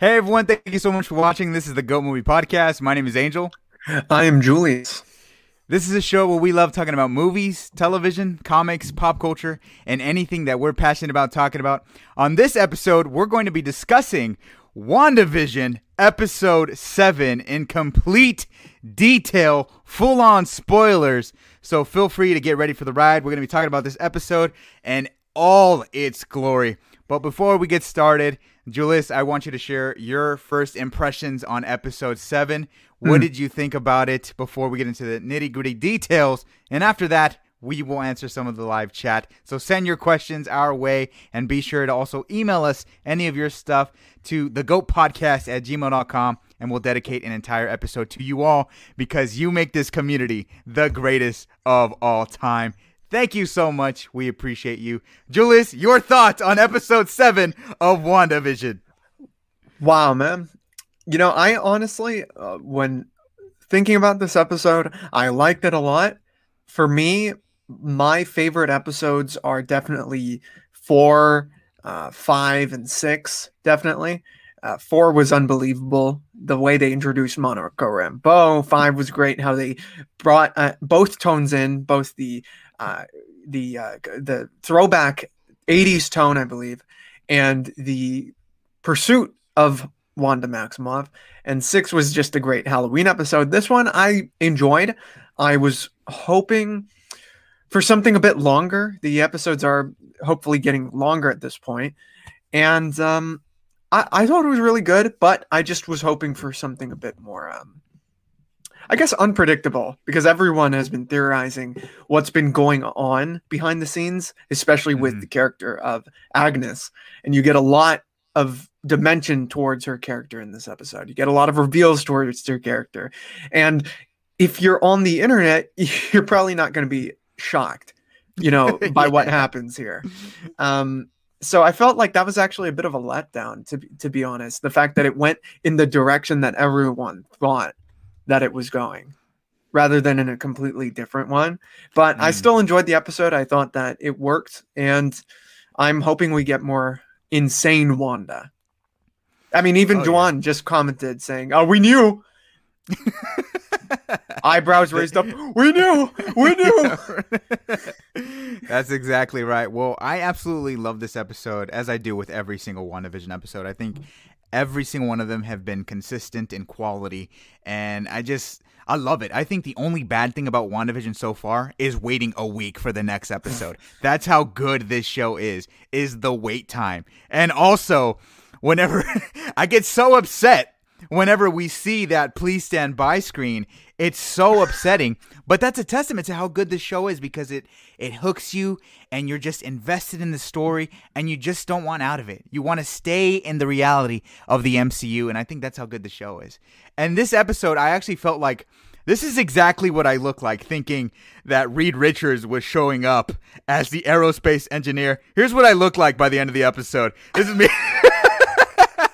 Hey everyone, thank you so much for watching. This is the Goat Movie Podcast. My name is Angel. I am Julius. This is a show where we love talking about movies, television, comics, pop culture, and anything that we're passionate about talking about. On this episode, we're going to be discussing WandaVision episode 7 in complete detail, full on spoilers. So feel free to get ready for the ride. We're going to be talking about this episode and all its glory. But before we get started, Julius, I want you to share your first impressions on episode seven. What mm. did you think about it before we get into the nitty gritty details? And after that, we will answer some of the live chat. So send your questions our way and be sure to also email us any of your stuff to thegoatpodcast at gmail.com and we'll dedicate an entire episode to you all because you make this community the greatest of all time. Thank you so much. We appreciate you. Julius, your thoughts on episode seven of WandaVision. Wow, man. You know, I honestly, uh, when thinking about this episode, I liked it a lot. For me, my favorite episodes are definitely four, uh, five, and six. Definitely. Uh, four was unbelievable. The way they introduced Monica Rambeau. Five was great. How they brought uh, both tones in, both the uh, the uh, the throwback 80s tone, I believe, and the pursuit of Wanda Maximoff. And six was just a great Halloween episode. This one I enjoyed. I was hoping for something a bit longer. The episodes are hopefully getting longer at this point. And um, I, I thought it was really good, but I just was hoping for something a bit more um, I guess unpredictable because everyone has been theorizing what's been going on behind the scenes, especially with mm-hmm. the character of Agnes. And you get a lot of dimension towards her character in this episode. You get a lot of reveals towards her character. And if you're on the internet, you're probably not going to be shocked, you know, by yeah. what happens here. Um, so I felt like that was actually a bit of a letdown, to to be honest. The fact that it went in the direction that everyone thought that it was going rather than in a completely different one. But mm. I still enjoyed the episode. I thought that it worked, and I'm hoping we get more insane Wanda. I mean, even oh, Juan yeah. just commented saying, "Oh, we knew." Eyebrows raised up. We knew. We knew. That's exactly right. Well, I absolutely love this episode, as I do with every single WandaVision episode. I think every single one of them have been consistent in quality and i just i love it. I think the only bad thing about wandavision so far is waiting a week for the next episode. That's how good this show is is the wait time. And also whenever i get so upset whenever we see that please stand by screen it's so upsetting but that's a testament to how good the show is because it it hooks you and you're just invested in the story and you just don't want out of it you want to stay in the reality of the mcu and i think that's how good the show is and this episode i actually felt like This is exactly what I look like thinking that Reed Richards was showing up as the aerospace engineer. Here's what I look like by the end of the episode. This is me.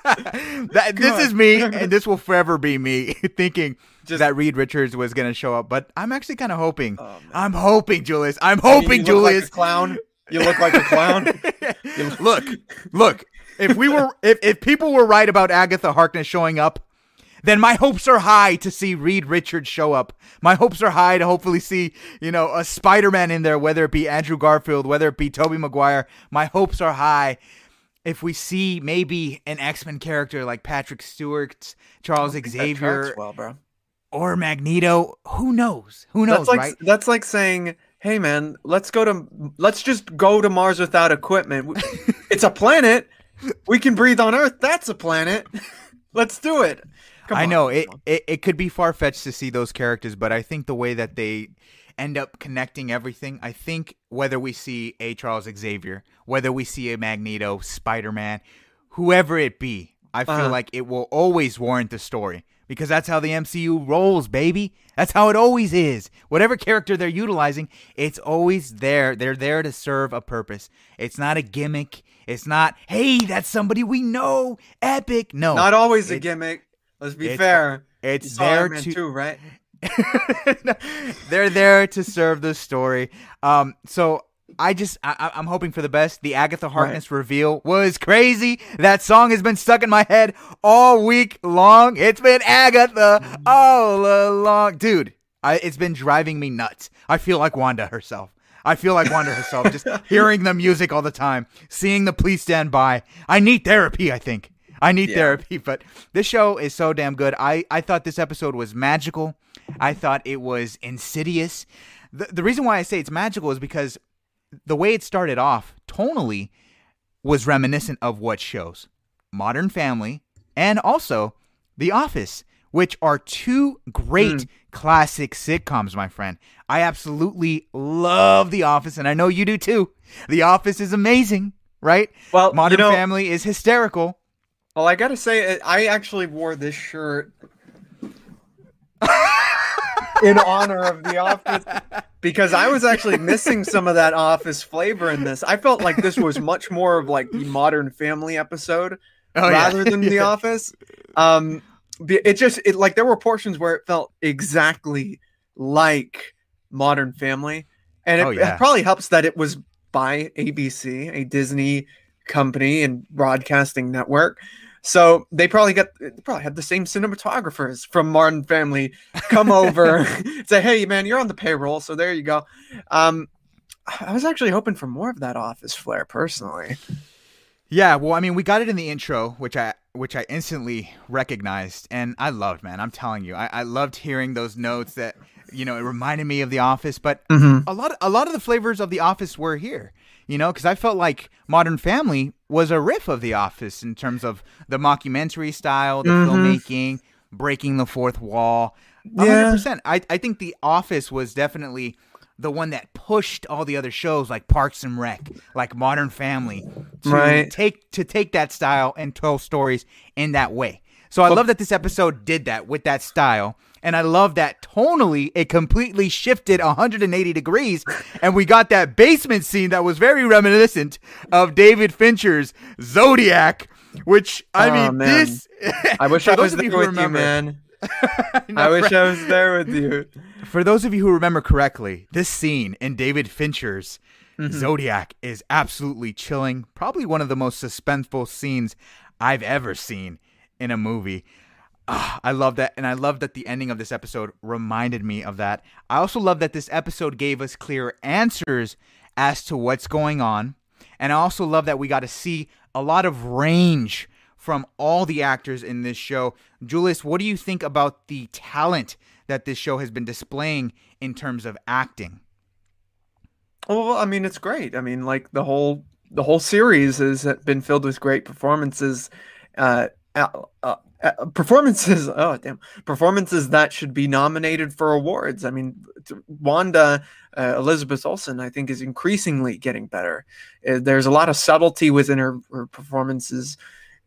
that, this is me, and this will forever be me thinking Just- that Reed Richards was going to show up. But I'm actually kind of hoping. Oh. I'm hoping, Julius. I'm You hoping, look Julius. like a clown. You look like a clown. look, look. If we were, if, if people were right about Agatha Harkness showing up, then my hopes are high to see Reed Richards show up. My hopes are high to hopefully see, you know, a Spider-Man in there, whether it be Andrew Garfield, whether it be Tobey Maguire. My hopes are high. If we see maybe an X-Men character like Patrick Stewart, Charles Xavier, well, bro. or Magneto, who knows? Who knows, That's like right? that's like saying, "Hey, man, let's go to let's just go to Mars without equipment. It's a planet. We can breathe on Earth. That's a planet. let's do it." Come I on, know it, it. It could be far fetched to see those characters, but I think the way that they end up connecting everything, I think whether we see a Charles Xavier, whether we see a Magneto, Spider Man, whoever it be, I feel Uh-huh. like it will always warrant the story because that's how the MCU rolls, baby. That's how it always is. Whatever character they're utilizing, it's always there. They're there to serve a purpose. It's not a gimmick. It's not, hey, that's somebody we know. Epic. No. Not always a gimmick. Let's be it's- fair. it's there to too, right? they're there to serve the story. Um, so I just I, I'm hoping for the best. The Agatha Harkness reveal was crazy. That song has been stuck in my head all week long. It's been Agatha all along, dude. I, it's been driving me nuts. I feel like Wanda herself. I feel like Wanda herself, just hearing the music all the time, seeing the police stand by. I need therapy. I think I need Yeah. therapy. But this show is so damn good. I I thought this episode was magical. I thought it was insidious. The, the reason why I say it's magical is because the way it started off tonally was reminiscent of what shows Modern Family and also The Office, which are two great hmm. classic sitcoms, my friend. I absolutely love The Office, and I know you do too. The Office is amazing, right? Well, you Modern know- Family is hysterical. Well, I gotta say, I actually wore this shirt in honor of The Office because I was actually missing some of that Office flavor in this. I felt like this was much more of like the Modern Family episode Oh, yeah. rather than The Yeah. Office. Um, it just it like there were portions where it felt exactly like Modern Family, and it, Oh, yeah. it probably helps that it was by ABC, a Disney company and broadcasting network. So they probably got they probably had the same cinematographers from Modern Family come over, say, "Hey, man, you're on the payroll." So there you go. Um, I was actually hoping for more of that office flair, personally. Yeah, well, I mean, we got it in the intro, which I which I instantly recognized, and I loved, man. I'm telling you, I, I loved hearing those notes that you know it reminded me of The Office, but Mm-hmm. a lot of, a lot of the flavors of The Office were here. You know, because I felt like Modern Family was a riff of The Office in terms of the mockumentary style, the Mhm. filmmaking, breaking the fourth wall. Yeah. hundred percent. I I think The Office was definitely the one that pushed all the other shows like Parks and Rec, like Modern Family, to Right. take to take that style and tell stories in that way. So I love that this episode did that with that style. And I love that tonally it completely shifted 180 degrees and we got that basement scene that was very reminiscent of David Fincher's Zodiac, which I Oh, mean man. this I wish I was there with remember- you, man. know, I wish? I was there with you. For those of you who remember correctly, this scene in David Fincher's Mm-hmm. Zodiac is absolutely chilling. Probably one of the most suspenseful scenes I've ever seen in a movie. Ah, I love that, and I love that the ending of this episode reminded me of that. I also love that this episode gave us clear answers as to what's going on, and I also love that we got to see a lot of range from all the actors in this show. Julius, what do you think about the talent that this show has been displaying in terms of acting? Well, I mean, it's great. I mean, like the whole the whole series has been filled with great performances. Uh, uh, uh, uh, performances. Oh, damn! Performances that should be nominated for awards. I mean, Wanda uh, Elizabeth Olsen, I think, is increasingly getting better. Uh, there's a lot of subtlety within her, her performances.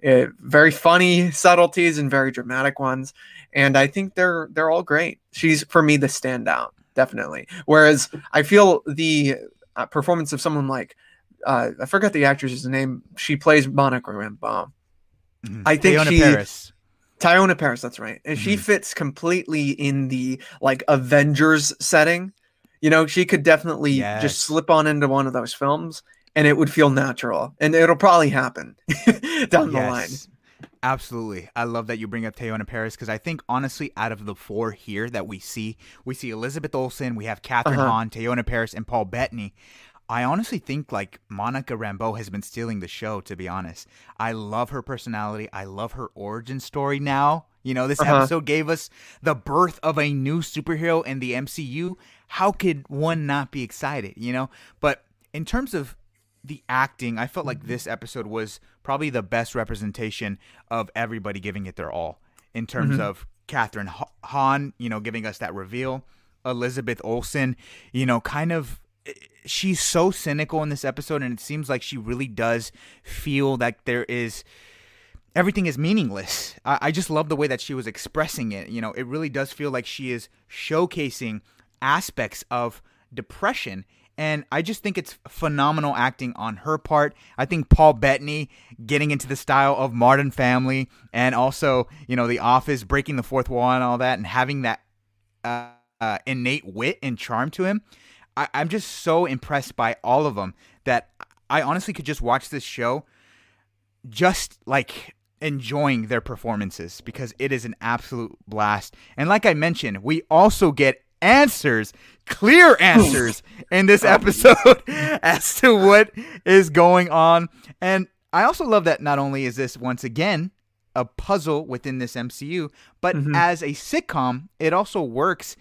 uh, very funny subtleties and very dramatic ones. And I think they're they're all great. She's for me the standout, definitely. Whereas I feel the uh, performance of someone like uh, I forgot the actress's name. She plays Monica Rambeau. Mhm. I think Teyonah she- Parris. Teyonah Parris, that's right. And she Mhm. fits completely in the like Avengers setting. You know, she could definitely Yes. just slip on into one of those films and it would feel natural. And it'll probably happen down the line. Absolutely. I love that you bring up Teyonah Parris because I think honestly, out of the four here that we see, we see Elizabeth Olsen, we have Kathryn Uh-huh. Hahn, Teyonah Parris, and Paul Bettany. I honestly think like Monica Rambeau has been stealing the show, to be honest. I love her personality. I love her origin story now. You know, this Uh-huh. episode gave us the birth of a new superhero in the MCU. How could one not be excited, you know? But in terms of the acting, I felt like this episode was probably the best representation of everybody giving it their all. In terms Mhm. of Kathryn Ha- Hahn, you know, giving us that reveal. Elizabeth Olsen, you know, kind of she's so cynical in this episode and it seems like she really does feel that there is everything is meaningless. I, I just love the way that she was expressing it. You know, it really does feel like she is showcasing aspects of depression. And I just think it's phenomenal acting on her part. I think Paul Bettany getting into the style of Modern Family and also, you know, The Office, breaking the fourth wall and all that, and having that uh, uh, innate wit and charm to him. I, I'm just so impressed by all of them that I honestly could just watch this show just like enjoying their performances because it is an absolute blast. And like I mentioned, we also get answers, clear answers in this episode as to what is going on. And I also love that not only is this once again a puzzle within this MCU, but Mhm. as a sitcom, it also works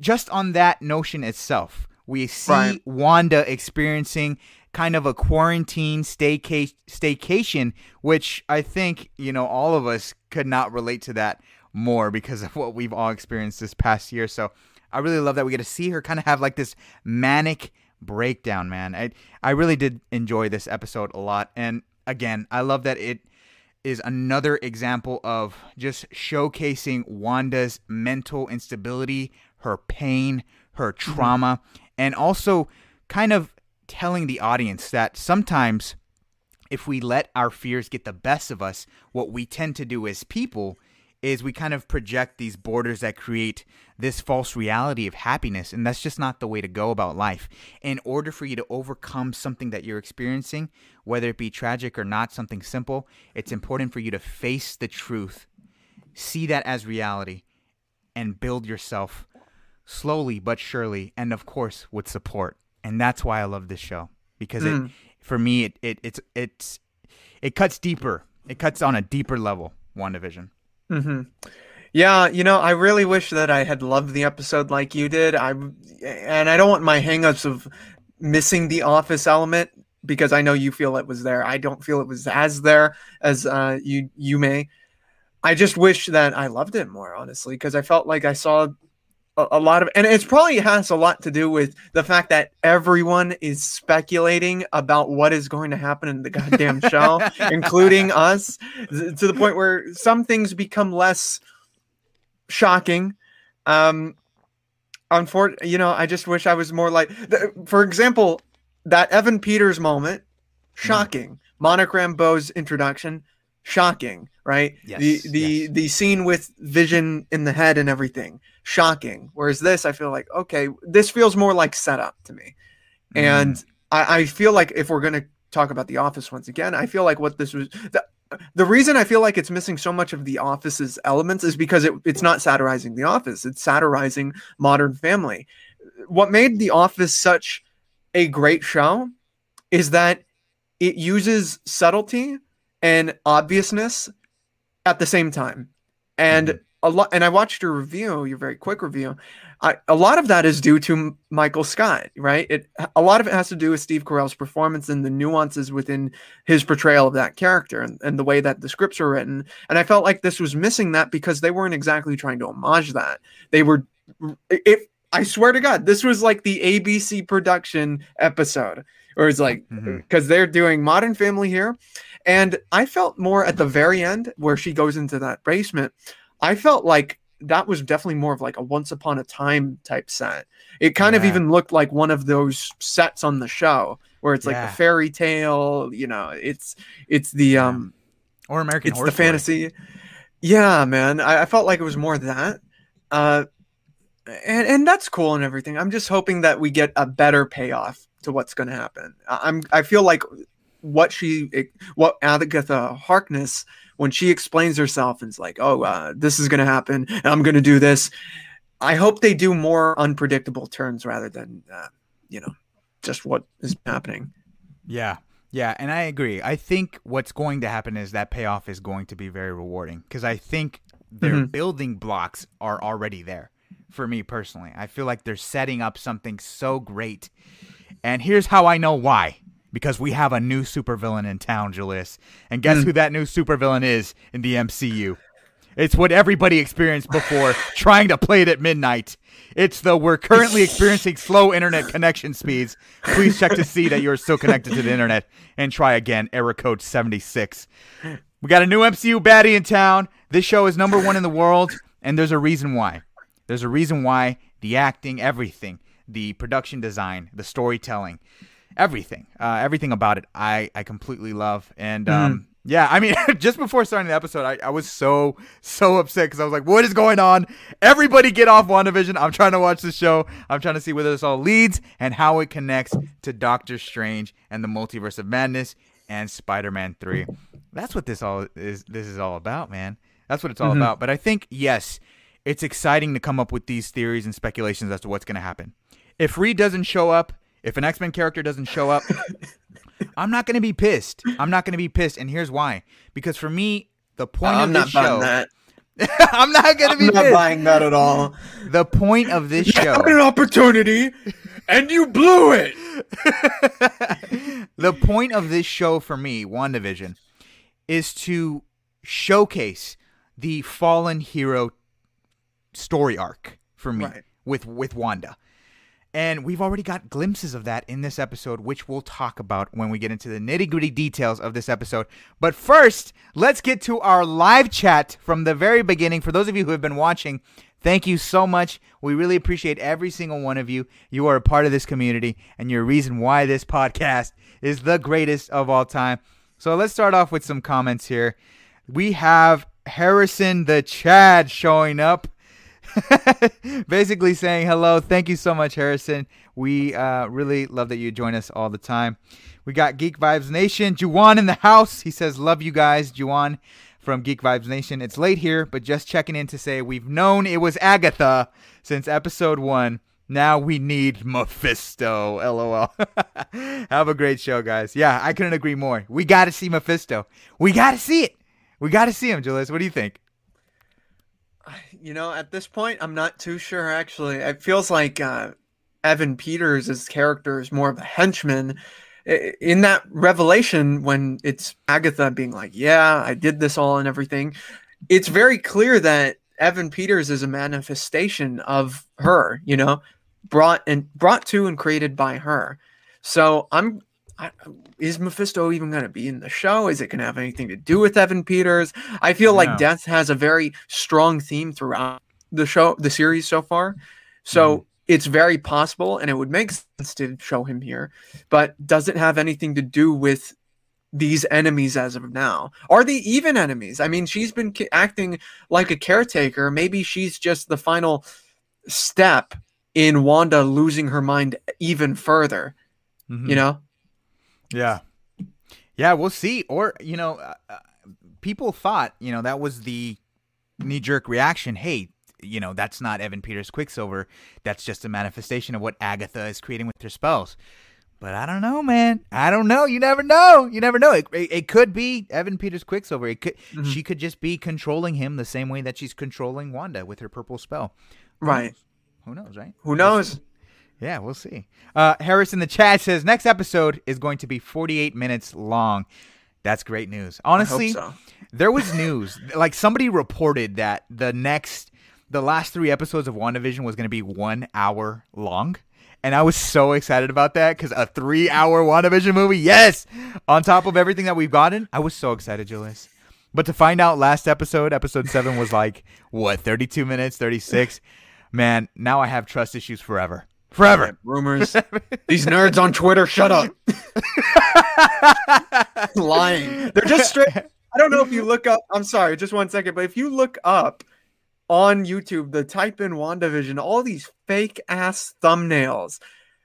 just on that notion itself. We see Right. Wanda experiencing kind of a quarantine stayca- staycation, which I think, you know, all of us could not relate to that more because of what we've all experienced this past year. So I really love that we get to see her kind of have like this manic breakdown, man. I I really did enjoy this episode a lot. And again, I love that it is another example of just showcasing Wanda's mental instability, her pain, her mm-hmm. trauma, and also kind of telling the audience that sometimes if we let our fears get the best of us, what we tend to do as people is we kind of project these borders that create this false reality of happiness. And that's just not the way to go about life. In order for you to overcome something that you're experiencing, whether it be tragic or not, something simple, it's important for you to face the truth, see that as reality, and build yourself slowly but surely, and of course with support. And that's why I love this show because it, Mm. for me, it, it it's it's it cuts deeper. It cuts on a deeper level. WandaVision. hmm Yeah, you know, I really wish that I had loved the episode like you did. I and I don't want my hangups of missing the office element because I know you feel it was there. I don't feel it was as there as uh, you you may. I just wish that I loved it more, honestly, because I felt like I saw a, lot of, and it's probably has a lot to do with the fact that everyone is speculating about what is going to happen in the goddamn show, including us, to the point where some things become less shocking. Um, unfortunately, you know, I just wish I was more like, for example, that Evan Peters moment, shocking. Monica Rambeau's introduction, shocking, right? Yes, the the yes. the scene with Vision in the head and everything, shocking. Whereas this, I feel like, okay, this feels more like setup to me. Mm. And I, I feel like if we're gonna talk about The Office once again, I feel like what this was the, the reason I feel like it's missing so much of The Office's elements is because it, it's not satirizing The Office, it's satirizing Modern Family. What made The Office such a great show is that it uses subtlety and obviousness at the same time. And Mhm. a lot and I watched your review, your very quick review. I, a lot of that is due to Michael Scott, right? It a lot of it has to do with Steve Carell's performance and the nuances within his portrayal of that character and, and the way that the scripts were written. And I felt like this was missing that because they weren't exactly trying to homage that. They were if I swear to God, this was like the ABC production episode, or it's like because they're doing Modern Family here, and I felt more at the very end where she goes into that basement. I felt like that was definitely more of like a Once Upon a Time type set. It kind of even looked like one of those sets on the show where it's like Yeah. the fairy tale. You know, it's it's the Yeah. um Or American it's Horror the Story. fantasy. Yeah, man. I, I felt like it was more that. Uh, and and that's cool and everything. I'm just hoping that we get a better payoff to what's going to happen. I- I'm I feel like what she what Agatha Harkness when she explains herself and is like, "Oh, uh, this is going to happen. And I'm going to do this." I hope they do more unpredictable turns rather than uh, you know just what is happening. Yeah. Yeah, and I agree. I think what's going to happen is that payoff is going to be very rewarding because I think their Mhm. building blocks are already there for me personally. I feel like they're setting up something so great. And here's how I know why. Because we have a new supervillain in town, Julius. And guess Mm. who that new supervillain is in the MCU? It's what everybody experienced before trying to play it at midnight. It's the we're currently experiencing slow internet connection speeds. Please check to see that you're still connected to the internet and try again. Error code 76. We got a new MCU baddie in town. This show is number one in the world, and there's a reason why. There's a reason why the acting, everything, the production design, the storytelling, everything, uh, everything about it, I, I completely love. And um, yeah, I mean, just before starting the episode, I, I was so, so upset because I was like, what is going on? Everybody get off WandaVision. I'm trying to watch the show. I'm trying to see where this all leads and how it connects to Doctor Strange and the Multiverse of Madness and Spider-Man 3. That's what this all is this is all about, man. That's what it's all Mhm. about. But I think yes, it's exciting to come up with these theories and speculations as to what's going to happen. If Reed doesn't show up, if an X-Men character doesn't show up, I'm not going to be pissed. I'm not going to be pissed and here's why. Because for me, the point I'm of not this show that. I'm not going to I'm be not pissed. buying that at all. The point of this You show had an opportunity, and you blew it. the point of this show for me, WandaVision, is to showcase the fallen hero story arc for me Right. with with Wanda. And we've already got glimpses of that in this episode, which we'll talk about when we get into the nitty gritty details of this episode. But first, let's get to our live chat from the very beginning. For those of you who have been watching, thank you so much. We really appreciate every single one of you. You are a part of this community, and you're a reason why this podcast is the greatest of all time. So let's start off with some comments here. We have Harrison the Chad showing up. basically saying hello. Thank you so much, Harrison. We uh, really love that you join us all the time. We got Geek Vibes Nation. Juwan in the house. He says, Love you guys, Juwan from Geek Vibes Nation. It's late here, but just checking in to say we've known it was Agatha since episode one. Now we need Mephisto. LOL. Have a great show, guys. Yeah, I couldn't agree more. We got to see Mephisto. We got to see it. We got to see him, Julius. What do you think? You know, at this point, I'm not too sure. Actually, it feels like uh, Evan Peters' character is more of a henchman. In that revelation, when it's Agatha being like, "Yeah, I did this all and everything," it's very clear that Evan Peters is a manifestation of her. You know, brought and brought to and created by her. So I'm. I, is Mephisto even going to be in the show? Is it going to have anything to do with Evan Peters? I feel No. like death has a very strong theme throughout the show, the series so far. So it's very possible, and it would make sense to show him here. But does it have anything to do with these enemies as of now? Are they even enemies? I mean, she's been ca- acting like a caretaker. Maybe she's just the final step in Wanda losing her mind even further. Mhm. You know? Yeah. Yeah, we'll see. Or, you know, uh, uh, people thought, you know, that was the knee jerk reaction. Hey, you know, that's not Evan Peters Quicksilver. That's just a manifestation of what Agatha is creating with her spells. But I don't know, man. I don't know. You never know. You never know. It, it, it could be Evan Peters Quicksilver. It could. Mhm. She could just be controlling him the same way that she's controlling Wanda with her purple spell. Who Right. knows? Who knows, right? Who knows? Yeah, we'll see. Uh, Harris in the chat says next episode is going to be 48 minutes long. That's great news. Honestly, so. there was news like somebody reported that the next the last three episodes of WandaVision was going to be one hour long. And I was so excited about that because a three hour WandaVision movie, yes, on top of everything that we've gotten. I was so excited, Julius. But to find out last episode, episode seven was like, what, 32 minutes, 36? Man, now I have trust issues forever. Forever. Rumors. These nerds on Twitter, shut up. Lying. They're just straight. I don't know if you look up. I'm sorry, just one second. But if you look up on YouTube, the type in WandaVision, all these fake ass thumbnails,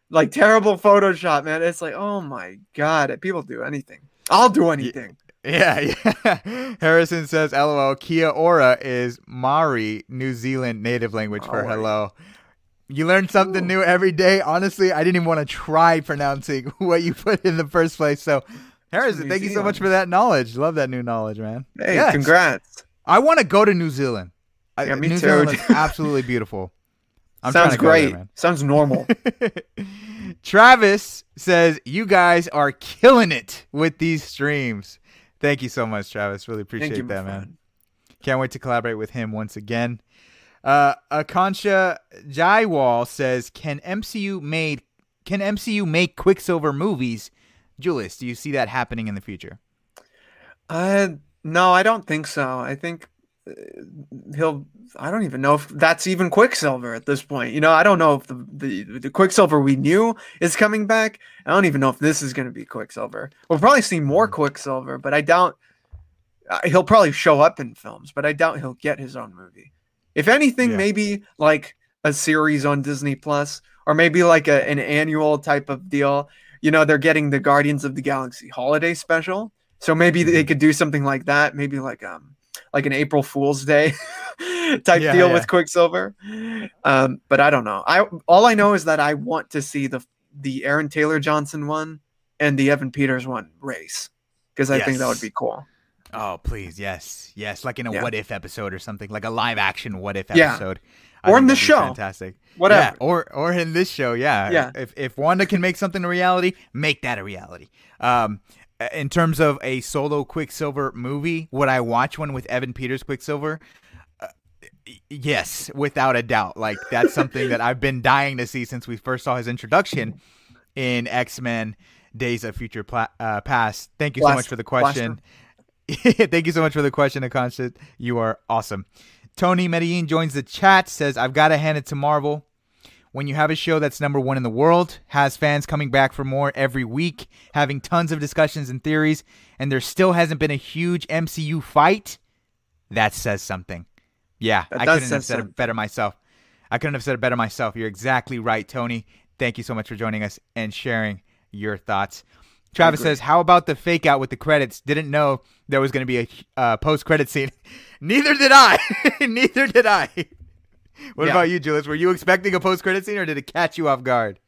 like terrible Photoshop, man. It's like, oh my God. People do anything. I'll do anything. Yeah, yeah. Harrison says, "LOL." Kia ora is Maori, New Zealand native language oh, for Maori. hello. You learn something new every day. Honestly, I didn't even want to try pronouncing what you put in the first place. So, Harrison, thank you so much for that knowledge. Love that new knowledge, man. Hey, Yes. congrats. I want to go to New Zealand. Yeah, me New too, Zealand is absolutely beautiful. I'm Sounds to go there, great. Sounds normal. Travis says, You guys are killing it with these streams. Thank you so much, Travis. Really appreciate you, that, man. friend. Can't wait to collaborate with him once again. Uh, Akansha Jaiwal says, "Can MCU made can MCU make Quicksilver movies?" Julius, do you see that happening in the future? Uh, no, I don't think so. I think uh, he'll. I don't even know if that's even Quicksilver at this point. You know, I don't know if the the, the Quicksilver we knew is coming back. I don't even know if this is going to be Quicksilver. We'll probably see more Quicksilver, but I doubt uh, he'll probably show up in films. But I doubt he'll get his own movie. If anything, Yeah. maybe like a series on Disney Plus, or maybe like a, an annual type of deal. You know, they're getting the Guardians of the Galaxy holiday special. So maybe they could do something like that, maybe like um like an April Fool's Day type Yeah, deal yeah. with Quicksilver. Um, but I don't know. I all I know is that I want to see the the Aaron Taylor Johnson one and the Evan Peters one race because I think that would be cool. Oh, please, yes, yes, like in a Yeah. what if episode or something, like a live action what if Yeah. episode. Or in the show. fantastic. Whatever. Yeah, or or in this show, yeah. Yeah. If if Wanda can make something a reality, make that a reality. Um, in terms of a solo Quicksilver movie, would I watch one with Evan Peters Quicksilver? Uh, yes, without a doubt. Like that's something that I've been dying to see since we first saw his introduction in X Men: Days of Future Pla- uh, Past. Thank you so much for the question. Thank you so much for the question, Akansha. You are awesome. Tony Medellin joins the chat, says, I've got to hand it to Marvel. When you have a show that's number one in the world, has fans coming back for more every week, having tons of discussions and theories, and there still hasn't been a huge MCU fight, that says something. Yeah, That I couldn't have said it better myself. I couldn't have said it better myself. You're exactly right, Tony. Thank you so much for joining us and sharing your thoughts. Travis says, "How about the fake out with the credits? Didn't know there was going to be a uh, post credit scene. Neither did I. Neither did I. What Yeah. about you, Julius? Were you expecting a post credit scene, or did it catch you off guard?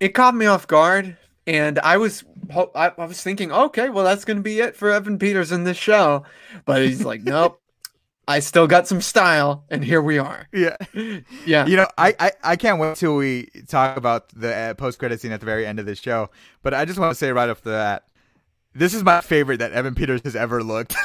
It caught me off guard, and I was I, I was thinking, okay, well that's gonna be it for Evan Peters in this show, but he's like, nope. I still got some style, and here we are. Yeah. Yeah, You know, I, I, I can't wait till we talk about the uh, post credit scene at the very end of this show. But I just want to say right off the bat, this is my favorite that Evan Peters has ever looked.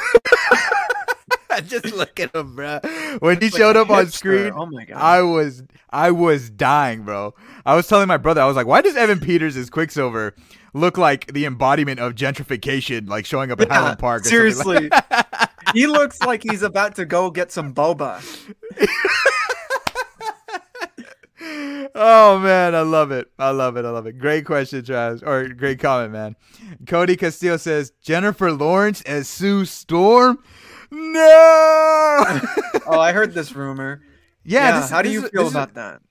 just look at him, bro. When he Like showed up on screen, Oh my god! I was I was dying, bro. I was telling my brother, I was like, why does Evan Peters as Quicksilver look like the embodiment of gentrification, like showing up at Yeah, Highland Park? Something like- seriously, he looks like he's about to go get some boba. oh man, I love it. I love it. I love it. Great question, Travis. Or great comment, man. Cody Castillo says Jennifer Lawrence as Sue Storm. No. Oh, I heard this rumor. yeah. Yeah, this- how do you is- feel about that?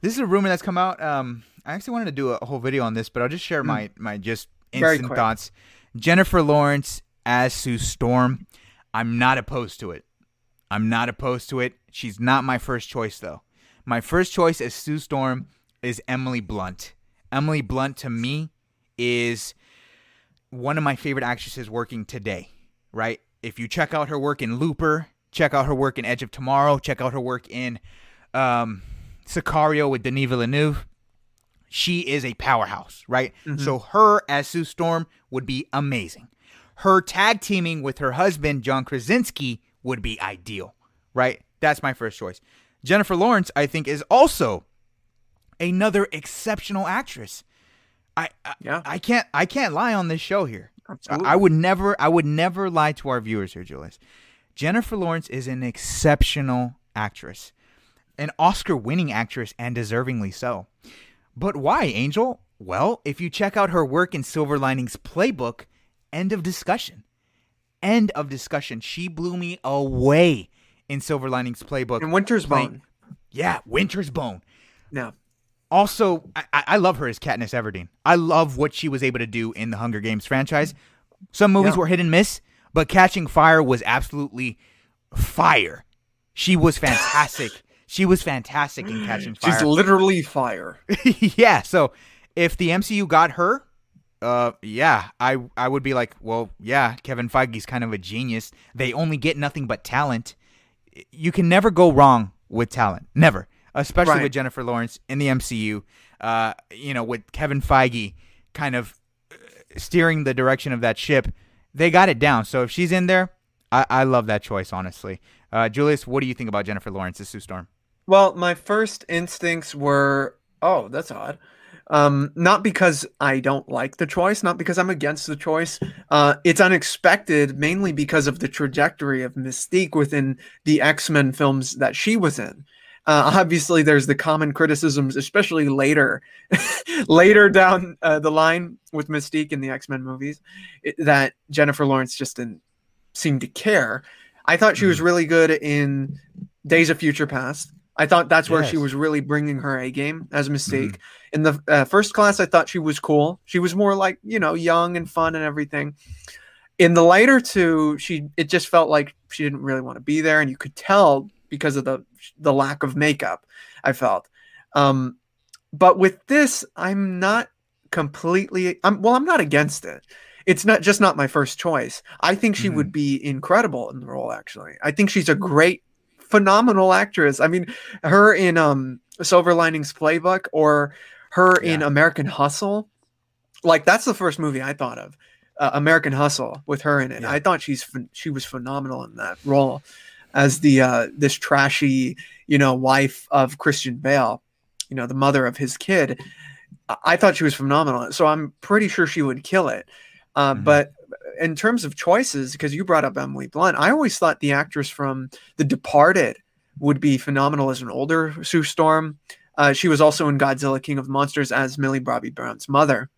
This is a rumor that's come out. Um, I actually wanted to do a whole video on this, but I'll just share my my just Hmm. Instant thoughts. Jennifer Lawrence as Sue Storm. I'm not opposed to it. I'm not opposed to it. She's not my first choice though. My first choice as Sue Storm is Emily Blunt. Emily Blunt to me is one of my favorite actresses working today, right? If you check out her work in Looper, check out her work in Edge of Tomorrow, check out her work in um, Sicario with Denis Villeneuve, she is a powerhouse, right? So her as Sue Storm would be amazing. Her tag teaming with her husband John Krasinski would be ideal, right? That's my first choice. Jennifer Lawrence, I think, is also another exceptional actress. I I, Yeah. I can't I can't lie on this show here. Absolutely. I would never I would never lie to our viewers here, Julius. Jennifer Lawrence is an exceptional actress. An Oscar winning actress and deservingly so. But why, Angel? Well, if you check out her work in Silver Linings Playbook, end of discussion. End of discussion. She blew me away in Silver Linings Playbook. And Winter's playing- Bone. Yeah, Winter's Bone. Yeah. Also, I, I I love her as Katniss Everdeen. I love what she was able to do in the Hunger Games franchise. Some movies Yeah. were hit and miss, but Catching Fire was absolutely fire. She was fantastic. she was fantastic in Catching Fire. She's literally fire. yeah. So if the MCU got her, uh, yeah, I I would be like, well, yeah, Kevin Feige's kind of a genius. They only get nothing but talent. You can never go wrong with talent, never. Especially Right. with Jennifer Lawrence in the MCU. Uh, you know, with Kevin Feige kind of uh, steering the direction of that ship, they got it down. So if she's in there, I, I love that choice, honestly. Uh, Julius, what do you think about Jennifer Lawrence as Sue Storm? Well, my first instincts were, oh, that's odd. Um, not because I don't like the choice, not because I'm against the choice. Uh, it's unexpected, mainly because of the trajectory of Mystique within the X Men films that she was in. Uh, obviously, there's the common criticisms, especially later, later down uh, the line with Mystique in the X Men movies, it, that Jennifer Lawrence just didn't seem to care. I thought she was really good in Days of Future Past. I thought that's where she was really bringing her A game as a mistake. In the uh, first class, I thought she was cool. She was more like you know young and fun and everything. In the later two, she it just felt like she didn't really want to be there, and you could tell because of the the lack of makeup. I felt, um, but with this, I'm not completely. I'm well. I'm not against it. It's not just not my first choice. I think she Mhm. would be incredible in the role. Actually, I think she's a great, phenomenal actress. I mean, her in um Silver Linings Playbook or her in American Hustle. Like that's the first movie I thought of. Uh, American Hustle with her in it. Yeah. I thought she's she was phenomenal in that role as the uh this trashy, you know, wife of Christian Bale, you know, the mother of his kid. I, I thought she was phenomenal. So I'm pretty sure she would kill it. Uh, Mhm. But in terms of choices, because you brought up Emily Blunt, I always thought the actress from The Departed would be phenomenal as an older Sue Storm. Uh, she was also in Godzilla King of Monsters as Millie Bobby Brown's mother.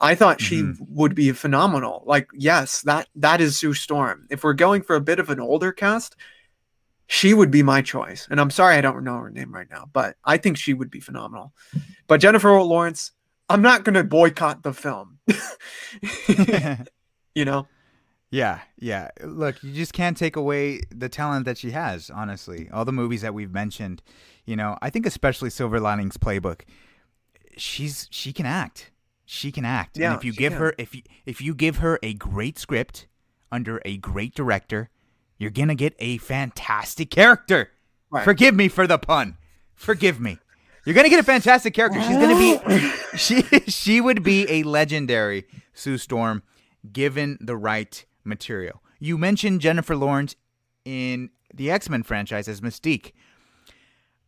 I thought she Mhm. would be phenomenal. Like, yes, that that is Sue Storm. If we're going for a bit of an older cast, she would be my choice. And I'm sorry I don't know her name right now, but I think she would be phenomenal. But Jennifer Lawrence, I'm not going to boycott the film. you know? Yeah, yeah. Look, you just can't take away the talent that she has, honestly. All the movies that we've mentioned, you know, I think especially Silver Linings Playbook, she's she can act. She can act. Yeah, and if you give can. her if you if you give her a great script under a great director, you're going to get a fantastic character. Right. Forgive me for the pun. Forgive me. You're going to get a fantastic character. She's going to be she she would be a legendary Sue Storm given the right material. You mentioned Jennifer Lawrence in the X-Men franchise as Mystique.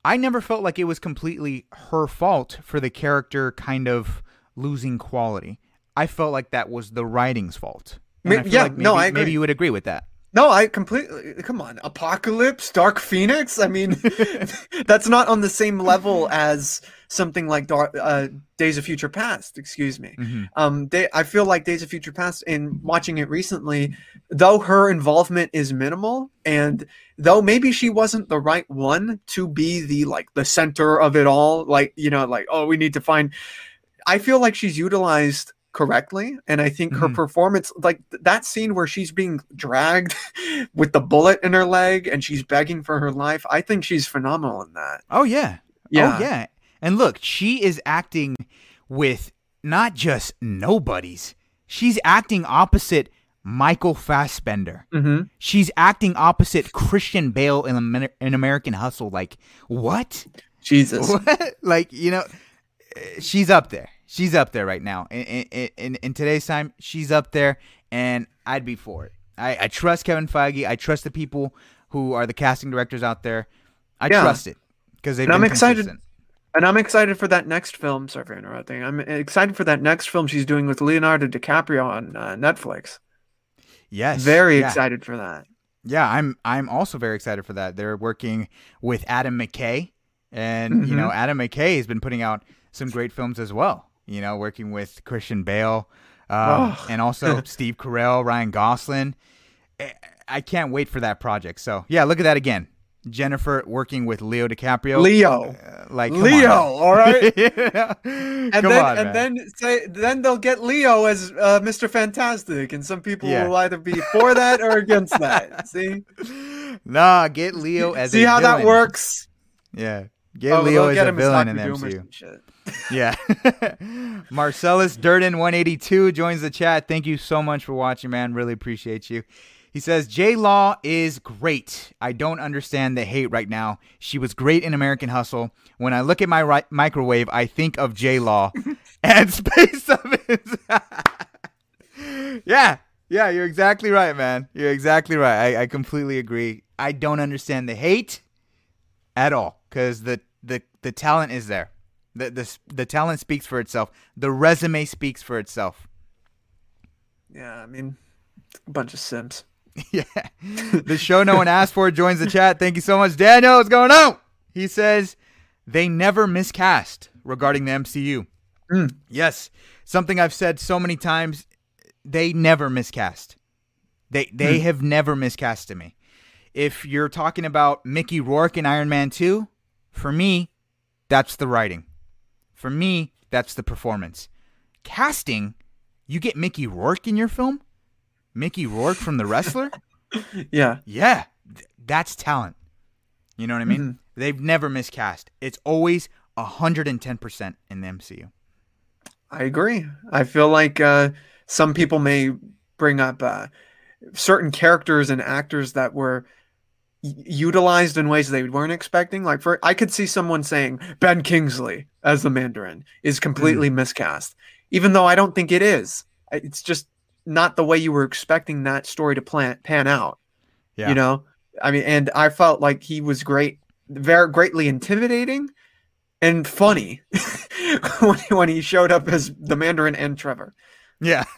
I never felt like it was completely her fault for the character kind of losing quality. I felt like that was the writing's fault. And Ma- I feel yeah, like maybe, no, I maybe you would agree with that. No, I completely come on. Apocalypse, Dark Phoenix. I mean, that's not on the same level as something like Dar- uh, Days of Future Past. Excuse me. Mhm. Um, they, I feel like Days of Future Past, in watching it recently, though her involvement is minimal, and though maybe she wasn't the right one to be the like the center of it all, like you know, like oh, we need to find. I feel like she's utilized correctly, and I think her Mhm. performance, like th- that scene where she's being dragged with the bullet in her leg and she's begging for her life, I think she's phenomenal in that. Oh yeah. Yeah. Oh yeah. And look, she is acting with not just nobodies. She's acting opposite Michael Fassbender. Mm-hmm. She's acting opposite Christian Bale in, Amer- in American Hustle. Like what? Jesus. What? Like you know, eh, she's up there. She's up there right now. In in, in, in today's time, she's up there, and I'd be for it. I, I trust Kevin Feige. I trust the people who are the casting directors out there. I Yeah. trust it. because they've And I'm excited- consistent. And I'm excited for that next film. Sorry for interrupting. I'm excited for that next film she's doing with Leonardo DiCaprio on uh, Netflix. Yes, Very yeah. excited for that. Yeah, I'm I'm also very excited for that. They're working with Adam McKay, and you know Adam McKay has been putting out some great films as well. You know, working with Christian Bale, um, Oh. and also Steve Carell, Ryan Gosling. I- I can't wait for that project. So yeah, look at that again. Jennifer working with Leo DiCaprio. Leo. Uh, like Leo, on. all right? Yeah. And Come then on, and man. then say then they'll get Leo as uh, Mr. Fantastic, and some people Yeah. will either be for that or against that. See, nah, get Leo as see how that works. Yeah, get Oh, Leo as get a villain in the MCU. Yeah. Marcellus Durden 182 joins the chat. Thank you so much for watching, man. Really appreciate you. He says J Law is great. I don't understand the hate right now. She was great in American Hustle. When I look at my ri- microwave, I think of J Law and Space Sevens. yeah, yeah, you're exactly right, man. You're exactly right. I, I completely agree. I don't understand the hate at all because the, the the talent is there. The, the the talent speaks for itself. The resume speaks for itself. Yeah, I mean, a bunch of Sims. yeah. The show no one asked for joins the chat. Thank you so much, Daniel. What's going on? He says they never miscast regarding the MCU. Mm. Yes, something I've said so many times. They never miscast. They they have never miscast to me. If you're talking about Mickey Rourke in Iron Man 2, for me, that's the writing. For me, that's the performance. Casting, you get Mickey Rourke in your film? Mickey Rourke from The Wrestler? Yeah, yeah, th- that's talent. You know what I mean? They've never miscast. It's always 110% in the MCU. I agree. I feel like uh, some people may bring up uh, certain characters and actors that were utilized in ways they weren't expecting. Like for, I could see someone saying Ben Kingsley as the Mandarin is completely mm. miscast, even though I don't think it is. It's just not the way you were expecting that story to plan pan out. Yeah. You know, I mean, and I felt like he was great, very greatly intimidating and funny when, when he showed up as the Mandarin and Trevor. Yeah.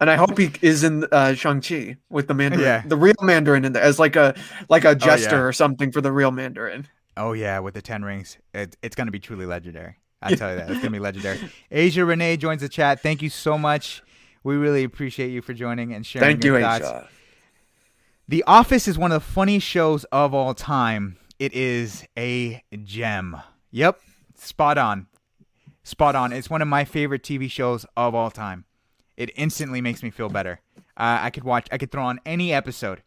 And I hope he is in uh, Shang Chi with the Mandarin, Yeah. the real Mandarin in there as like a like a jester yeah. or something for the real Mandarin. oh, yeah, with the 10 rings. It, it's going to be truly legendary. I tell you that. It's going to be legendary. Asia Renee joins the chat. Thank you so much. We really appreciate you for joining and sharing Thank your you, thoughts. Aisha. The Office is one of the funniest shows of all time. It is a gem. Yep, spot on. Spot on. It's one of my favorite TV shows of all time. It instantly makes me feel better. Uh, I could watch. I could throw on any episode,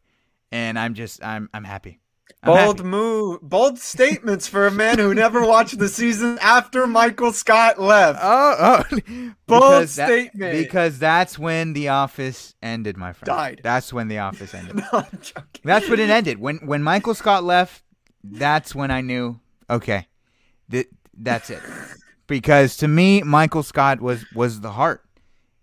and I'm just. I'm. I'm happy. I'm Bold happy. move, bold statements for a man who never watched the season after Michael Scott left. Oh, oh. Bold Because that- statement. because that's when The Office ended, my friend. Died. That's when The Office ended. no, I'm joking. That's when it ended. When when Michael Scott left, that's when I knew. Okay, th- that's it. Because to me, Michael Scott was was the heart.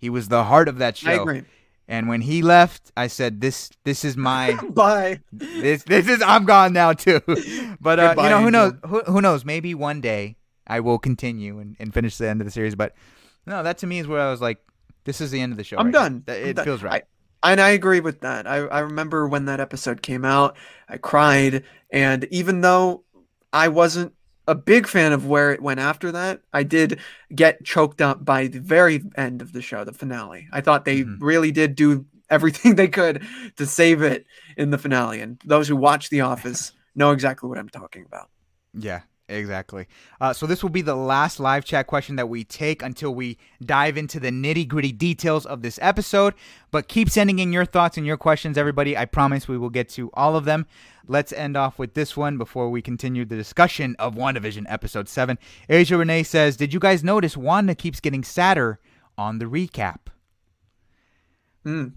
He was the heart of that show. I agree. And when he left, I said, "This this is my Bye. this this is I'm gone now too." But uh, Goodbye, you know who knows who, who knows maybe one day I will continue and, and finish the end of the series. But no, that to me is where I was like, "This is the end of the show." I'm right done. I'm It done. feels right. I, and I agree with that. I, I remember when that episode came out, I cried. And even though I wasn't a big fan of where it went after that, I did get choked up by the very end of the show, the finale. I thought they Mhm. really did do everything they could to save it in the finale. And those who watch The Office know exactly what I'm talking about. Yeah, exactly. Uh, so this will be the last live chat question that we take until we dive into the nitty gritty details of this episode. But keep sending in your thoughts and your questions, everybody. I promise we will get to all of them. Let's end off with this one before we continue the discussion of WandaVision episode 7. Asia Renee says, Did you guys notice Wanda keeps getting sadder on the recap? Mm.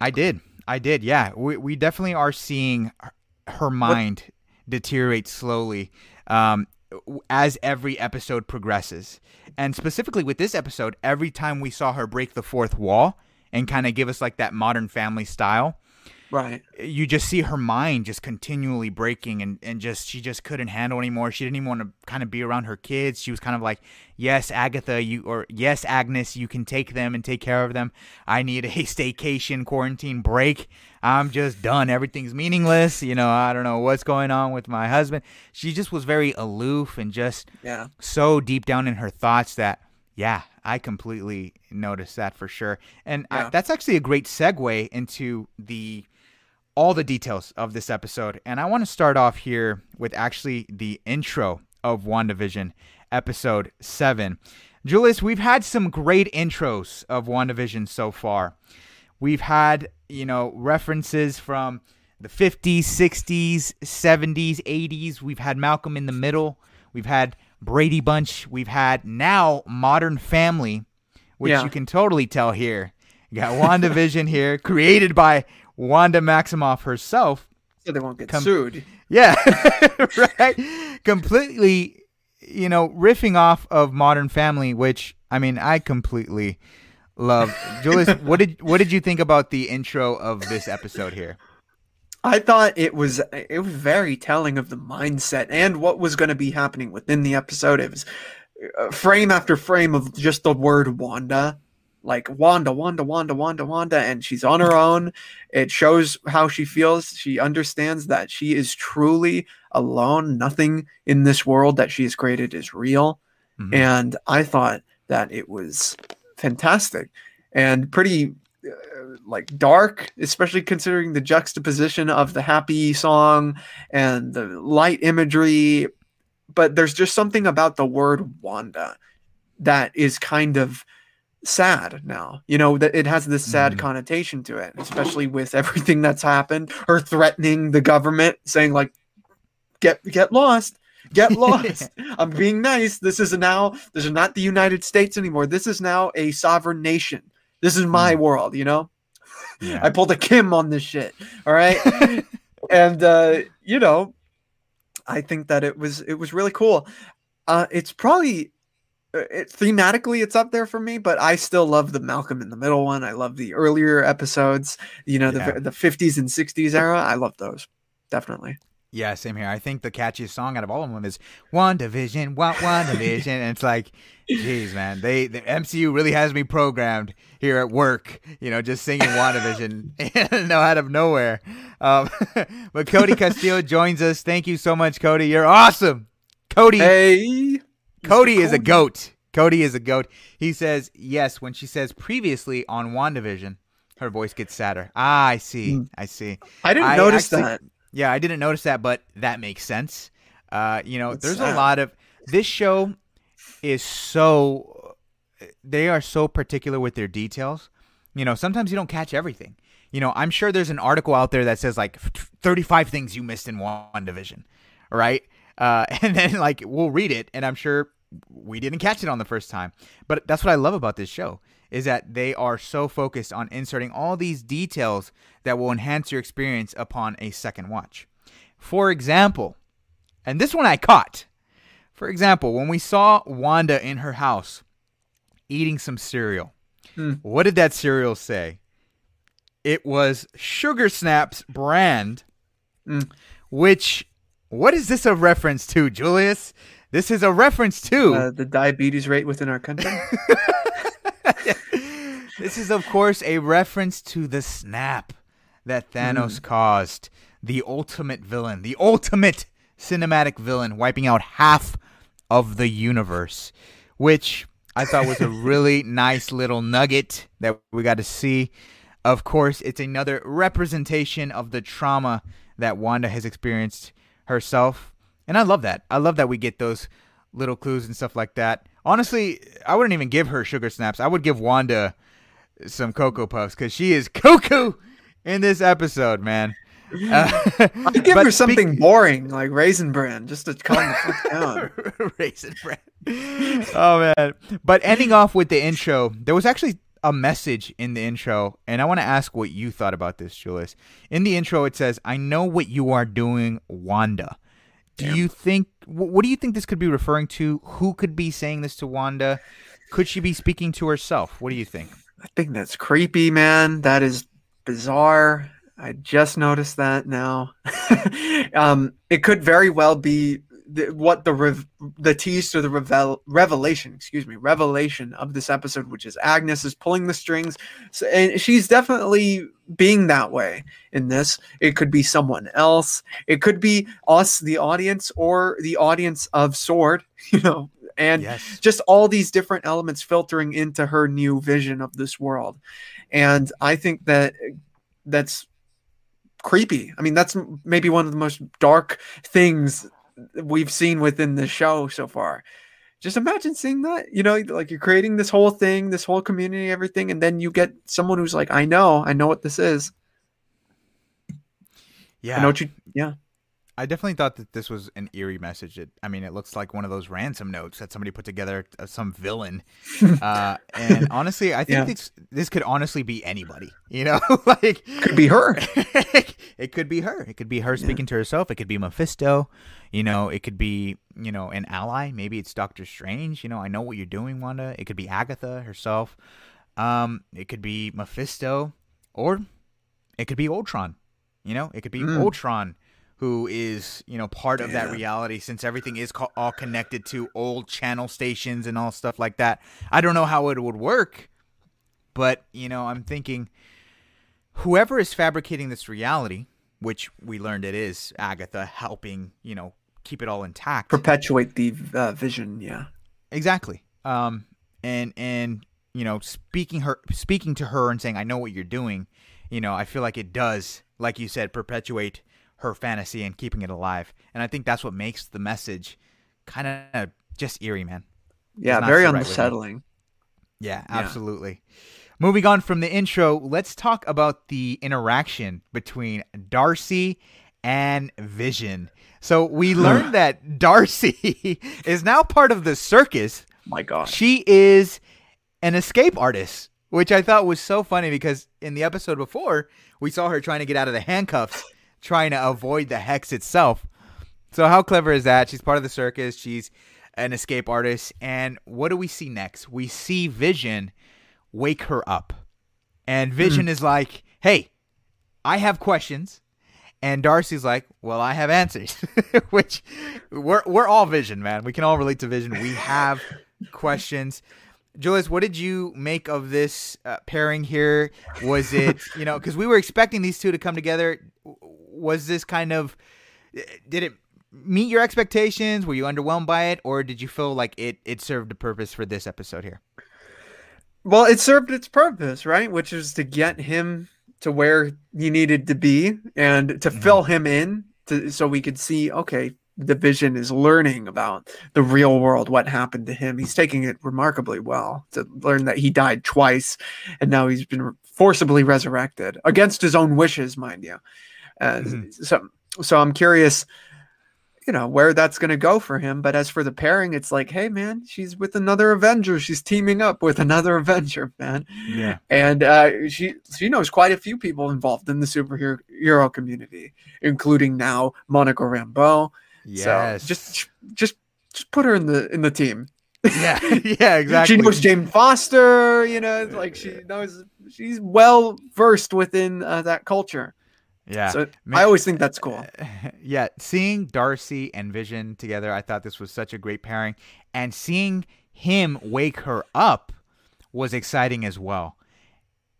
I did. I did. Yeah. We, we definitely are seeing her, her mind deteriorate slowly um, as every episode progresses. And specifically with this episode, every time we saw her break the fourth wall and kind of give us like that modern family style, Right. you just see her mind just continually breaking and, and just she just couldn't handle anymore. She didn't even want to kind of be around her kids. She was kind of like, Yes, Agatha, you or yes, Agnes, you can take them and take care of them. I need a staycation quarantine break. I'm just done. Everything's meaningless. You know, I don't know what's going on with my husband. She just was very aloof and just Yeah. so deep down in her thoughts that yeah i completely noticed that for sure and I, that's actually a great segue into the all the details of this episode and i want to start off here with actually the intro of wandavision episode 7 julius we've had some great intros of wandavision so far. We've had you know references from the 50s 60s 70s 80s we've had malcolm in the middle. We've had brady bunch. We've had now modern family which Yeah. you can totally tell here. You got wandavision here created by wanda maximoff herself So they won't get Come- sued. yeah, right. Completely, you know, riffing off of Modern Family, which I mean, I completely love. Julius, what did what did you think about the intro of this episode here? I thought it was it was very telling of the mindset and what was going to be happening within the episode. It was uh, frame after frame of just the word Wanda, like Wanda, Wanda, Wanda, Wanda, Wanda, and she's on her own. It shows how she feels. She understands that she is truly alone. Nothing in this world that she has created is real. Mhm. And I thought that it was fantastic and pretty uh, like dark, especially considering the juxtaposition of the happy song and the light imagery. But there's just something about the word Wanda that is kind of sad now. You know, that it has this sad Mhm. connotation to it, especially with everything that's happened. Her threatening the government, saying like, "Get get lost." Get lost. I'm being nice. This is now, this is not the United States anymore. This is now a sovereign nation. This is my world, you know? Yeah. I pulled a Kim on this shit. All right. and uh, you know, I think that it was it was really cool. Uh, it's probably it, thematically it's up there for me, but I still love the Malcolm in the Middle one. I love the earlier episodes. You know, Yeah. the the 50s and 60s era. I love those definitely. Yeah, same here. I think the catchiest song out of all of them is WandaVision, Wa- WandaVision. and it's like, jeez man, they the MCU really has me programmed here at work, you know, just singing WandaVision no out of nowhere. Um, but Cody Castillo joins us. Thank you so much, Cody. You're awesome. Cody Hey, Cody Mr. is a goat. Cody is a goat. He says, yes, when she says previously on WandaVision, her voice gets sadder. Ah, I see. Mm. I see. I didn't I notice actually- that. Yeah, I didn't notice that, but that makes sense. Uh, you know, It's there's sad. a lot of this show is so they are so particular with their details. You know, sometimes you don't catch everything. You know, I'm sure there's an article out there that says like 35 things you missed in WandaVision, right? Uh, and then like we'll read it, and I'm sure we didn't catch it on the first time. But that's what I love about this show is that they are so focused on inserting all these details that will enhance your experience upon a second watch. For example, and this one I caught. For example, when we saw Wanda in her house eating some cereal, Hmm. what did that cereal say? It was Sugar Snaps brand, Hmm. which, what is this a reference to, Julius? This is a reference to. Uh, the diabetes rate within our country. this is, of course, a reference to the snap that Thanos caused. The ultimate villain, the ultimate cinematic villain, wiping out half of the universe, which I thought was a really nice little nugget that we got to see. Of course, it's another representation of the trauma that Wanda has experienced herself. And I love that. I love that we get those little clues and stuff like that. Honestly, I wouldn't even give her sugar snaps. I would give Wanda some Cocoa Puffs because she is cuckoo in this episode, man. Uh, I give her speak- something boring like Raisin Bran just to calm the fuck down. Raisin bread. Oh man! But ending off with the intro, there was actually a message in the intro, and I want to ask what you thought about this, Julius. In the intro, it says, "I know what you are doing, Wanda." Do Damn. you think? What do you think this could be referring to? Who could be saying this to Wanda? Could she be speaking to herself? What do you think? I think that's creepy, man. That is bizarre. I just noticed that now. um, it could very well be the, what the rev- the tease to the revel- revelation, excuse me, revelation of this episode, which is Agnes is pulling the strings, so, and she's definitely being that way in this. It could be someone else. It could be us, the audience, or the audience of Sword. You know, and Yes. just all these different elements filtering into her new vision of this world and i think that that's creepy i mean that's maybe one of the most dark things we've seen within the show so far. Just imagine seeing that you know like you're creating this whole thing this whole community everything and then you get someone who's like i know i know what this is. Yeah. i know what you yeah I definitely thought that this was an eerie message. It, I mean, it looks like one of those ransom notes that somebody put together, uh, some villain. uh, and honestly, I think Yeah. this this could honestly be anybody. You know, like could be her it could be her. It could be her speaking to herself. It could be Mephisto. You know, it could be you know an ally. Maybe it's Doctor Strange. You know, I know what you're doing, Wanda. It could be Agatha herself. Um, it could be Mephisto, or it could be Ultron. You know, it could be Mm. Ultron who is you know part of that reality since everything is co- all connected to old channel stations and all stuff like that. I don't know how it would work, but you know, I'm thinking whoever is fabricating this reality, which we learned it is Agatha helping, you know, keep it all intact. perpetuate the uh, vision yeah Exactly. Um, and and you know, speaking her speaking to her and saying, "I know what you're doing," you know, I feel like it does, like you said, perpetuate her fantasy and keeping it alive. And I think that's what makes the message kind of just eerie, man. yeah very so right unsettling Yeah, Yeah. absolutely. Moving on from the intro, let's talk about the interaction between Darcy and Vision. So we learned that Darcy is now part of the circus. my gosh She is an escape artist, which I thought was so funny because in the episode before, we saw her trying to get out of the handcuffs, trying to avoid the hex itself. So how clever is that? She's part of the circus. She's an escape artist. And what do we see next? We see Vision wake her up. And Vision is like, "Hey, I have questions." And Darcy's like, "Well, I have answers." Which we're we're all Vision, man. We can all relate to Vision. We have questions. Julius, what did you make of this uh, pairing here? Was it, you know, because we were expecting these two to come together. Was this kind of, did it meet your expectations? Were you underwhelmed by it, or did you feel like it it served a purpose for this episode here? Well, it served its purpose, right? Which is to get him to where he needed to be and to mm-hmm. fill him in to, so we could see, okay, the vision is learning about the real world, what happened to him. He's taking it remarkably well to learn that he died twice and now he's been forcibly resurrected against his own wishes, mind you. Uh, Mhm. So, so I'm curious, you know, where that's going to go for him. But as for the pairing, it's like, hey, man, she's with another Avenger. She's teaming up with another Avenger, man Yeah. and uh, she she knows quite a few people involved in the superhero hero community, including now Monica Rambeau. Yes. So just just just put her in the in the team. yeah. yeah. Exactly. She knows Jane Foster. You know, like she knows she's well versed within uh, that culture. Yeah. so I always think that's cool. yeah, seeing Darcy and Vision together, I thought this was such a great pairing, and seeing him wake her up was exciting as well.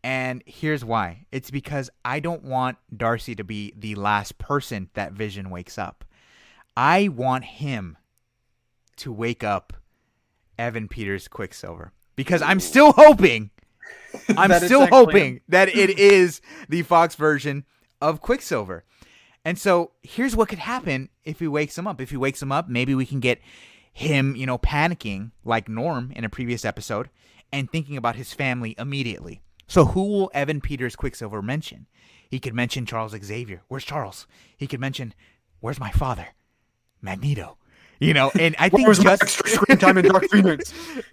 And here's why: it's because I don't want Darcy to be the last person that Vision wakes up. I want him to wake up Evan Peters Quicksilver because I'm still hoping. I'm still hoping that it is the Fox version of Quicksilver. And so here's what could happen if he wakes him up. If he wakes him up, maybe we can get him, you know, panicking like Norm in a previous episode and thinking about his family immediately. So who will Evan Peters Quicksilver mention? He could mention Charles Xavier. Where's Charles? He could mention, where's my father? Magneto. You know, and I think just extra screen time in Dark Phoenix?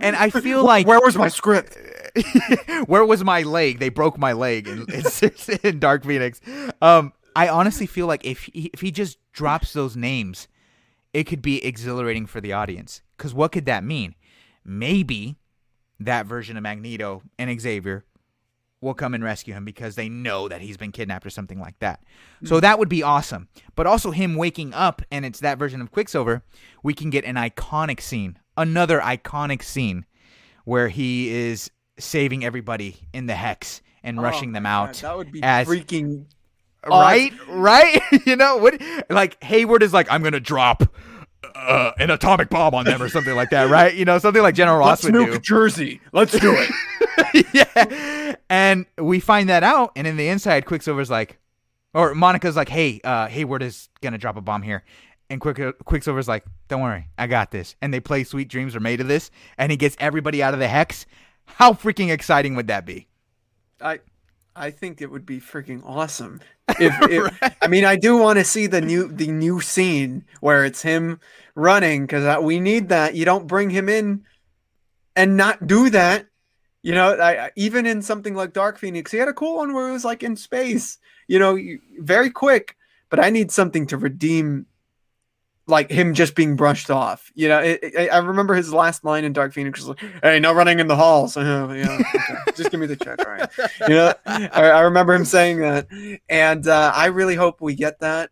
and I feel like Where was my script? where was my leg? They broke my leg in, in, in Dark Phoenix. Um, I honestly feel like if he, if he just drops those names, it could be exhilarating for the audience. Because what could that mean? Maybe that version of Magneto and Xavier will come and rescue him because they know that he's been kidnapped or something like that. So that would be awesome. But also him waking up and it's that version of Quicksilver, we can get an iconic scene, another iconic scene where he is saving everybody in the hex and rushing them out. Oh that would be as- freaking right? right? You know what like hayward is like i'm gonna drop uh, an atomic bomb on them or something like that right? You know something like general ross Let's would nuke Jersey. Let's do it. yeah. And we find that out and in the inside quicksilver's like or monica's like hey uh hayward is gonna drop a bomb here. And Quick, quicksilver's like don't worry i got this. And they play sweet dreams are made of this and he gets everybody out of the hex how freaking exciting would that be I I think it would be freaking awesome. If, if I mean, I do want to see the new the new scene where it's him running because we need that. You don't bring him in and not do that. You know, I, I- even in something like Dark Phoenix, he had a cool one where it was like in space. You know, very quick. But I need something to redeem, like him just being brushed off. You know, it, it- I remember his last line in Dark Phoenix was like, "Hey, no running in the halls." Uh, okay. just give me the check, all right? you know I, I remember him saying that and uh, i really hope we get that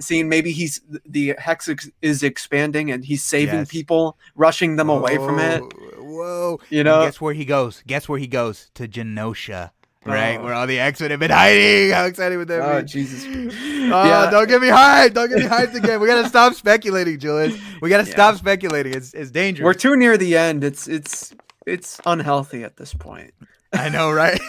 scene maybe he's the hex ex- is expanding and he's saving Yes. people rushing them away from it Whoa, whoa you And know guess where he goes? Guess where he goes? To Genosha, right? Oh. Where all the X Men have been hiding. How excited would that oh be? jesus Oh, Yeah. don't get me hyped. Don't get me hyped again. We gotta stop speculating, Julius. We gotta Yeah. stop speculating. It's it's dangerous. we're too near the end it's it's it's unhealthy at this point I know, right?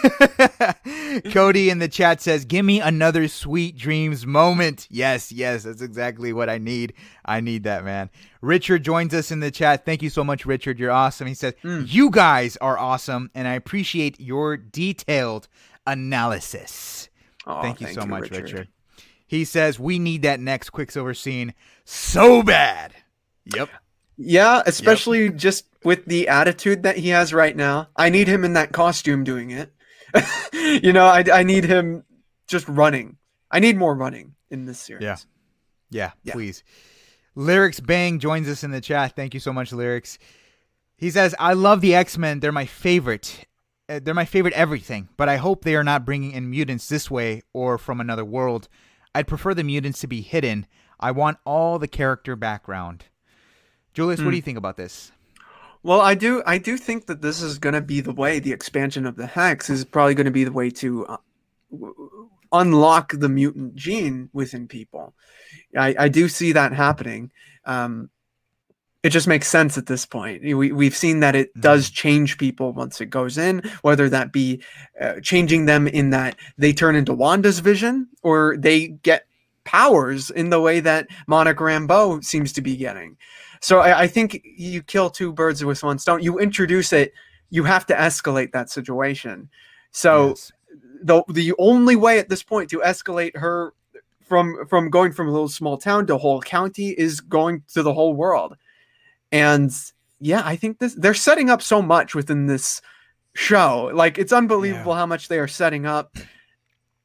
Cody in the chat says, "Give me another sweet dreams moment." Yes, yes, that's exactly what I need. I need that, man. Richard joins us in the chat. Thank you so much, Richard. You're awesome. He says, Mm. "You guys are awesome, and I appreciate your detailed analysis." oh, thank you so much, Richard. He says, "We need that next Quicksilver scene so bad." Yep. yeah especially just with the attitude that he has right now i need him in that costume doing it you know I, I need him just running i need more running in this series Yeah. Yeah, Yeah. please. Lyrics Bang joins us in the chat. Thank you so much, Lyrics. He says, I love the X Men. They're my favorite. Uh, they're my favorite everything, but I hope they are not bringing in mutants this way or from another world. I'd prefer the mutants to be hidden. I want all the character background. Julius, what Hmm. do you think about this? Well, I do. I do think that this is going to be the way. The expansion of the hex is probably going to be the way to uh, w- unlock the mutant gene within people. I, I do see that happening. Um, it just makes sense at this point. We we've seen that it does change people once it goes in, whether that be uh, changing them in that they turn into Wanda's vision or they get powers in the way that Monica Rambeau seems to be getting. So I, I think you kill two birds with one stone. You introduce it, you have to escalate that situation. So Yes. the the only way at this point to escalate her from from going from a little small town to whole county is going to the whole world. And yeah, I think this they're setting up so much within this show. Like it's unbelievable how much they are setting up.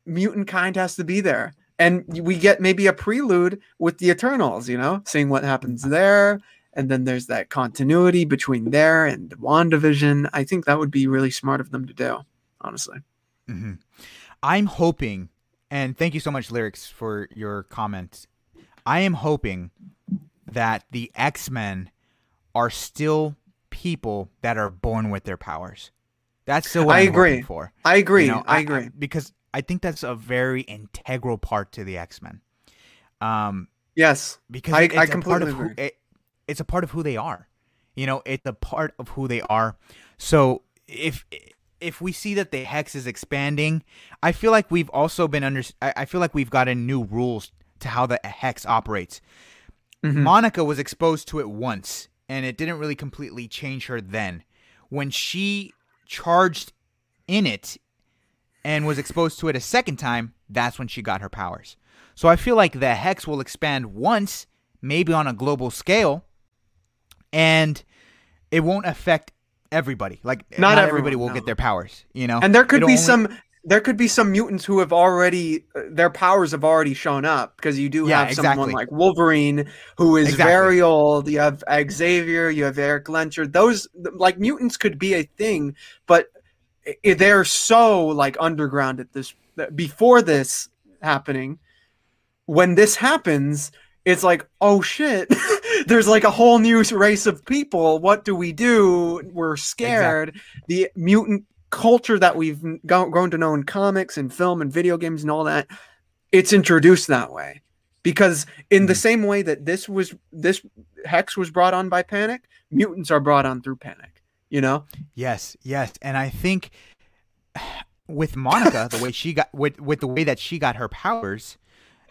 Mutant kind has to be there. And we get maybe a prelude with the Eternals, you know, seeing what happens there. And then there's that continuity between there and the WandaVision. I think that would be really smart of them to do, honestly. hmm I'm hoping, and thank you so much, Lyrics, for your comment. I am hoping that the X Men are still people that are born with their powers. That's still what I I'm agree. for. I agree. You know, I agree. because I think that's a very integral part to the X Men. Um, yes. because I- it- it's I a part completely of who it, it's a part of who they are. You know, it's a part of who they are. So if if we see that the hex is expanding, I feel like we've also been under. I feel like we've gotten new rules to how the hex operates. Mhm. Monica was exposed to it once, and it didn't really completely change her then. When she charged in it and was exposed to it a second time, that's when she got her powers. So I feel like the hex will expand once, maybe on a global scale, and it won't affect everybody. Like Not not, everybody will no. get their powers, you know. And there could It'll be only- some there could be some mutants who have already uh, their powers have already shown up because you do Yeah, have someone like Wolverine who is Exactly. very old. You have Xavier, you have Erik Lehnsherr. Those like mutants could be a thing, but i- they're so like underground at this before this happening. When this happens it's like oh shit. There's like a whole new race of people. What do we do? We're scared. The mutant culture that we've grown to know in comics and film and video games and all that it's introduced that way. Because in the Mhm. same way that this was this hex was brought on by panic mutants are brought on through panic you know Yes, yes, and I think with Monica, the way she got with with the way that she got her powers,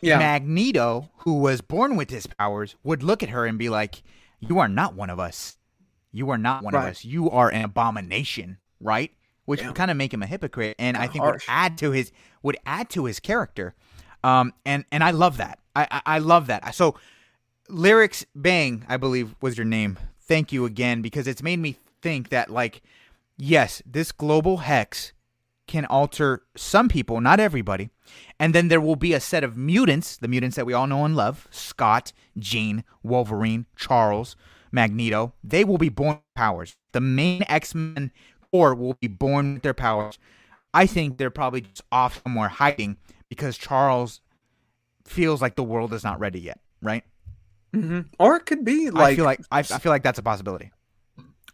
yeah Magneto, who was born with his powers, would look at her and be like, "You are not one of us. You are not one of us. You are an abomination." Right? Which Yeah. would kind of make him a hypocrite, and I think harsh. would add to his would add to his character. Um, and and I love that. I I, I love that. So, lyrics bang, I believe was your name. Thank you again because it's made me think that like, yes, this global hex can alter some people, not everybody. And then there will be a set of mutants, the mutants that we all know and love Scott, Jean, Wolverine, Charles, Magneto. They will be born with powers. The main X Men core will be born with their powers. I think they're probably just off somewhere hiding because Charles feels like the world is not ready yet, right? hmm or it could be like I feel like I, I feel like that's a possibility.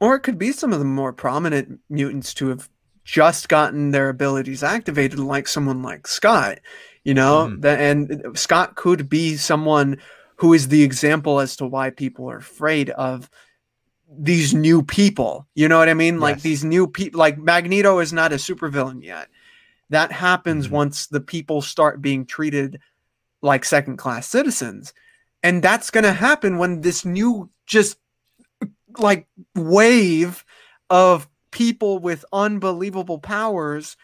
Or it could be some of the more prominent mutants to have just gotten their abilities activated like someone like scott you know. The- and scott could be someone who is the example as to why people are afraid of these new people you know what i mean? Like these new people like magneto is not a supervillain yet. That happens Mhm. once the people start being treated like second class citizens. And that's going to happen when this new just like wave of people with unbelievable powers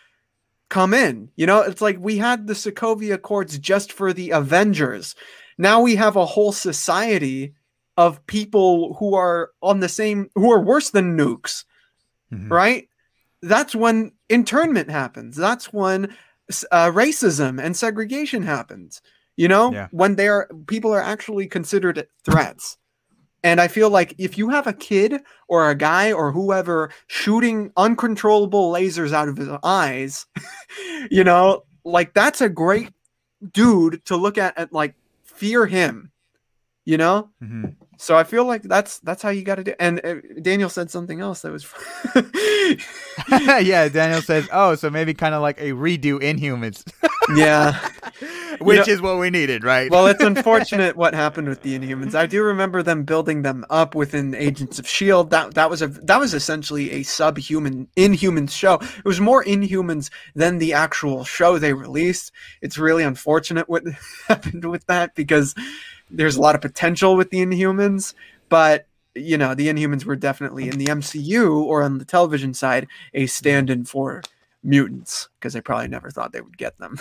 come in. You know, it's like we had the Sokovia Accords just for the Avengers. Now we have a whole society of people who are on the same who are worse than nukes, Mhm. right? That's when internment happens. That's when uh, racism and segregation happens. You know, Yeah. when they're people are actually considered threats. And I feel like if you have a kid or a guy or whoever shooting uncontrollable lasers out of his eyes, you know, like that's a great dude to look at and like fear him, you know? Mhm. So I feel like that's that's how you got to do. And uh, Daniel said something else that was yeah, Daniel says, "Oh, so maybe kind of like a redo Inhumans, yeah. which know- is what we needed, right?" Well, it's unfortunate what happened with the Inhumans. I do remember them building them up within Agents of Shield. That that was a that was essentially a subhuman Inhumans show. It was more Inhumans than the actual show they released. It's really unfortunate what happened with that because there's a lot of potential with the Inhumans, but you know the Inhumans were definitely in the MCU or on the television side a stand-in for mutants because they probably never thought they would get them.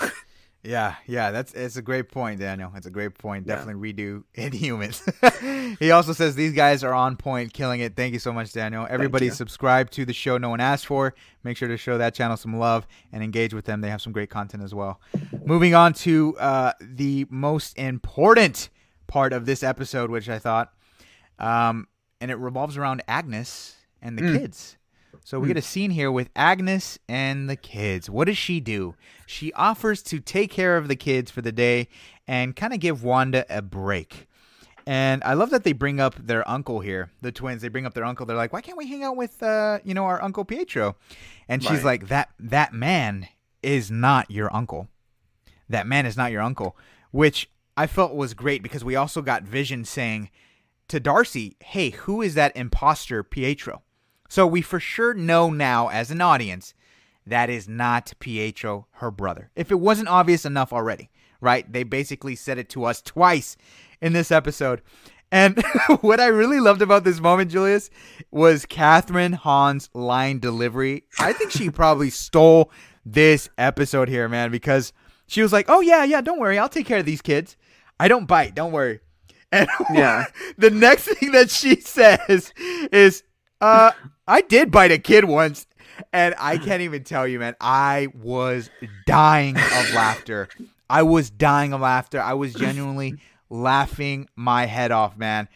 Yeah, yeah, that's it's a great point, Daniel. It's a great point. Yeah. Definitely redo Inhumans. he also says these guys are on point, killing it. Thank you so much, Daniel. Everybody subscribe to the show no one asked for. Make sure to show that channel some love and engage with them. They have some great content as well. Moving on to uh, the most important part of this episode, which I thought, um, and it revolves around Agnes and the Mm. kids. So we get a scene here with Agnes and the kids. What does she do? She offers to take care of the kids for the day and kind of give Wanda a break. And I love that they bring up their uncle here, the twins. They bring up their uncle. They're like, "Why can't we hang out with, uh, you know, our uncle Pietro?" And she's Right. like, "That that man is not your uncle. That man is not your uncle." Which I felt was great because we also got Vision saying to Darcy, "Hey, who is that imposter Pietro?" So we for sure know now as an audience that is not Pietro, her brother. If it wasn't obvious enough already, right? They basically said it to us twice in this episode. And what I really loved about this moment, Julius, was Kathryn Hahn's line delivery. I think she probably stole this episode here, man, because she was like, "Oh yeah, yeah, don't worry, I'll take care of these kids. I don't bite, don't worry." And Yeah. the next thing that she says is, "Uh, I did bite a kid once." And I can't even tell you, man. I was dying of laughter. I was dying of laughter. I was genuinely laughing my head off, man.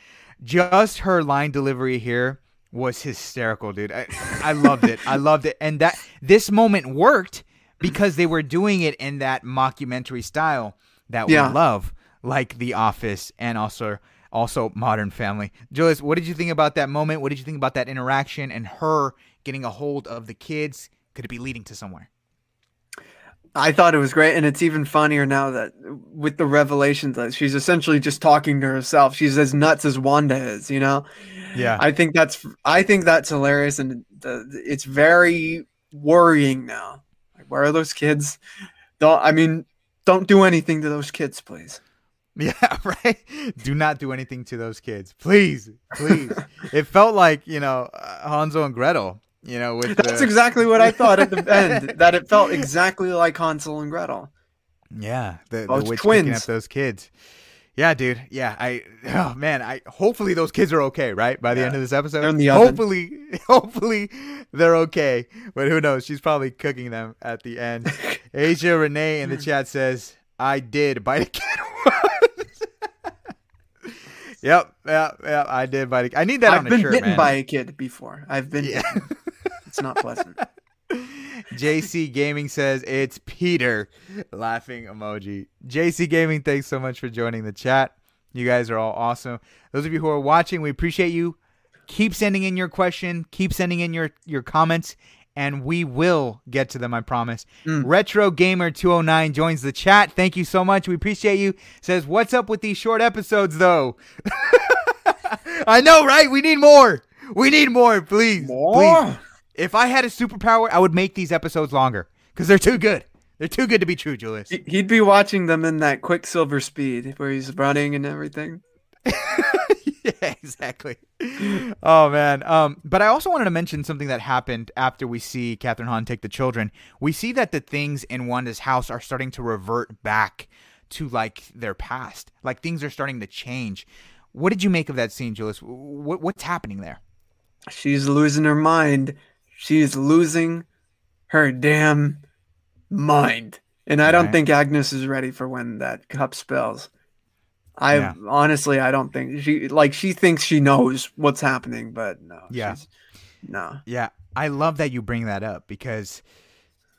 Just her line delivery here was hysterical, dude. I, I loved it. I loved it. And that this moment worked because they were doing it in that mockumentary style that Yeah. we love, like The Office and also also Modern Family. Julius, what did you think about that moment? What did you think about that interaction and her getting a hold of the kids? Could it be leading to somewhere? I thought it was great, and it's even funnier now that with the revelations that she's essentially just talking to herself. She's as nuts as Wanda is, you know. Yeah. I think that's I think that's hilarious, and the, it's very worrying now. Like, where are those kids? Don't I mean, don't do anything to those kids, please. Yeah, right. Do not do anything to those kids, please, please. it felt like you know uh, Hansel and Gretel. You know, with That's the, exactly what I thought at the end. That it felt exactly like Hansel and Gretel. yeah, the, the Those witch picking twins. up those kids. Yeah, dude. Yeah, I. Oh man, I. Hopefully those kids are okay, right? By the Yeah. end of this episode, They're in the oven. hopefully, hopefully they're okay. But who knows? She's probably cooking them at the end. Asia Renee in the chat says, "I did bite a kid." yep, yep, yep. I did bite. A, I need that I've on a been shirt, bitten man. by a kid before. I've been. Yeah. It's not pleasant. JC Gaming says it's Peter. Laughing emoji. JC Gaming, thanks so much for joining the chat. You guys are all awesome. Those of you who are watching, we appreciate you. Keep sending in your question. Keep sending in your your comments, and we will get to them. I promise. Mm. Retro Gamer 209 joins the chat. Thank you so much. We appreciate you. Says, "What's up with these short episodes, though?" I know, right? We need more. We need more, please. Please. If I had a superpower, I would make these episodes longer because they're too good. They're too good to be true, Julius. He'd be watching them in that Quicksilver speed where he's running and everything. yeah, exactly. Oh man. Um, but I also wanted to mention something that happened after we see Kathryn Hahn take the children. We see that the things in Wanda's house are starting to revert back to like their past. Like things are starting to change. What did you make of that scene, Julius? What, what's happening there? She's losing her mind. She's losing her damn mind. And I don't Right. think Agnes is ready for when that cup spills. I Yeah. honestly, I don't think she like she thinks she knows what's happening, but no. Yeah. she's- no. Yeah, I love that you bring that up because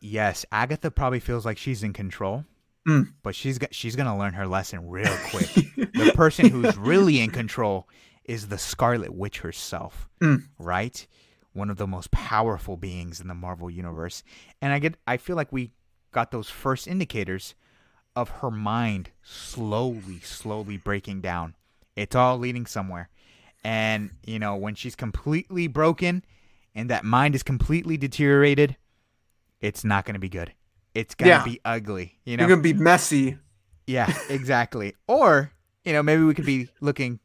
yes, Agatha probably feels like she's in control, Mm. But she's got, she's gonna learn her lesson real quick. the person who's really in control is the Scarlet Witch herself, Mm. right? One of the most powerful beings in the Marvel universe, and I get I feel like we got those first indicators of her mind slowly, slowly breaking down. It's all leading somewhere. And, you know, when she's completely broken and that mind is completely deteriorated, it's not going to be good. It's going to Yeah. be ugly, you know? You're gonna be messy. Yeah, exactly. or, you know, maybe we could be looking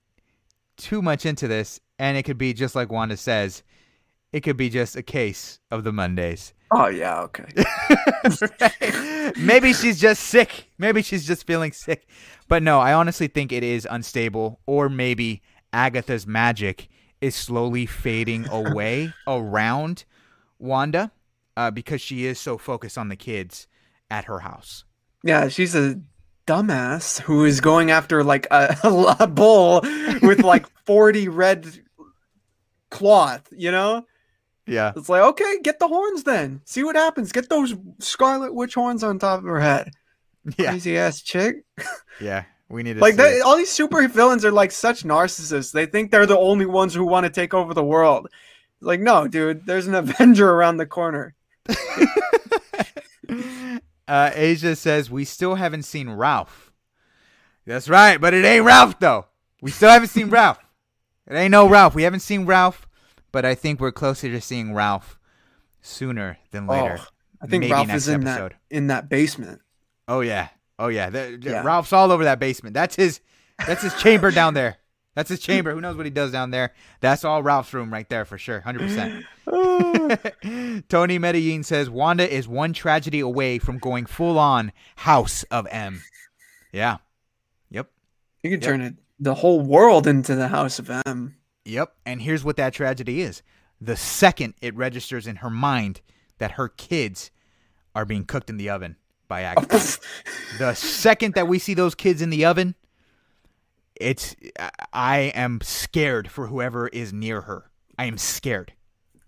too much into this and it could be just like Wanda says, it could be just a case of the Mondays. Oh yeah, okay. Maybe she's just sick. Maybe she's just feeling sick. But no, I honestly think it is unstable. Or maybe Agatha's magic is slowly fading away around Wanda uh, because she is so focused on the kids at her house. Yeah, she's a dumbass who is going after like a, a bull with like 40 red cloth, you know? Yeah. It's like, okay, get the horns then. See what happens. Get those Scarlet Witch horns on top of her head. Yeah. Crazy ass chick. Yeah. We need to Like see that, it. all these super villains are like such narcissists. They think they're the only ones who want to take over the world. Like, no, dude, there's an Avenger around the corner. uh, Asia says we still haven't seen Ralph. That's right, but it ain't Ralph though. We still haven't seen Ralph. It ain't no Ralph. We haven't seen Ralph, but I think we're closer to seeing Ralph sooner than oh, later. Oh, I think Maybe Ralph is in episode. that in that basement. Oh yeah, oh yeah. The- Yeah. Ralph's all over that basement. That's his. That's his chamber down there. That's his chamber. Who knows what he does down there? That's all Ralph's room right there for sure, hundred percent. Tony Medellin says Wanda is one tragedy away from going full on House of M. Yeah. Yep. You could Yep. turn it the whole world into the House of M. Yep. And here's what that tragedy is. The second it registers in her mind that her kids are being cooked in the oven by Agatha. the second that we see those kids in the oven, it's I- I am scared for whoever is near her. I am scared.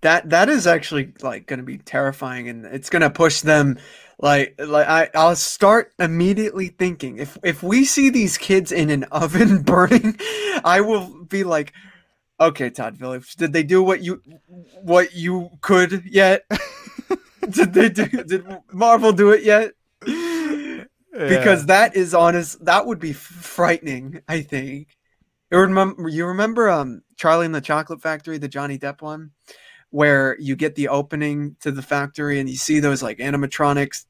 That that is actually like going to be terrifying, and it's going to push them. Like like I I'll start immediately thinking if if we see these kids in an oven burning, I will be like, okay, Todd Phillips, did they do what you what you could yet? did they do? Did Marvel do it yet? Because that is honest. That would be frightening. I think. You remember? You remember um Charlie and the Chocolate Factory, the Johnny Depp one, where you get the opening to the factory and you see those like animatronics,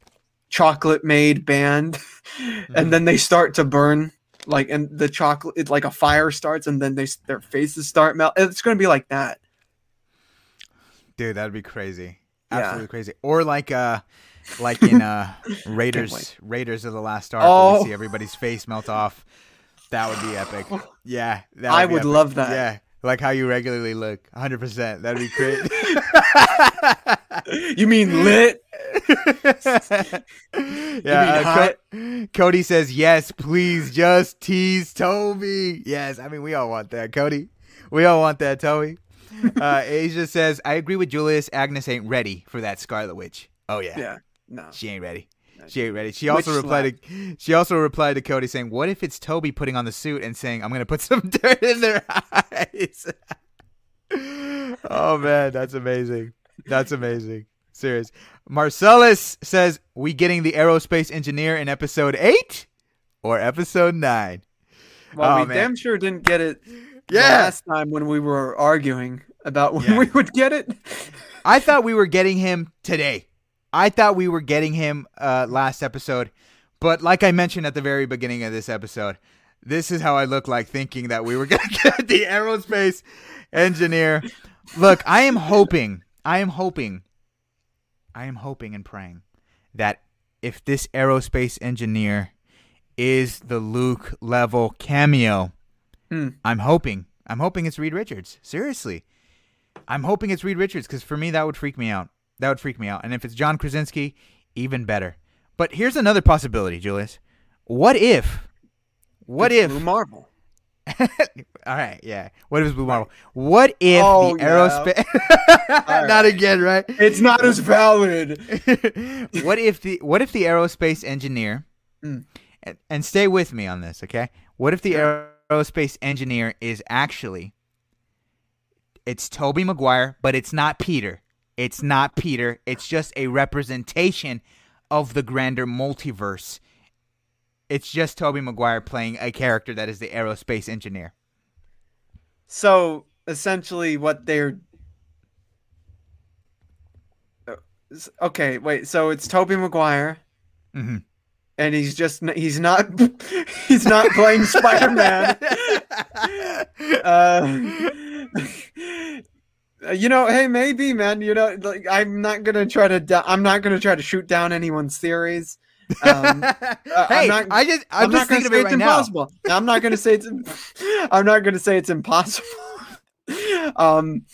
chocolate made band, Mm-hmm. and then they start to burn. Like and the chocolate, it's like a fire starts, and then they their faces start melt. It's going to be like that. dude, that'd be crazy. Yeah. Absolutely crazy. Or like uh like in uh Raiders. Raiders of the Last Ark where Oh. we see everybody's face melt off. That would be epic. Yeah. that I would epic. love that. Yeah. Like how you regularly look. 100%. That'd be great. You mean lit? yeah, uh. Co- Cody says yes, please just tease Toby. Yes, I mean we all want that, Cody. We all want that, Toby. Uh, Asia says I agree with Julius. Agnes ain't ready for that Scarlet Witch. Oh yeah, Yeah. No. she ain't ready. She ain't ready. She also Witch replied to she also replied to Cody saying, "What if it's Toby putting on the suit and saying I'm gonna put some dirt in their eyes?" oh man, that's amazing. That's amazing. Serious. Marcellus says, "We getting the aerospace engineer in episode eight or episode nine? Well, Oh, we man. damn sure didn't get it Yeah. last time when we were arguing about when Yeah. we would get it. I thought we were getting him today. I thought we were getting him uh, last episode, but like I mentioned at the very beginning of this episode, this is how I look like thinking that we were to get the aerospace engineer. Look, I am hoping, I am hoping, I am hoping and praying that if this aerospace engineer is the Luke level cameo, Hmm. I'm hoping, I'm hoping it's Reed Richards. Seriously. I'm hoping it's Reed Richards because for me that would freak me out. That would freak me out. And if it's John Krasinski, even better. But here's another possibility, Julius. What if? What It's if? Marvel? All right, yeah. What if it's Blue Marvel? What if Oh, the aerospace? Not right. again, right? It's not as valid. what if the What if the aerospace engineer? Mm. And, and stay with me on this, okay? What if the Sure. aerospace engineer is actually? It's Tobey Maguire, but it's not Peter. It's not Peter. It's just a representation of the grander multiverse. It's just Tobey Maguire playing a character that is the aerospace engineer. So essentially, what they're Uh, okay. Wait. So it's Tobey Maguire, hmm and he's just he's not he's not playing Spider Man. Uh, you know, hey, maybe, man. You know, like I'm not gonna try to. I'm not gonna try to shoot down anyone's theories. Um, hey, not- I just I'm, just not gonna thinking of say it it's right now. impossible. I'm not gonna say it's. I'm not gonna say it's impossible. um,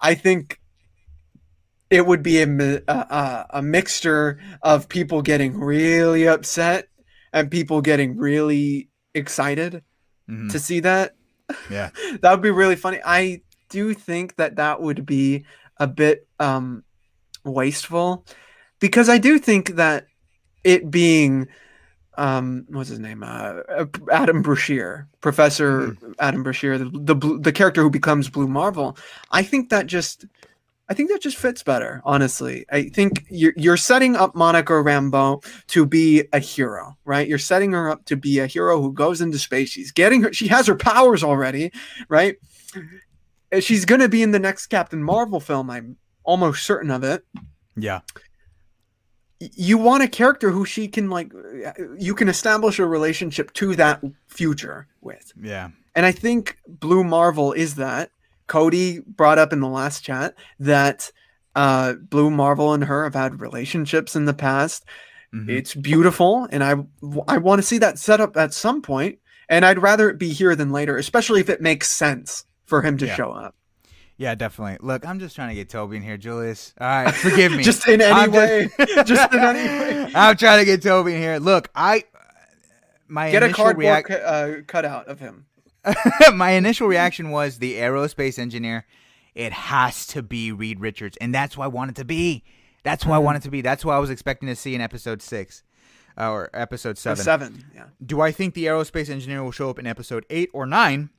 I think it would be a, a a mixture of people getting really upset and people getting really excited Mhm. to see that. Yeah. that would be really funny. I do think that that would be a bit um wasteful because I do think that it being um what's his name? Uh Adam Brashear Professor Adam Brashear the the, the character who becomes Blue Marvel. I think that just I think that just fits better honestly. I think you're you're setting up Monica Rambeau to be a hero right? You're setting her up to be a hero who goes into space. She's getting her she has her powers already right? She's going to be in the next Captain Marvel film I'm almost certain of it. Yeah. You want a character who she can like you can establish a relationship to that future with Yeah. and i think blue marvel is that cody brought up in the last chat that uh blue marvel and her have had relationships in the past Mhm. it's beautiful and i i want to see that set up at some point and i'd rather it be here than later especially if it makes sense for him to Yeah. show up Yeah, definitely. Look, I'm just trying to get Toby in here, Julius. All right, forgive me. just in any I'm way just- just in any way I'm trying to get Toby in here. Look, I my get a cardboard cu- uh, cutout of him my initial reaction was the aerospace engineer it has to be Reed Richards, and that's why I want it to be. That's why I want it to be. That's who I was expecting to see in episode six uh, or episode Or seven. seven. Yeah. Do I think the aerospace engineer will show up in episode eight or nine?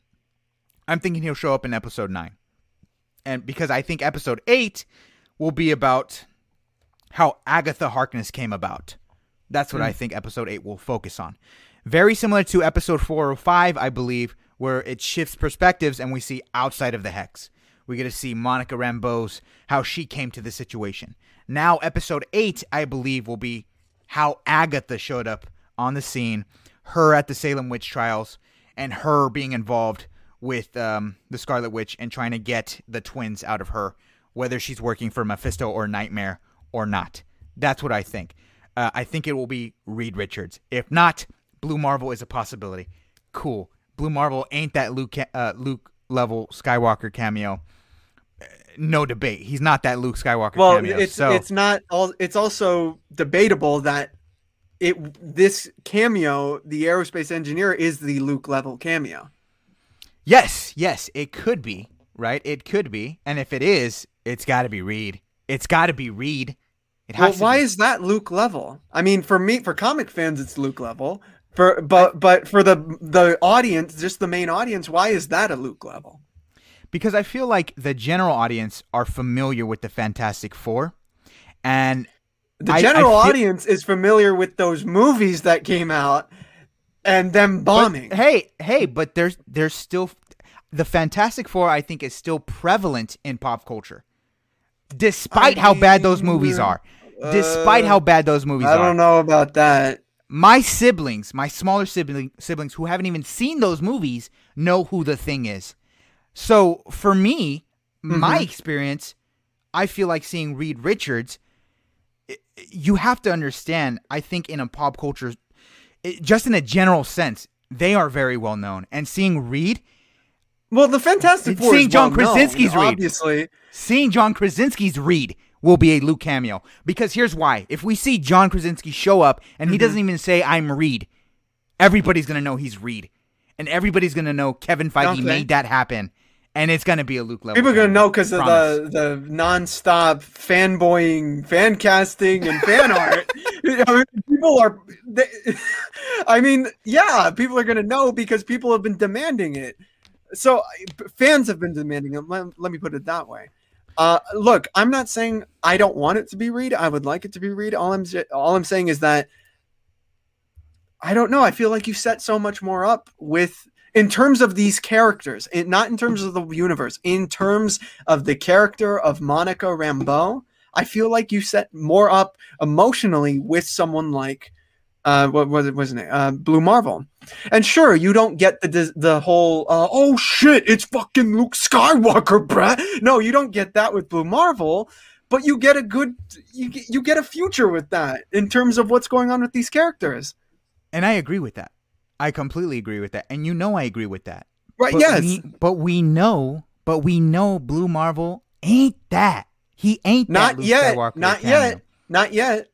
I'm thinking he'll show up in episode nine. And because I think episode eight will be about how Agatha Harkness came about. That's what I hmm. think episode eight will focus on. Very similar to episode four or five, I believe, where it shifts perspectives and we see outside of the hex. We get to see Monica Rambeau's how she came to the situation. Now, episode eight, I believe, will be how Agatha showed up on the scene, her at the Salem witch trials, and her being involved with um, the Scarlet Witch and trying to get the twins out of her, whether she's working for Mephisto or Nightmare or not. That's what I think. Uh, I think it will be Reed Richards. If not, Blue Marvel is a possibility. Cool. Blue Marvel ain't that Luke uh, Luke level Skywalker cameo. Uh, No debate. He's not that Luke Skywalker Well, cameo. it's so it's not all. It's also debatable that it this cameo, the aerospace engineer, is the Luke level cameo. Yes, yes, it could be right. It could be, and if it is, it's got to be Reed. It's got to be Reed. It Well, why be. is that Luke level? I mean, for me, for comic fans, it's Luke level. For but but for the the audience, just the main audience, why is that a Luke level? because I feel like the general audience are familiar with the Fantastic Four, and The I- I general feel- audience is familiar with those movies that came out and them But, bombing. hey, hey, but there's there's still the Fantastic Four. I think is still prevalent in pop culture, despite I how bad those movies are. Despite how bad those movies I are, I don't know about that. my siblings, my smaller sibling, siblings who haven't even seen those movies, know who the thing is. So for me, my Mhm. experience, I feel like seeing Reed Richards. You have to understand. I think in a pop culture, it- just in a general sense, they are very well known. And seeing Reed, Well, the Fantastic Four seeing John well known, Krasinski's Reed. obviously. seeing John Krasinski's Reed will be a Luke cameo. Because here's why: if we see John Krasinski show up and he Mm-hmm. doesn't even say "I'm Reed," everybody's gonna know he's Reed, and everybody's gonna know Kevin Feige Okay. made that happen, and it's gonna be a Luke level. People are gonna know because of the the nonstop fanboying, fan casting, and fan art. I mean, people are. They, I mean, yeah, people are gonna know because people have been demanding it. So fans have been demanding it. Let, let me put it that way. Uh, look, I'm not saying I don't want it to be Reed. I would like it to be Reed. All I'm all I'm saying is that I don't know. I feel like you set so much more up with in terms of these characters, and not in terms of the universe, in terms of the character of Monica Rambeau. I feel like you set more up emotionally with someone like uh, what was it? Wasn't it uh, Blue Marvel? And sure, you don't get the the whole uh, oh shit, it's fucking Luke Skywalker, bruh. No, you don't get that with Blue Marvel, but you get a good you you get a future with that in terms of what's going on with these characters. and I agree with that. I completely agree with that, and you know I agree with that. Right? But yes. we, but we know, but we know Blue Marvel ain't that. He ain't that Not Luke yet. Skywalker Not cameo. yet. Not yet.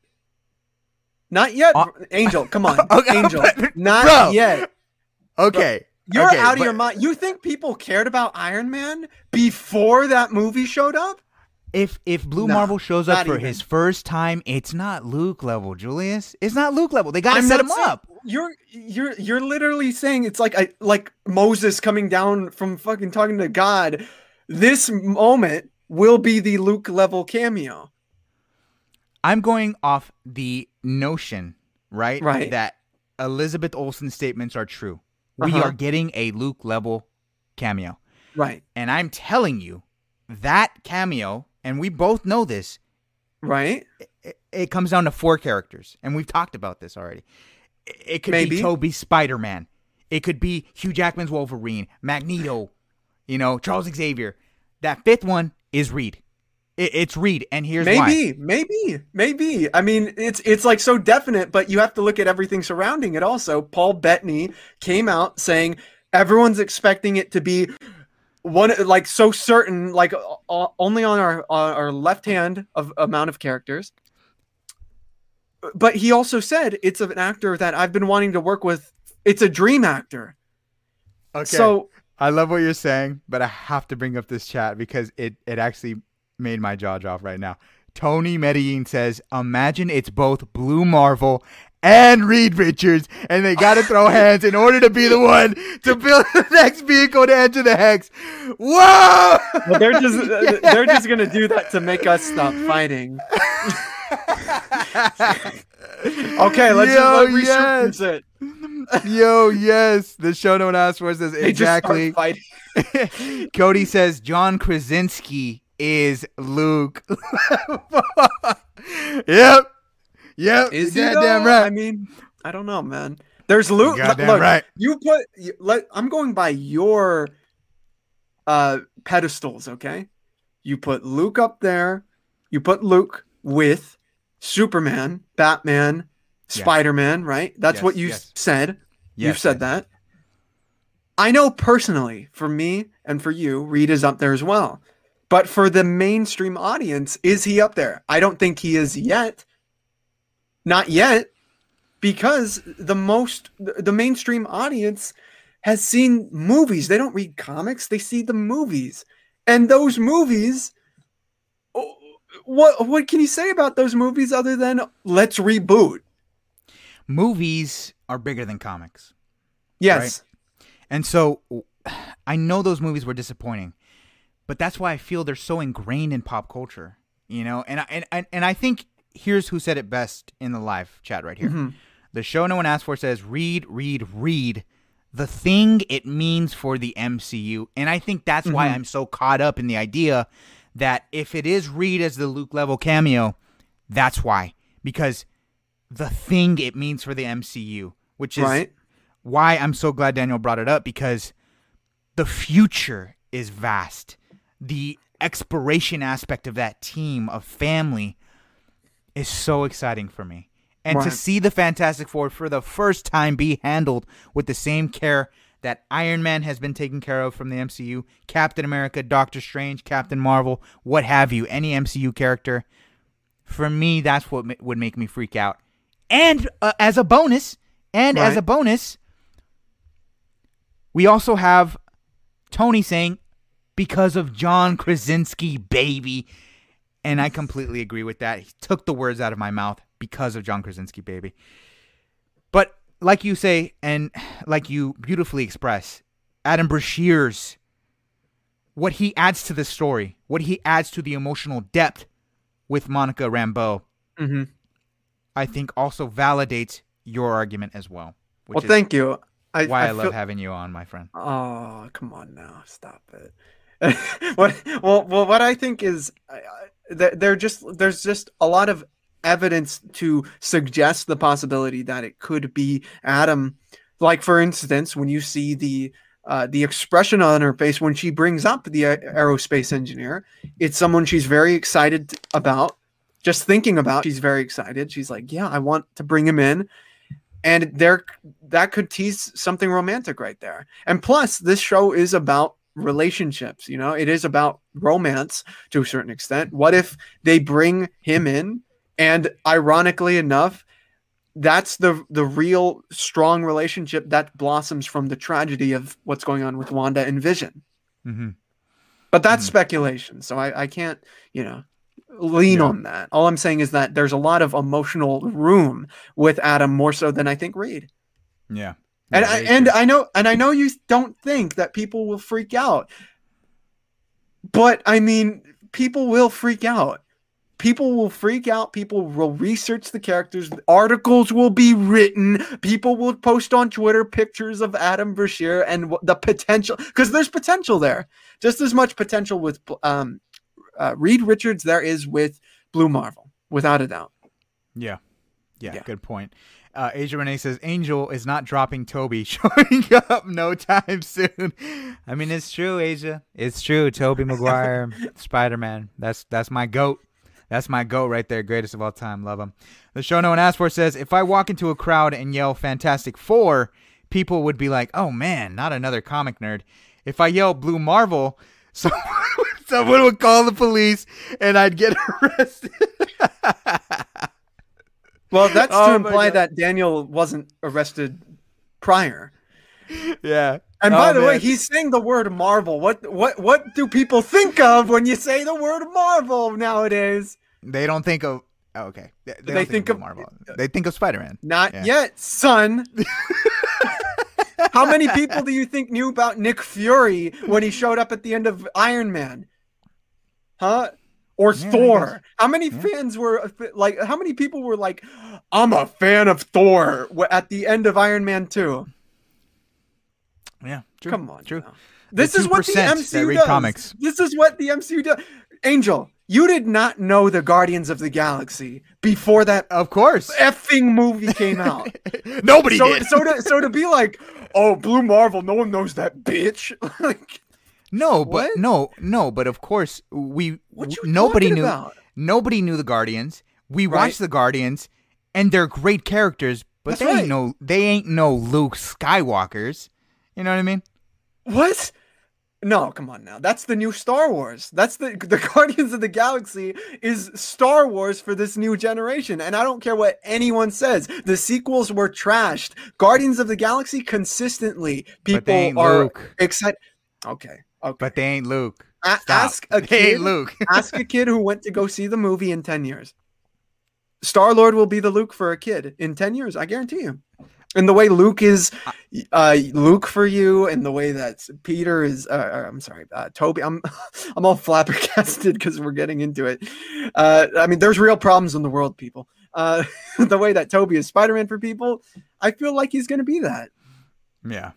Not yet. Uh, Angel, come on. Okay, Angel. Not bro. yet. Okay, You're okay, out of but- your mind. You think people cared about Iron Man before that movie showed up? If if Blue No, Marvel shows up for even. his first time, it's not Luke level, Julius. It's not Luke level. They gotta I'm set him saying- up. You're you're you're literally saying it's like I like Moses coming down from fucking talking to God. This moment will be the Luke level cameo. I'm going off the notion, right? Right. That Elizabeth Olsen's statements are true. We Uh-huh. are getting a Luke level cameo. Right. And I'm telling you, that cameo, and we both know this, Right. it, it comes down to four characters. And we've talked about this already. It, could Maybe. be Toby Spider Man. It could be Hugh Jackman's Wolverine, Magneto, you know, Charles Xavier. That fifth one is Reed. It, it's Reed, and here's why. maybe, maybe, maybe. I mean, it's it's like so definite, but you have to look at everything surrounding it. Also, Paul Bettany came out saying everyone's expecting it to be one like so certain, like uh, only on our on our left hand of amount of characters. But he also said it's an actor that I've been wanting to work with. It's a dream actor. Okay. So I love what you're saying, but I have to bring up this chat because it it actually made my jaw drop right now. Tony Medellin says, "Imagine it's both Blue Marvel and Reed Richards, and they got to throw hands in order to be the one to build the next vehicle to enter the hex." Whoa! Well, they're just they're just gonna do that to make us stop fighting. Okay, let's Yo, just let yes. it. Yo, yes, the show no one asked for says They just start exactly. fighting. Cody says John Krasinski is Luke. yep. Yep. Is you're he goddamn though? right. I mean, I don't know, man. There's Luke. You're Look, goddamn right. you put. You, let, I'm going by your uh pedestals. Okay, you put Luke up there. You put Luke with Superman, Batman, Yeah. Spider Man. Right. That's Yes, what you yes. said. You've said yes. that. I know personally, for me and for you, Reed is up there as well. But for the mainstream audience, is he up there? I don't think he is yet. Not yet, because the most the mainstream audience has seen movies. They don't read comics; they see the movies, and those movies. What what can you say about those movies other than let's reboot? Movies are bigger than comics. Yes, And so I know those movies were disappointing, but that's why I feel they're so ingrained in pop culture, you know? And I, and, and, I think here's who said it best in the live chat right here. Mhm. The show no one asked for says, read, read, read the thing it means for the MCU. And I think that's why Mhm. I'm so caught up in the idea that if it is Reed as the Luke level cameo, that's why. Because the thing it means for the MCU, which is right. why I'm so glad Daniel brought it up because the future is vast. The exploration aspect of that team of family is so exciting for me. And to see the Fantastic Four for the first time be handled with the same care that Iron Man has been taken care of from the MCU, Captain America, Doctor Strange, Captain Marvel, what have you, any MCU character, for me, that's what ma- would make me freak out. And uh, as a bonus, and as a bonus, we also have Tony saying, because of John Krasinski, baby. And I completely agree with that. He took the words out of my mouth because of John Krasinski, baby. Like you say, and like you beautifully express, Adam Brashear's what he adds to the story, what he adds to the emotional depth with Monica Rambeau, hmm I think also validates your argument as well. Well, thank you. I, why I, I love having you on, my friend. Oh, come on now, stop it. what? Well, well, what I think is I- I- there just there's just a lot of evidence to suggest the possibility that it could be Adam. Like for instance, when you see the uh, the expression on her face when she brings up the aerospace engineer, it's someone she's very excited about. Just thinking about, she's very excited. She's like, "Yeah, I want to bring him in." and there that could tease something romantic right there and plus this show is about relationships you know it is about romance to a certain extent what if they bring him in and ironically enough that's the the real strong relationship that blossoms from the tragedy of what's going on with Wanda and Vision hmm but that's Mhm. speculation so I, I can't you know lean Yeah. on that all i'm saying is that there's a lot of emotional room with adam more so than i think reed Yeah. and I, and. I know and I know you don't think that people will freak out, but I mean, people will freak out. People will freak out. People will research the characters. Articles will be written. People will post on Twitter pictures of Adam Brashear and the potential because there's potential there, just as much potential with um, uh, Reed Richards there is with Blue Marvel, without a doubt. Yeah. Yeah, Yeah. good point. Uh, Asia Renee says Angel is not dropping Toby, showing up no time soon. I mean, it's true, Asia. It's true. Tobey Maguire, Spider Man. That's that's my goat. That's my goat right there. Greatest of all time. Love him. The show no one asked for says if I walk into a crowd and yell Fantastic Four, people would be like, "Oh man, not another comic nerd." If I yell Blue Marvel, someone, someone would call the police and I'd get arrested. Well, that's Oh to imply that Daniel wasn't arrested prior. yeah, And oh, by Oh, the way, he's saying the word Marvel. What what what do people think of when you say the word Marvel nowadays? They don't think of. oh, okay. They, they, They don't think of of- Marvel. Uh, they think of Spider Man. Not Yeah. yet, son. How many people do you think knew about Nick Fury when he showed up at the end of Iron Man? Huh? Or Yeah, Thor? How many Yeah. fans were uh, like? How many people were like, "I'm a fan of Thor" at the end of Iron Man Two? Yeah. True. Come on, True. now. This is what the MCU read does. comics. This is what the MCU does. Angel, you did not know the Guardians of the Galaxy before that Of course. effing movie came out. Nobody so, did. so to so to be like, oh, Blue Marvel, no one knows that bitch. like, no, but What? no, no, but of course we. what you w- nobody knew. about? Nobody knew the Guardians. We Right. watched the Guardians, and they're great characters, but That's they right. ain't no. They ain't no Luke Skywalkers. You know what I mean? What? No, come on now. That's the new Star Wars. That's the the Guardians of the Galaxy is Star Wars for this new generation. And I don't care what anyone says. The sequels were trashed. Guardians of the Galaxy consistently people but they ain't are Luke. excited. Okay. Okay. But they ain't Luke. A- ask a kid. ain't Luke. ask a kid who went to go see the movie in 10 years. Star Lord will be the Luke for a kid in 10 years, I guarantee you. And the way Luke is uh, Luke for you, and the way that Peter is, uh, uh, I'm sorry, uh, Toby, I'm, I'm all flabbergasted because we're getting into it. Uh, I mean, there's real problems in the world, people. Uh, the way that Toby is Spider Man for people, I feel like he's going to be that. Yeah.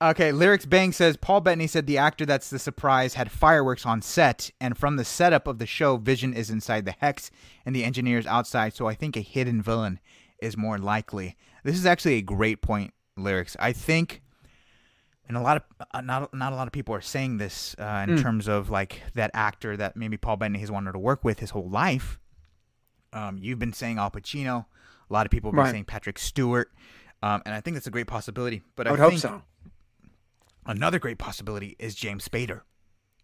Okay, Lyrics Bang says Paul Bettany said the actor that's the surprise had fireworks on set, and from the setup of the show, Vision is inside the hex and the engineers outside, so I think a hidden villain is more likely. This is actually a great point, Lyrics. I think, and a lot of uh, not not a lot of people are saying this uh, in Mm. terms of like that actor that maybe Paul Bettany has wanted to work with his whole life. Um, you've been saying Al Pacino. A lot of people have been Right. saying Patrick Stewart. Um, and I think that's a great possibility. But I I, would hope so. another great possibility is James Spader.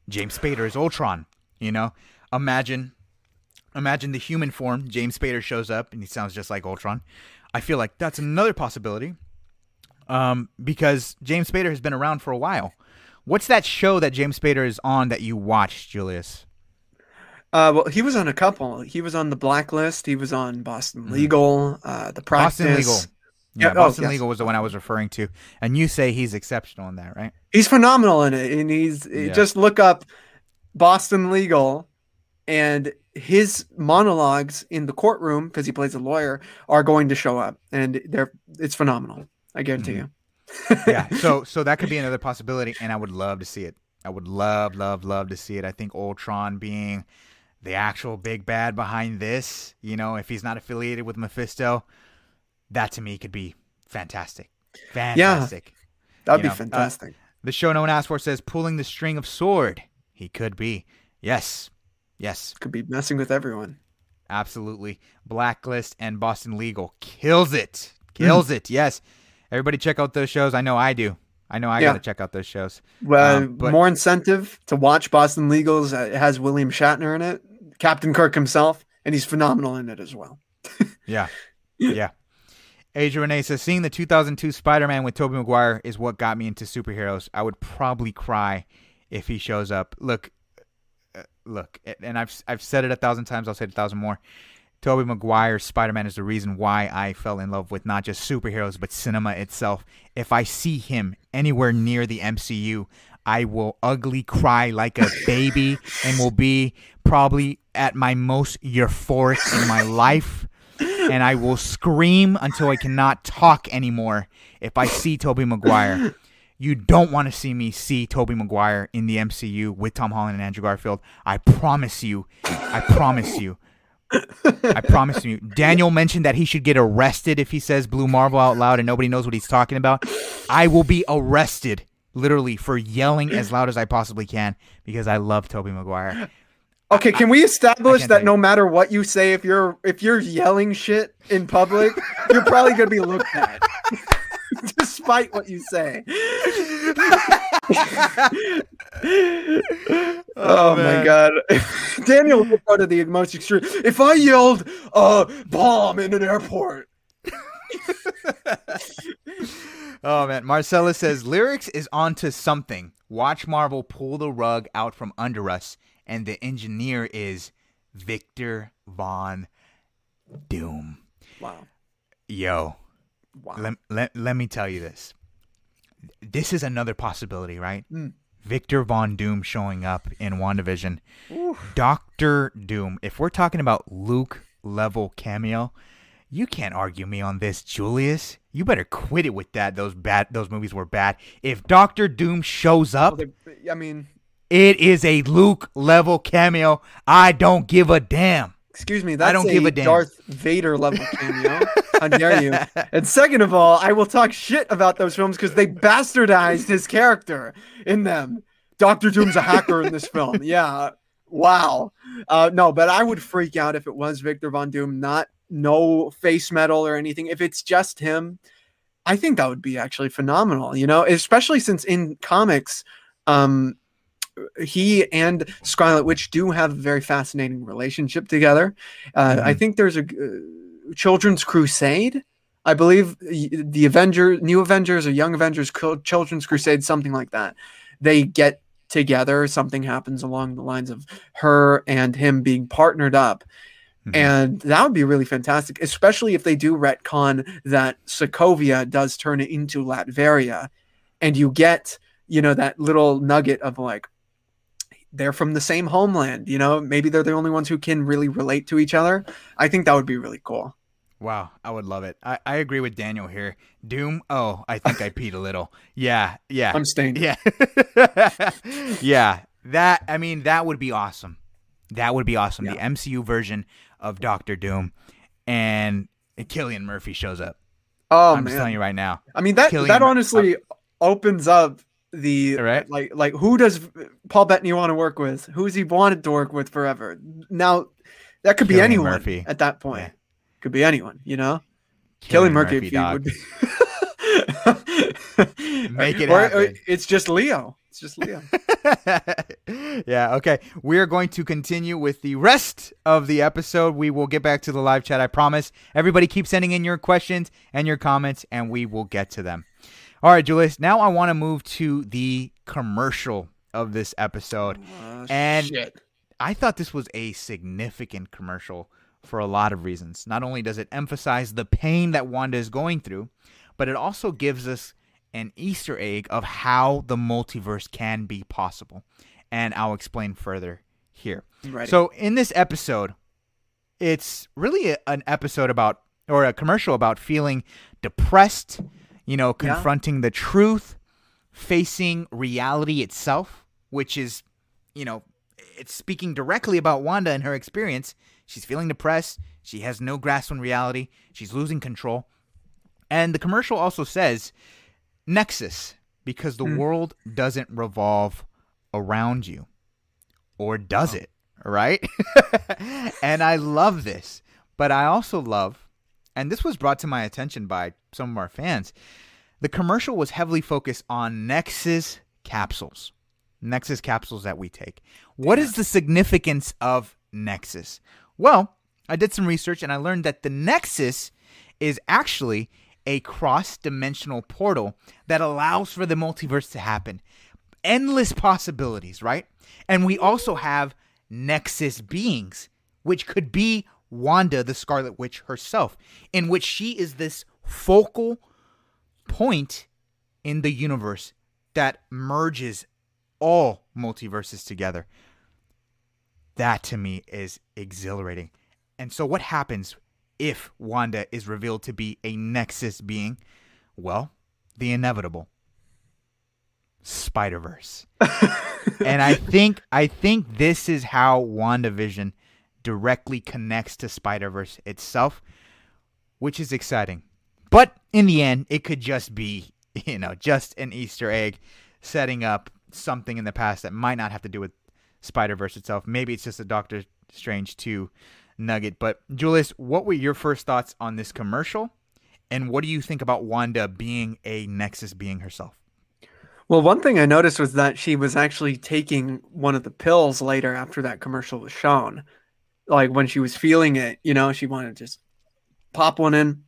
James Spader is Ultron. You know, imagine, imagine the human form. James Spader shows up and he sounds just like Ultron. I feel like that's another possibility. Um, because James Spader has been around for a while. What's that show that James Spader is on that you watched, Julius? Uh, well, he was on a couple. He was on the Blacklist. He was on Boston Legal, uh, the Practice. Boston Legal. Yeah, Yeah, oh, Boston yes. Legal was the one I was referring to, and you say he's exceptional in that, right? He's phenomenal in it, and he's Yeah. just look up Boston Legal, and his monologues in the courtroom because he plays a lawyer are going to show up, and they're it's phenomenal. I guarantee Mhm. you. yeah so so that could be another possibility and i would love to see it i would love love love to see it i think ultron being the actual big bad behind this you know if he's not affiliated with mephisto that to me could be fantastic fantastic That'd You be know, uh, fantastic. the show no one asked for says pulling the string of sword he could be yes yes Could be messing with everyone. absolutely blacklist and boston legal kills it kills it yes everybody check out those shows i know i do i know i Yeah. gotta check out those shows Well, Um, but- more incentive to watch Boston Legals. Uh, It has William Shatner in it, Captain Kirk himself, and he's phenomenal in it as well. Yeah. Yeah. Asia Renee says, seeing the 2002 Spider Man with Tobey Maguire is what got me into superheroes. I would probably cry if he shows up. Look, Uh, look, and I've, I've said it a thousand times, I'll say it a thousand more. Tobey Maguire's Spider Man is the reason why I fell in love with not just superheroes, but cinema itself. If I see him anywhere near the MCU, I will ugly cry like a baby and will be probably at my most euphoric in my life. And I will scream until I cannot talk anymore if I see Tobey Maguire. You don't want to see me see Tobey Maguire in the MCU with Tom Holland and Andrew Garfield. I promise you. I promise you. I promise you. Daniel mentioned that he should get arrested if he says Blue Marvel out loud and nobody knows what he's talking about. I will be arrested, literally, for yelling as loud as I possibly can because I love Tobey Maguire. Okay, can we establish that no matter what you say, if you're if you're yelling shit in public, you're probably gonna be looked at, despite what you say. oh, my god, Daniel would go to the most extreme. If I yelled uh, "bomb" in an airport, oh man, Marcella says lyrics is onto something. Watch Marvel pull the rug out from under us, and the engineer is Victor Von Doom. Wow. Yo, Wow. let, let, let me tell you this. This is another possibility, right? Mm. Victor Von Doom showing up in WandaVision. Doctor Doom. If we're talking about Luke level cameo, you can't argue me on this, Julius. You better quit it with that. Those bad those movies were bad. If Doctor Doom shows up, Well, they- I mean, it is a Luke level cameo. I don't give a damn. Excuse me. That's don't give a damn. Darth Vader level cameo. How dare you? And second of all, I will talk shit about those films because they bastardized his character in them. Doctor Doom's a hacker in this film. Yeah. Wow. Uh, no, but I would freak out if it was Victor Von Doom, not no face metal or anything. If it's just him, I think that would be actually phenomenal, you know, especially since in comics, um, he and Scarlet Witch do have a very fascinating relationship together. Uh, I Mhm. think there's a uh, Children's Crusade. I believe the Avenger, New Avengers, or Young Avengers, Children's Crusade, something like that. They get together. Something happens along the lines of her and him being partnered up. Mhm. And that would be really fantastic, especially if they do retcon that Sokovia does turn it into Latveria, and you get, you know, that little nugget of like, they're from the same homeland, you know, maybe they're the only ones who can really relate to each other. I think that would be really cool. Wow, I would love it. I, I agree with Daniel here. Doom. Oh, I think I peed a little. Yeah, yeah. I'm stained. Yeah. yeah. That I mean that would be awesome. That would be awesome. The MCU version of Doctor Doom and Cillian Murphy shows up. Oh I'm just telling you right now. I mean that Cillian that Mur- honestly opens up the Right. like like who does Paul Bettany want to work with? Who's he wanted to work with forever? Now that could be anyone Murphy. at that point. Yeah. Could be anyone, you know. Cillian Murphy, Murphy, dog. would be. Make it Or- or it's just Leo. It's just Leo. yeah, okay. We're going to continue with the rest of the episode. We will get back to the live chat, I promise. Everybody keep sending in your questions and your comments, and we will get to them. All right, Julius, now I want to move to the commercial of this episode. Uh, And- shit. I thought this was a significant commercial for a lot of reasons. Not only does it emphasize the pain that Wanda is going through, but it also gives us an Easter egg of how the multiverse can be possible. And I'll explain further here. Ready. So, in this episode, it's really a, an episode about, or a commercial about feeling depressed, you know, Yeah. confronting the truth, facing reality itself, which is, you know, it's speaking directly about Wanda and her experience. She's feeling depressed. She has no grasp on reality. She's losing control. And the commercial also says Nexus, because the Hmm. world doesn't revolve around you. Or does it? Right? and I love this. But I also love, and this was brought to my attention by some of our fans, the commercial was heavily focused on Nexus capsules. Nexus capsules that we take. What is the significance of Nexus? Well, I did some research and I learned that the Nexus is actually a cross dimensional portal that allows for the multiverse to happen. Endless possibilities, right? And we also have Nexus beings, which could be Wanda, the Scarlet Witch herself, in which she is this focal point in the universe that merges all multiverses together. That to me is exhilarating. And so, what happens if Wanda is revealed to be a Nexus being? Well, the inevitable Spider Verse. and I think I think this is how WandaVision directly connects to Spider Verse itself, which is exciting. But in the end, it could just be, you know, just an Easter egg setting up something in the past that might not have to do with Spider Verse itself. Maybe it's just a Doctor Strange 2 nugget. But Julius, what were your first thoughts on this commercial? And what do you think about Wanda being a Nexus being herself? Well, one thing I noticed was that she was actually taking one of the pills later after that commercial was shown. Like when she was feeling it, you know, she wanted to just pop one in.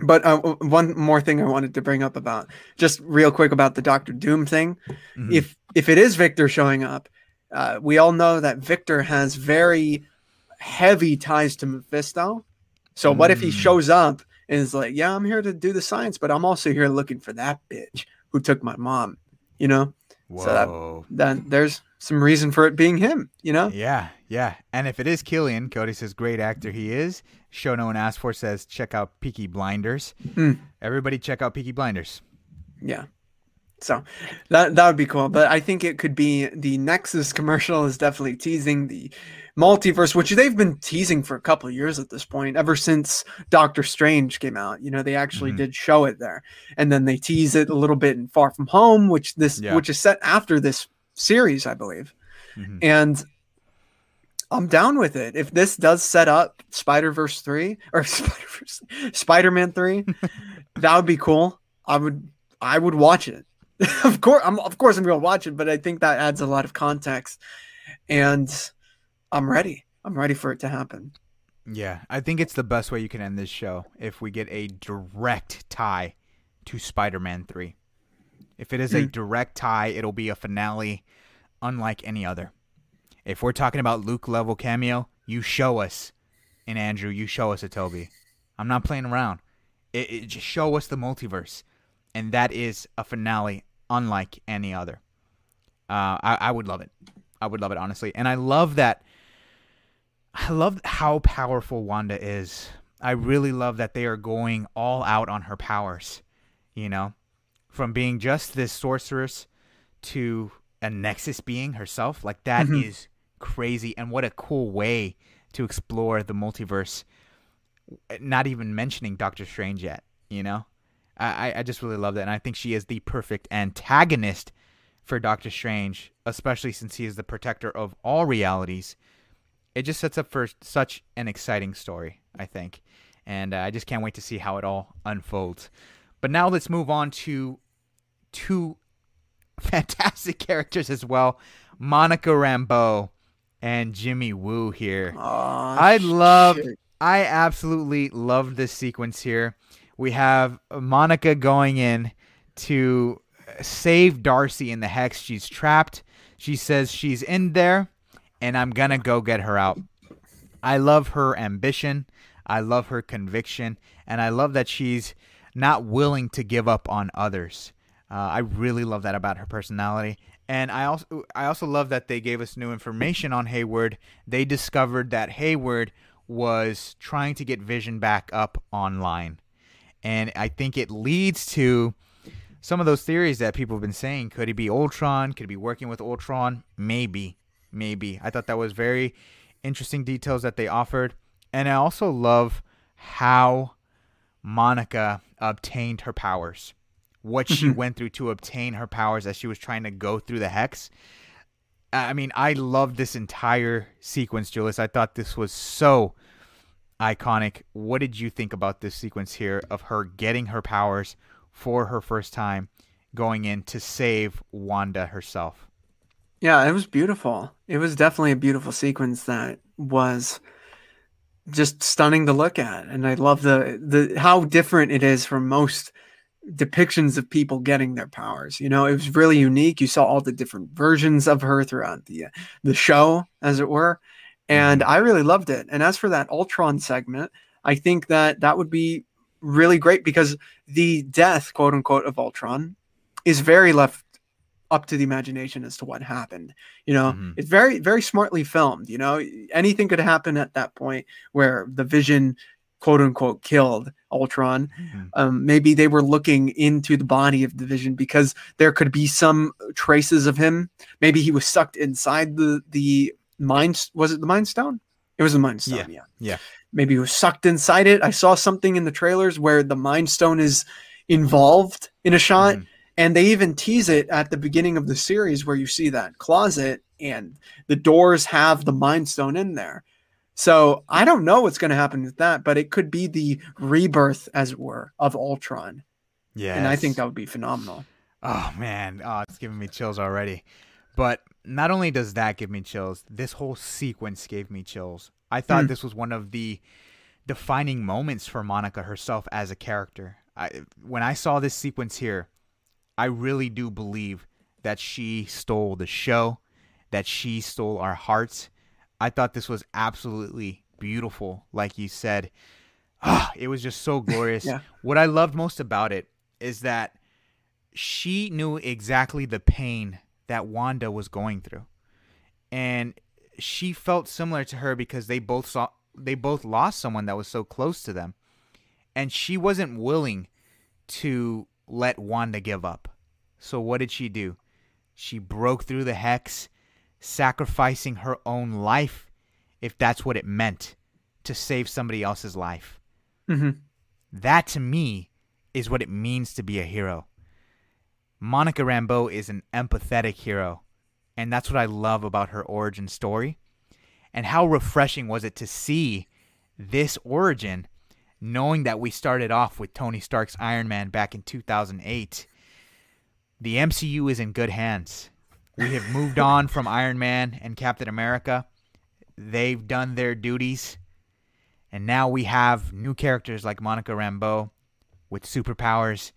But uh, one more thing I wanted to bring up about just real quick about the Doctor Doom thing. Mhm. If if it is Victor showing up, uh, we all know that Victor has very heavy ties to Mephisto. So what if he Mm. shows up and is like, "Yeah, I'm here to do the science, but I'm also here looking for that bitch who took my mom." You know, Whoa. so that- then there's some reason for it being him. You know, Yeah, yeah. And if it is Cillian, Cody says great actor he is. Show no one asked for says check out Peaky Blinders. Hmm. Everybody check out Peaky Blinders. Yeah. So that that would be cool. But I think it could be the Nexus commercial is definitely teasing the multiverse, which they've been teasing for a couple of years at this point, ever since Doctor Strange came out. You know, they actually Mhm. did show it there. And then they tease it a little bit in Far From Home, which this Yeah. which is set after this series, I believe. Mhm. And I'm down with it. If this does set up Spider Verse three or Spider Spider Man three, that would be cool. I would I would watch it. of course, I'm of course I'm gonna watch it, but I think that adds a lot of context, and I'm ready. I'm ready for it to happen. Yeah, I think it's the best way you can end this show if we get a direct tie to Spider-Man 3. If it is a Hmm. direct tie, it'll be a finale unlike any other. If we're talking about Luke level cameo, you show us, and Andrew, you show us a Toby. I'm not playing around. It, it just show us the multiverse, and that is a finale unlike any other. Uh, I, I would love it. I would love it honestly, and I love that. I love how powerful Wanda is. I really love that they are going all out on her powers. You know, from being just this sorceress to a Nexus being herself. Like that is Mhm. crazy, and what a cool way to explore the multiverse. Not even mentioning Doctor Strange yet. You know, I I- just really love that, and I think she is the perfect antagonist for Doctor Strange, especially since he is the protector of all realities it just sets up for such an exciting story, I think. And uh, I just can't wait to see how it all unfolds. But now let's move on to two fantastic characters as well Monica Rambeau and Jimmy Woo here. I I love, I absolutely love this sequence here. We have Monica going in to save Darcy in the hex. She's trapped. She says she's in there, and I'm gonna go get her out. I love her ambition. I love her conviction, and I love that she's not willing to give up on others. Uh, I really love that about her personality, and I also I also love that they gave us new information on Hayward. They discovered that Hayward was trying to get Vision back up online, and I think it leads to some of those theories that people have been saying. Could he be Ultron? Could he be working with Ultron? Maybe, maybe. I thought that was very interesting details that they offered, and I also love how Monica obtained her powers. What she Mhm. went through to obtain her powers as she was trying to go through the hex. I mean, I love this entire sequence, Julius. I thought this was so iconic. What did you think about this sequence here of her getting her powers for her first time, going in to save Wanda herself? Yeah, it was beautiful. It was definitely a beautiful sequence that was just stunning to look at, and I love the the how different it is from most depictions of people getting their powers. You know, it was really unique. You saw all the different versions of her throughout the the show, as it were, and I really loved it. And as for that Ultron segment, I think that that would be really great because the death, quote unquote, of Ultron is very left up to the imagination as to what happened. You know, Mhm. it's very, very smartly filmed. You know, anything could happen at that point where the Vision, quote unquote, killed Ultron. Mhm. Um, maybe they were looking into the body of the Vision because there could be some traces of him. Maybe he was sucked inside the the mind. Was it the Mind Stone? It was the Mind Stone. Yeah. yeah. Maybe he was sucked inside it. I saw something in the trailers where the Mind Stone is involved in a shot. Mhm. And they even tease it at the beginning of the series where you see that closet and the doors have the Mind Stone in there. So I don't know what's going to happen with that, but it could be the rebirth, as it were, of Ultron. Yeah. And I think that would be phenomenal. Oh man, oh, it's giving me chills already. But not only does that give me chills, this whole sequence gave me chills. I thought Hmm. this was one of the defining moments for Monica herself as a character. I, when I saw this sequence here, I really do believe that she stole the show, that she stole our hearts. I thought this was absolutely beautiful, like you said. Ah, it was just so glorious. Yeah. What I loved most about it is that she knew exactly the pain that Wanda was going through. And she felt similar to her because they both saw they both lost someone that was so close to them. And she wasn't willing to let Wanda give up. So what did she do? She broke through the hex, sacrificing her own life if that's what it meant to save somebody else's life. Mm-hmm. That to me is what it means to be a hero. Monica Rambeau is an empathetic hero, and that's what I love about her origin story. And how refreshing was it to see this origin, knowing that we started off with Tony Stark's Iron Man back in 2008. The MCU is in good hands. We have moved on from Iron Man and Captain America. They've done their duties. And now we have new characters like Monica Rambeau with superpowers.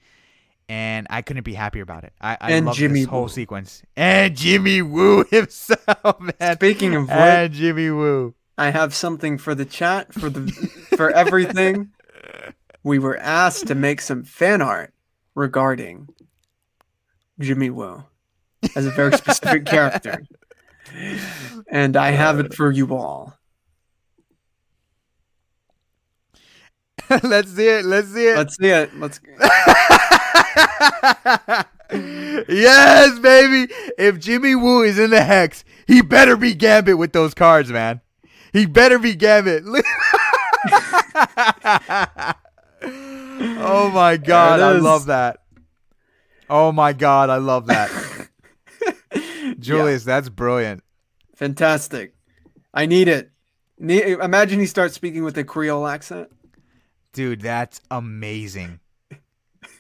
And I couldn't be happier about it. I, I love Jimmy this whole Woo. sequence. And Jimmy Woo himself, man. Speaking of what, and Jimmy Woo. I have something for the chat for the for everything. We were asked to make some fan art regarding Jimmy Woo as a very specific character. And I have it uh. for you all. Let's see it. Let's see it. Let's see it. Let's yes, baby. If Jimmy Woo is in the hex, he better be Gambit with those cards, man. He better be Gambit. oh my god, I love that. Oh my god, I love that. Julius, that's brilliant. fantastic. I need it. Ne- Imagine he starts speaking with a Creole accent. Dude, that's amazing.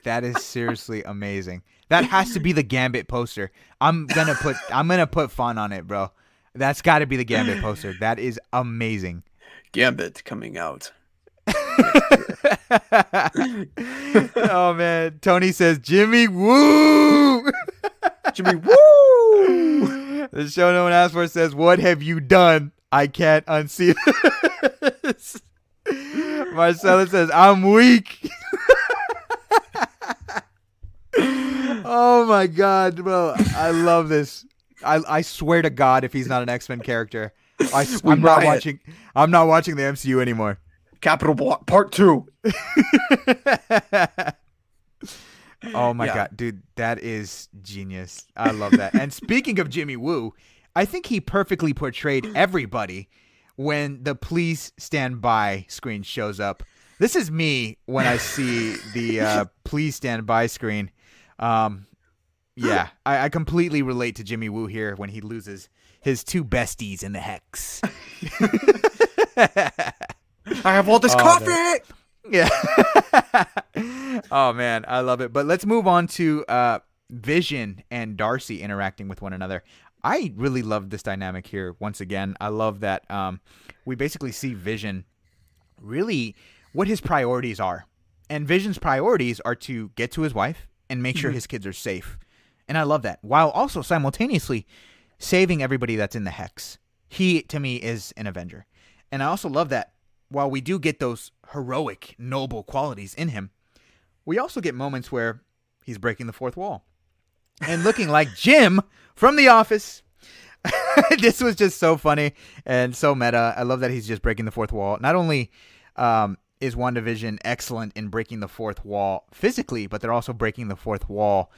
That is seriously amazing. That has to be the Gambit poster. I'm gonna put I'm gonna put fun on it, bro. That's got to be the Gambit poster. That is amazing. Gambit coming out. oh man, Tony says Jimmy Woo. Jimmy Woo! the show no one asked for says, "What have you done? I can't unsee this." Marcella says, "I'm weak." Oh my god, bro! I love this. I I swear to God, if he's not an X Men character, I, am not watching. I'm not watching the MCU anymore. Capital Block Part 2. Oh my Yeah. god, dude, that is genius. I love that. and speaking of Jimmy Woo, I think he perfectly portrayed everybody when the please stand by screen shows up. This is me when I see the uh, please stand by screen. Um, yeah, I, I completely relate to Jimmy Woo here when he loses his two besties in the hex. I have all this Oh, coffee! Yeah. oh man, I love it. But let's move on to uh, Vision and Darcy interacting with one another. I really love this dynamic here. Once again, I love that um, we basically see Vision really what his priorities are, and Vision's priorities are to get to his wife and make sure his kids are safe. And I love that, while also simultaneously saving everybody that's in the hex. He to me is an Avenger, and I also love that while we do get those heroic, noble qualities in him, we also get moments where he's breaking the fourth wall and looking like Jim from The Office. this was just so funny and so meta. I love that he's just breaking the fourth wall. Not only um, is WandaVision excellent in breaking the fourth wall physically, but they're also breaking the fourth wall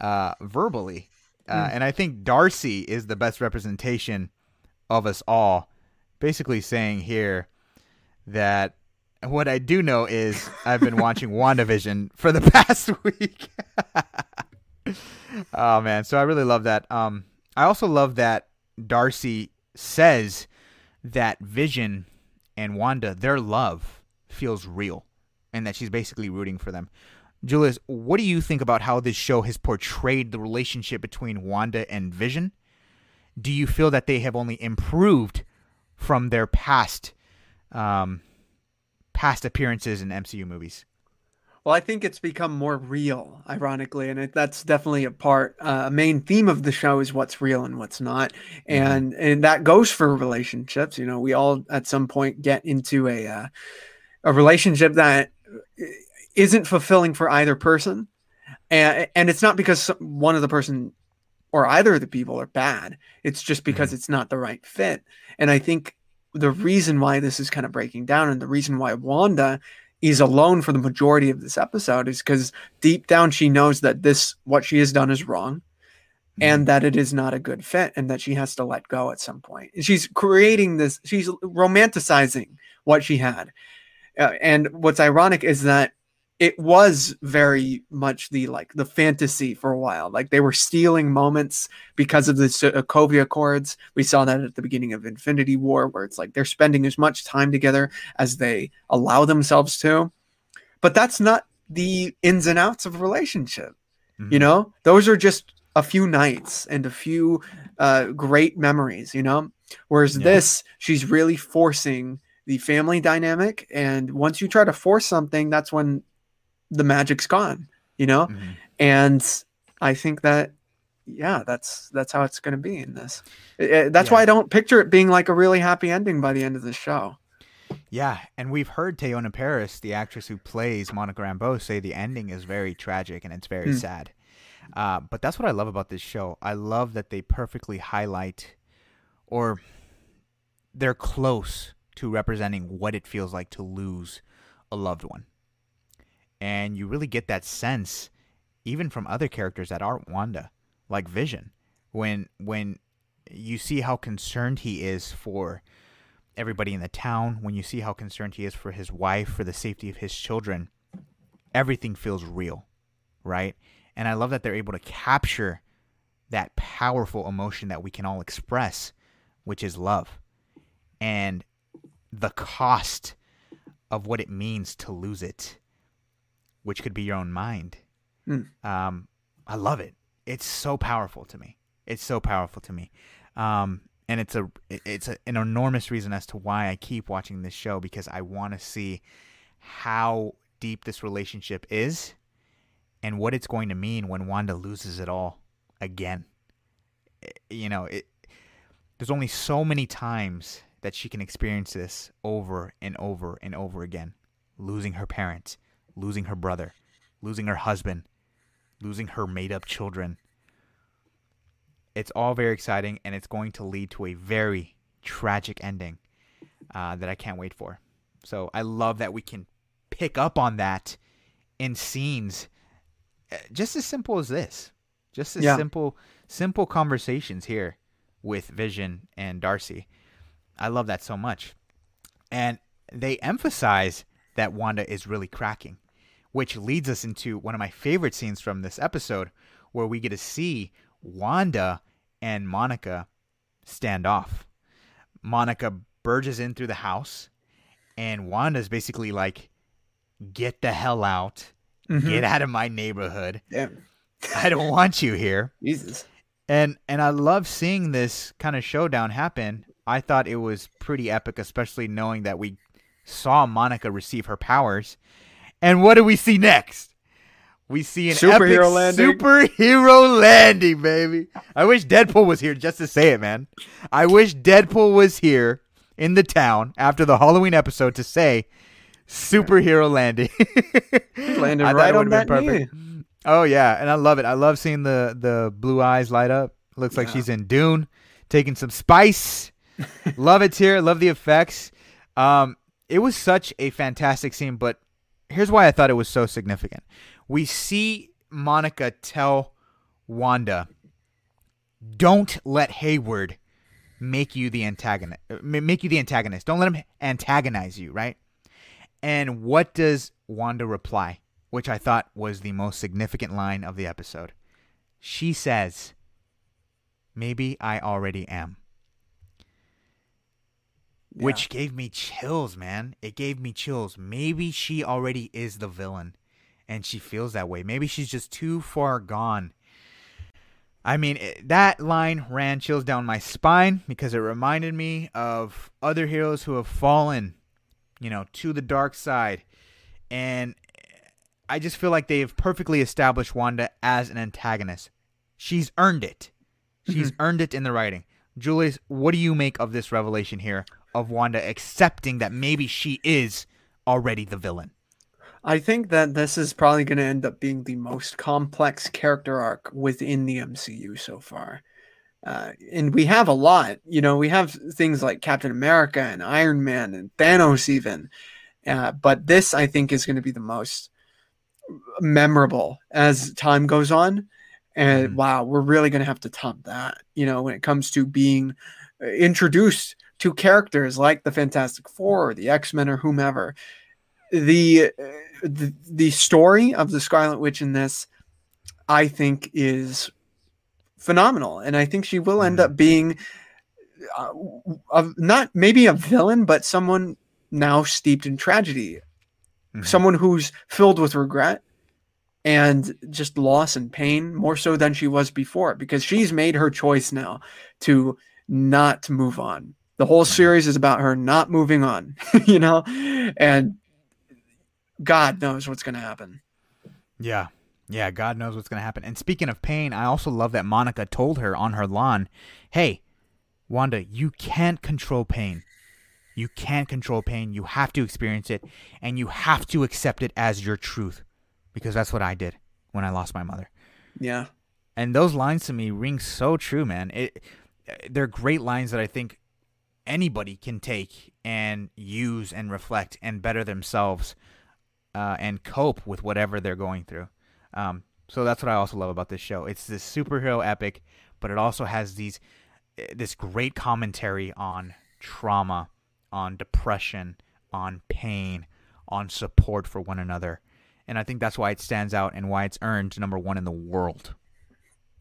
uh, verbally. Uh, And I think Darcy is the best representation of us all, basically saying here that what I do know is I've been watching WandaVision for the past week. oh man, so I really love that. Um, I also love that Darcy says that Vision and Wanda, their love feels real, and that she's basically rooting for them. Julius, what do you think about how this show has portrayed the relationship between Wanda and Vision? Do you feel that they have only improved from their past um, past appearances in MCU movies. Well, I think it's become more real, ironically, and it, that's definitely a part, uh, a main theme of the show is what's real and what's not, mm-hmm. and and that goes for relationships. You know, we all at some point get into a uh, a relationship that isn't fulfilling for either person, and and it's not because one of the person or either of the people are bad. It's just because mm-hmm. it's not the right fit, and I think the reason why this is kind of breaking down and the reason why Wanda is alone for the majority of this episode is because deep down she knows that this what she has done is wrong mm-hmm. and that it is not a good fit and that she has to let go at some point she's creating this she's romanticizing what she had uh, and what's ironic is that it was very much the like the fantasy for a while. Like they were stealing moments because of the Sokovia Accords. We saw that at the beginning of Infinity War, where it's like they're spending as much time together as they allow themselves to. But that's not the ins and outs of a relationship. Mm-hmm. You know, those are just a few nights and a few uh, great memories. You know, whereas yeah. this, she's really forcing the family dynamic and once you try to force something that's when the magic's gone, you know? Mm-hmm. And I think that yeah, that's that's how it's going to be in this. It, that's yeah. why I don't picture it being like a really happy ending by the end of the show. Yeah, and we've heard Teyonah Parris, the actress who plays Monica Rambeau, say the ending is very tragic and it's very mm. sad. Uh, but that's what I love about this show. I love that they perfectly highlight, or they're close to representing what it feels like to lose a loved one and you really get that sense even from other characters that aren't Wanda, like Vision, when when you see how concerned he is for everybody in the town, when you see how concerned he is for his wife, for the safety of his children, everything feels real, right? And I love that they're able to capture that powerful emotion that we can all express, which is love. And the cost of what it means to lose it which could be your own mind. Mm. Um, I love it. It's so powerful to me. It's so powerful to me. Um, and it's a it's a, an enormous reason as to why I keep watching this show because I want to see how deep this relationship is and what it's going to mean when Wanda loses it all again. You know, it there's only so many times that she can experience this over and over and over again, losing her parents, losing her brother, losing her husband, losing her made up children. It's all very exciting, and it's going to lead to a very tragic ending uh, that I can't wait for. So I love that we can pick up on that in scenes uh, just as simple as this. Just as yeah. simple, simple conversations here with Vision and Darcy. I love that so much. And they emphasize that Wanda is really cracking, which leads us into one of my favorite scenes from this episode where we get to see Wanda and Monica stand off. Monica burges in through the house, and Wanda's basically like, Get the hell out. Mm-hmm. Get out of my neighborhood. Damn. I don't want you here. Jesus. And and I love seeing this kind of showdown happen. I thought it was pretty epic, especially knowing that we saw Monica receive her powers. And what do we see next? We see an superhero epic landing. superhero landing, baby. I wish Deadpool was here just to say it, man. I wish Deadpool was here in the town after the Halloween episode to say superhero landing. landed right on that perfect. Knee. Oh yeah, and I love it. I love seeing the the blue eyes light up. Looks yeah. like she's in Dune, taking some spice. love it here. Love the effects. Um, it was such a fantastic scene, but here's why I thought it was so significant. We see Monica tell Wanda, "Don't let Hayward make you the antagonist. Make you the antagonist. Don't let him antagonize you, right?" And what does Wanda reply? Which I thought was the most significant line of the episode. She says, "Maybe I already am." Yeah. which gave me chills, man. It gave me chills. Maybe she already is the villain and she feels that way. Maybe she's just too far gone. I mean, it, that line ran chills down my spine because it reminded me of other heroes who have fallen you know, to the dark side. And I just feel like they've perfectly established Wanda as an antagonist. She's earned it. She's Mm-hmm. earned it in the writing. Julius, what do you make of this revelation here of Wanda accepting that maybe she is already the villain? I think that this is probably going to end up being the most complex character arc within the MCU so far. Uh, and we have a lot. You know, we have things like Captain America and Iron Man and Thanos, even. Uh, but this, I think, is going to be the most memorable as time goes on. And Mhm. wow, we're really going to have to top that, you know, when it comes to being introduced to characters like the Fantastic Four or the X Men or whomever. The, the the story of the Scarlet Witch in this, I think, is phenomenal, and I think she will end Mhm. up being uh, a, not maybe a villain, but someone now steeped in tragedy, Mhm. someone who's filled with regret and just loss and pain more so than she was before because she's made her choice now to not move on. The whole series is about her not moving on, you know, and God knows what's going to happen. Yeah. Yeah, God knows what's going to happen. And speaking of pain, I also love that Monica told her on her lawn, hey, Wanda, you can't control pain. You can't control pain. You have to experience it, and you have to accept it as your truth. Because that's what I did when I lost my mother. Yeah. And those lines to me ring so true, man. It, they're great lines that I think anybody can take and use and reflect and better themselves uh, and cope with whatever they're going through. Um, so that's what I also love about this show. It's this superhero epic, but it also has these eh, this great commentary on trauma, on depression, on pain, on support for one another. And I think that's why it stands out and why it's earned number one in the world.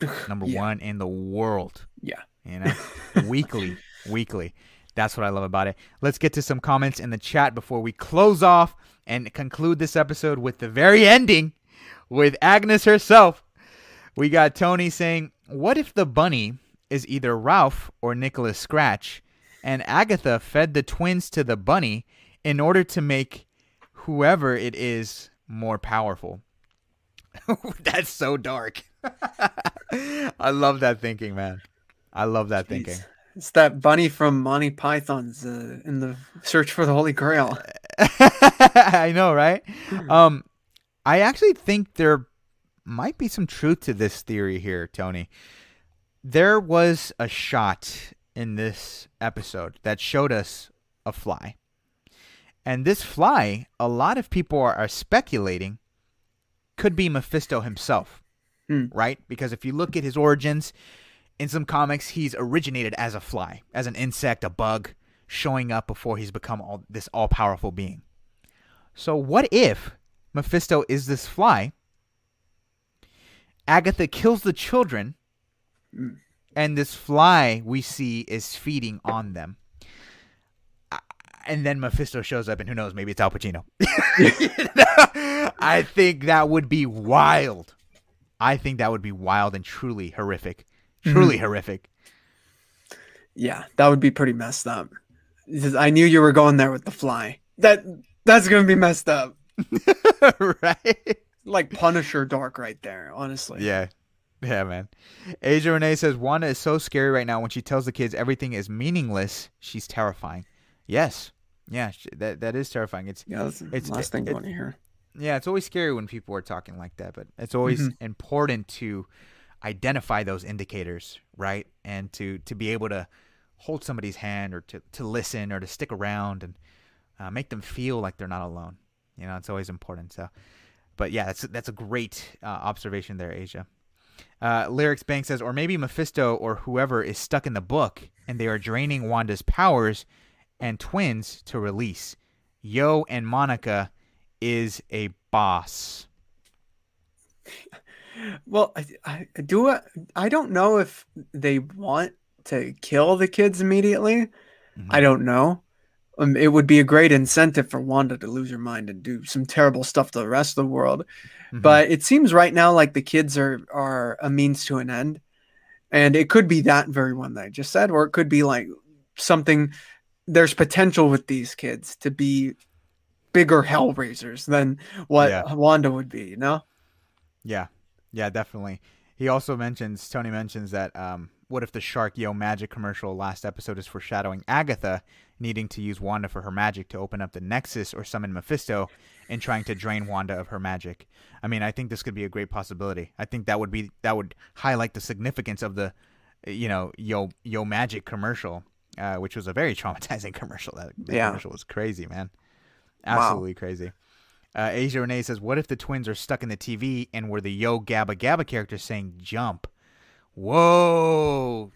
Number Yeah. one in the world. Yeah. You know, weekly, weekly. That's what I love about it. Let's get to some comments in the chat before we close off and conclude this episode with the very ending with Agnes herself. We got Tony saying, What if the bunny is either Ralph or Nicholas Scratch, and Agatha fed the twins to the bunny in order to make whoever it is more powerful? That's so dark. I love that thinking, man. I love that thinking. It's that bunny from Monty Python's uh, in the search for the Holy Grail. I know, right? Um, I actually think there might be some truth to this theory here, Tony. There was a shot in this episode that showed us a fly. And this fly, a lot of people are, are speculating, could be Mephisto himself, Hmm. right? Because if you look at his origins, in some comics, he's originated as a fly, as an insect, a bug, showing up before he's become all this all powerful being. So what if Mephisto is this fly? Agatha kills the children, and this fly we see is feeding on them. And then Mephisto shows up, and who knows? Maybe it's Al Pacino. I think that would be wild. I think that would be wild and truly horrific. Truly mm-hmm. horrific. Yeah, that would be pretty messed up. I knew you were going there with the fly. That that's gonna be messed up. right? Like Punisher dark right there, honestly. Yeah. Yeah, man. Asia Renee says Wanda is so scary right now when she tells the kids everything is meaningless. She's terrifying. Yes. Yeah, that that is terrifying. It's Yeah, that's the It's- last thing it- I want to hear. yeah, it's always scary when people are talking like that, but it's always mm-hmm. important to identify those indicators, right? And to to be able to hold somebody's hand or to to listen or to stick around and uh, make them feel like they're not alone. You know, it's always important. So, but yeah, that's that's a great uh, observation there, Asia. Uh, Lyrics Bank says, or maybe Mephisto or whoever is stuck in the book, and they are draining Wanda's powers and twins to release. Yo and Monica is a boss. Well, I, I do. I, I don't know if they want to kill the kids immediately. Mhm. I don't know. Um, it would be a great incentive for Wanda to lose her mind and do some terrible stuff to the rest of the world. Mhm. But it seems right now like the kids are are a means to an end, and it could be that very one that I just said, or it could be like something. There's potential with these kids to be bigger Hellraisers than what Yeah. Wanda would be. You know? Yeah, yeah, definitely. He also mentions Tony mentions that um, what if the Shark Yo Magic commercial last episode is foreshadowing Agatha needing to use Wanda for her magic to open up the Nexus or summon Mephisto and trying to drain Wanda of her magic. I mean, I think this could be a great possibility. I think that would be that would highlight the significance of the you know Yo Yo Magic commercial, uh, which was a very traumatizing commercial. That, that Yeah. commercial was crazy, man. Wow. Absolutely crazy. Uh, Asia Renee says, "What if the twins are stuck in the TV and were the Yo Gabba Gabba characters saying jump?" Whoa,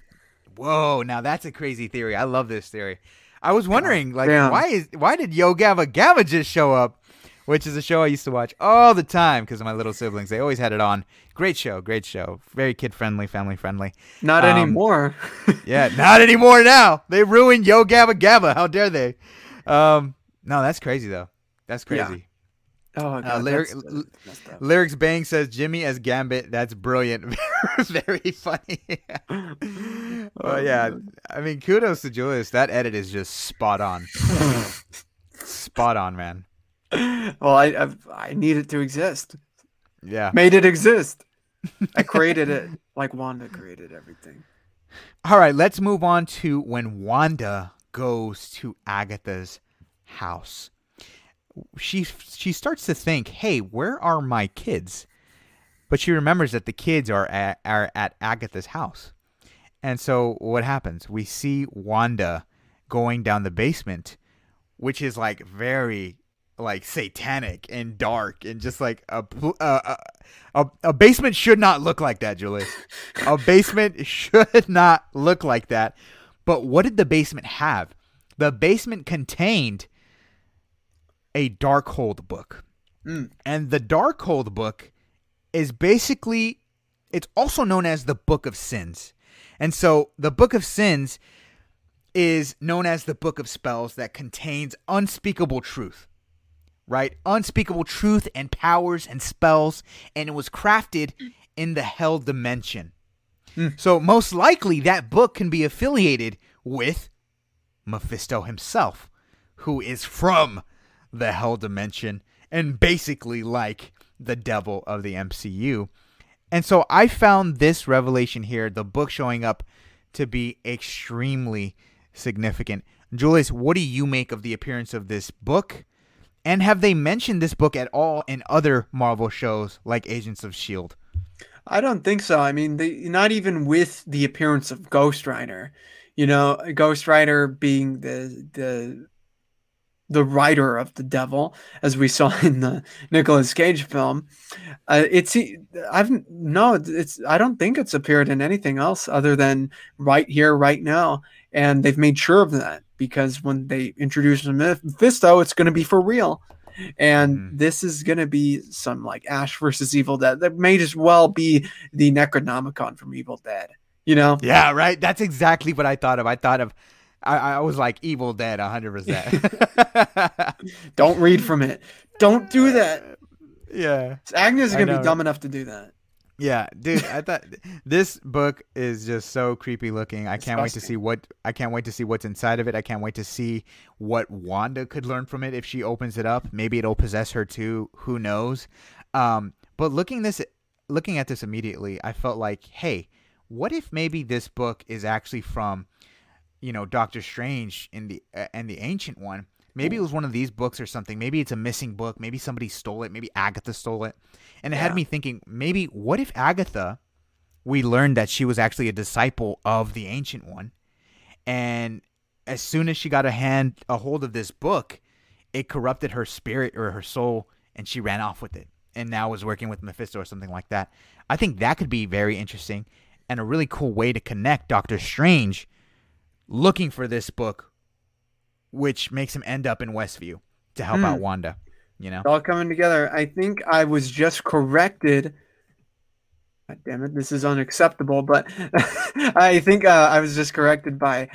whoa! Now that's a crazy theory. I love this theory. I was wondering, like, damn. why is why did Yo Gabba Gabba just show up? Which is a show I used to watch all the time because of my little siblings. They always had it on. Great show, great show. Very kid friendly, family friendly. Not Um, anymore. Yeah, not anymore now. They ruined Yo Gabba Gabba. How dare they? Um, no, that's crazy though. That's Yeah. Oh, uh, God, lyric- that's- that's. Lyrics Bang says Jimmy as Gambit. That's brilliant. Very funny. well, yeah. Oh, I mean, kudos to Julius. That edit is just spot on. spot on, man. well, I, I I need it to exist. Yeah. Made it exist. I created it like Wanda created everything. All right, let's move on to when Wanda goes to Agatha's house. She she starts to think, "Hey, where are my kids?" But she remembers that the kids are at, are at Agatha's house. And so what happens? We see Wanda going down the basement, which is like very like satanic and dark and just like a a, a a basement should not look like that, Julius. a basement should not look like that. But what did the basement have? The basement contained a Darkhold book. Mm. And the Darkhold book is basically it's also known as the Book of Sins. And so the Book of Sins is known as the book of spells that contains unspeakable truth. Right? Unspeakable truth and powers and spells and it was crafted in the hell dimension. So most likely that book can be affiliated with Mephisto himself, who is from the hell dimension and basically like the devil of the MCU. And so I found this revelation here, the book showing up, to be extremely significant. Julius, what do you make of the appearance of this book? And have they mentioned this book at all in other Marvel shows like Agents of S.H.I.E.L.D.? I don't think so. I mean, they, not even with the appearance of Ghost Rider. You know, Ghost Rider being the the the writer of the devil, as we saw in the Nicolas Cage film. Uh, it's I've no, it's I don't think it's appeared in anything else other than right here, right now, and they've made sure of that because when they introduce Mephisto, it's going to be for real. And Mhm. this is going to be some like Ash versus Evil Dead. That may as well be the Necronomicon from Evil Dead. You know? Yeah, right. That's exactly what I thought of. I thought of, I, I was like Evil Dead, hundred percent. Don't read from it. Don't do that. Yeah, Agnes is going to be dumb enough to do that. yeah, dude. I thought this book is just so creepy looking. I can't wait to see what I can't wait to see what's inside of it. I can't wait to see what Wanda could learn from it if she opens it up. Maybe it'll possess her too. Who knows? Um, but looking this, looking at this immediately, I felt like, hey, what if maybe this book is actually from, you know, Doctor Strange in the uh, and the Ancient One. Maybe it was one of these books or something. Maybe it's a missing book. Maybe somebody stole it. Maybe Agatha stole it. And it had me thinking, maybe what if Agatha, we learned that she was actually a disciple of the Ancient One, and as soon as she got a hand a hold of this book, it corrupted her spirit or her soul, and she ran off with it, and now was working with Mephisto or something like that. I think that could be very interesting and a really cool way to connect Doctor Strange looking for this book, which makes him end up in Westview to help Hmm. out Wanda. You know? It's all coming together. I think I was just corrected. God damn it, this is unacceptable. But I think uh, I was just corrected by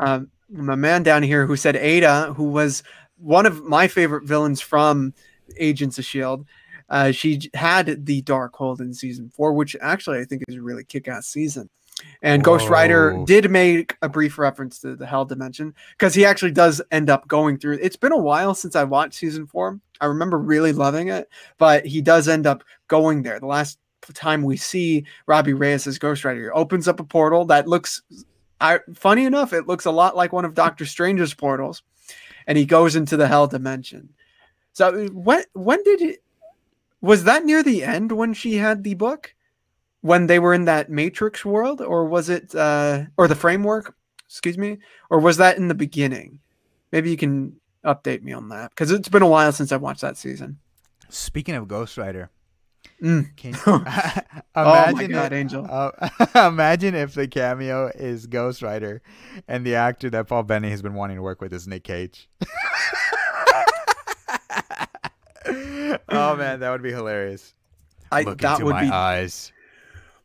um, my man down here who said Ada, who was one of my favorite villains from Agents of Shield. Uh, she had the Darkhold in season four, which actually I think is a really kick-ass season. And Ghost Rider did make a brief reference to the Hell Dimension because he actually does end up going through. It's been a while since I watched season four. I remember really loving it, but he does end up going there. The last time we see Robbie Reyes as Ghost Rider, he opens up a portal that looks, I, funny enough, it looks a lot like one of Doctor Strange's portals, and he goes into the Hell Dimension. So uh, when when did it? Was that near the end when she had the book? When they were in that matrix world or was it uh or the framework excuse me or was that in the beginning maybe you can update me on that because it's been a while since I've watched that season Speaking of Ghost Rider, Mm. can oh my imagine god it- angel Uh, imagine if the cameo is Ghost Rider, and the actor that Paul Bettany has been wanting to work with is Nick Cage. oh man, that would be hilarious. I, Look that into would my be eyes.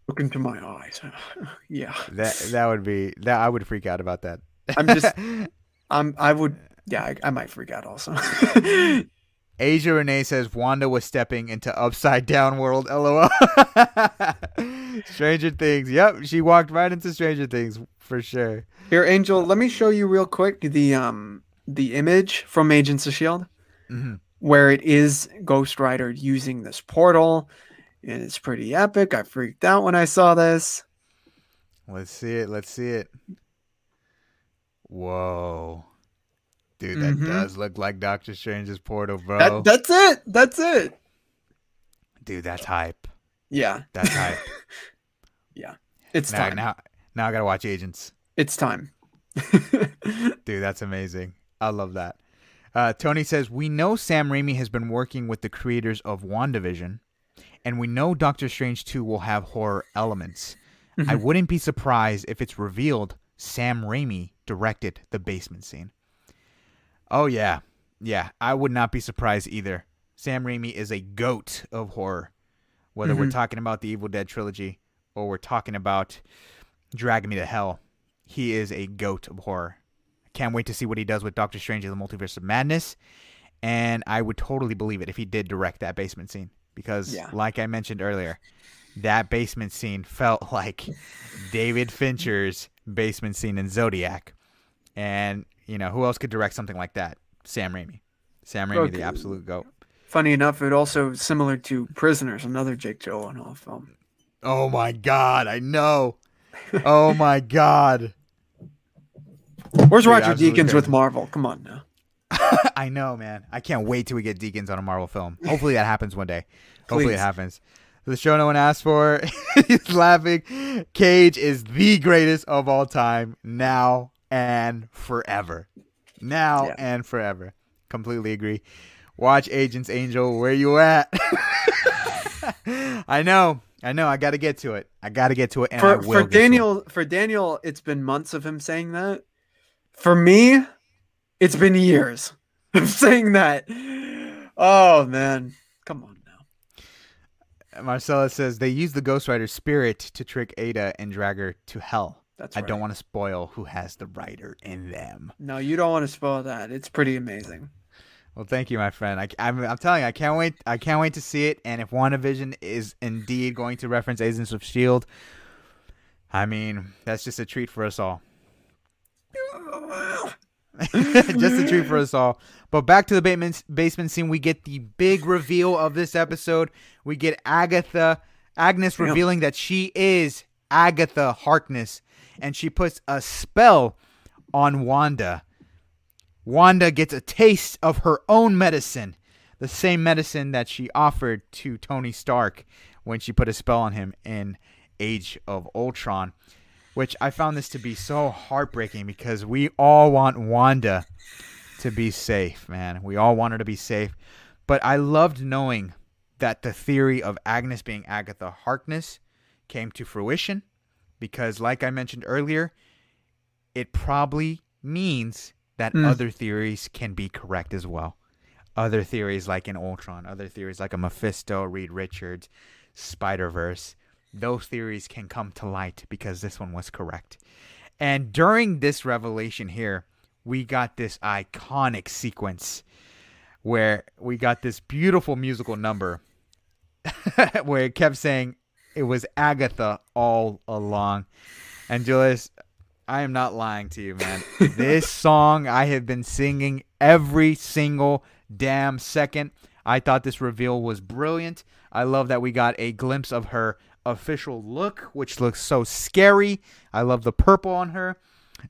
Look into my eyes yeah That that would be that. I would freak out about that. I'm just- I'm i would yeah I, I might freak out also Asia Renee says Wanda was stepping into upside down world. LOL. Stranger Things. Yep, she walked right into Stranger Things for sure. here angel let me show you real quick the um the image from agents of shield Mhm. where it is Ghost Rider using this portal. And it's pretty epic. I freaked out when I saw this. Let's see it. Let's see it. Whoa. Dude, that Mhm. does look like Doctor Strange's portal, bro. That, that's it. That's it. Dude, that's hype. Yeah, That's hype. Yeah. It's now, time. now, now I gotta watch Agents. It's time. Dude, that's amazing. I love that. Uh, Tony says we know Sam Raimi has been working with the creators of WandaVision, and we know Doctor Strange 2 will have horror elements. I Mhm. wouldn't be surprised if it's revealed Sam Raimi directed the basement scene. Oh yeah, yeah. I would not be surprised either. Sam Raimi is a goat of horror. Whether we're Mhm. talking about the Evil Dead trilogy or we're talking about Dragging Me to Hell, he is a goat of horror. Can't wait to see what he does with Doctor Strange in the Multiverse of Madness. And I would totally believe it if he did direct that basement scene. Because, Yeah. like I mentioned earlier, that basement scene felt like David Fincher's basement scene in Zodiac. And, you know, who else could direct something like that? Sam Raimi. Sam Raimi, Okay. the absolute goat. Funny enough, it also similar to Prisoners, another Jake Gyllenhaal film. Oh my God, I know. Oh my God. Where's Dude, Roger Deakins with. Marvel? Come on now. I know, man. I can't wait till we get Deakins on a Marvel film. Hopefully that happens one day. Hopefully it happens. The show no one asked for. He's laughing. Cage is the greatest of all time, now and forever. Now Yeah. and forever. Completely agree. Watch Agents Angel. Where you at? I know. I know. I got to get to it. I got to get to it. For for. Daniel, for Daniel, it's been months of him saying that. For me, it's been years of saying that. Oh man, come on now. Marcella says they use the Ghost Rider spirit to trick Ada and drag her to hell. That's right. I don't want to spoil who has the writer in them. No, you don't want to spoil that. It's pretty amazing. Well, thank you, my friend. I, am I'm telling you, I can't wait. I can't wait to see it. And if WandaVision is indeed going to reference Agents of Shield, I mean, that's just a treat for us all. just a treat for us all. But back to the basement, basement scene, we get the big reveal of this episode. We get Agatha, Agnes Yeah. revealing that she is Agatha Harkness, and she puts a spell on Wanda. Wanda gets a taste of her own medicine, the same medicine that she offered to Tony Stark when she put a spell on him in Age of Ultron which I found this to be so heartbreaking because we all want Wanda to be safe, man. We all want her to be safe. But I loved knowing that the theory of Agnes being Agatha Harkness came to fruition because, like I mentioned earlier, it probably means that Mm. other theories can be correct as well. Other theories like in Ultron, other theories like a Mephisto, Reed Richards, Spider Verse, those theories can come to light because this one was correct. And during this revelation here, we got this iconic sequence where we got this beautiful musical number where it kept saying It was Agatha all along. And Julius, I am not lying to you, man. this song I have been singing every single damn second. I thought this reveal was brilliant. I love that we got a glimpse of her official look, which looks so scary. I love the purple on her.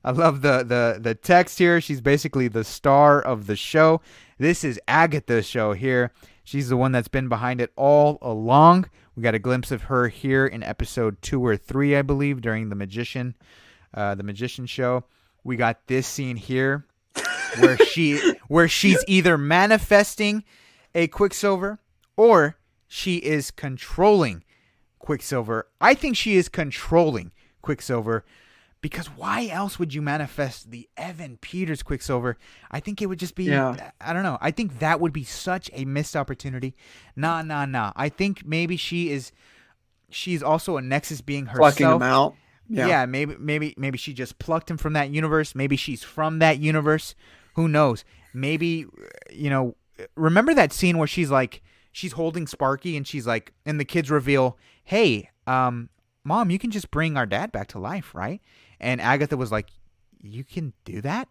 I love the the the text here. She's basically the star of the show. This is Agatha's show here. She's the one that's been behind it all along. We got a glimpse of her here in episode two or three, I believe, during the magician, uh, the magician show. We got this scene here where she where she's either manifesting a Quicksilver or she is controlling Quicksilver. I think she is controlling Quicksilver because why else would you manifest the Evan Peters Quicksilver? I think it would just be Yeah. I don't know. I think that would be such a missed opportunity. Nah, nah, nah. I think maybe she is she's also a Nexus being herself. Plucking him out. Yeah. Yeah. maybe maybe maybe she just plucked him from that universe. Maybe she's from that universe. Who knows? Maybe you know, remember that scene where she's like she's holding Sparky and she's like and the kids reveal, "Hey, um mom, you can just bring our dad back to life, right?" And Agatha was like, "You can do that?"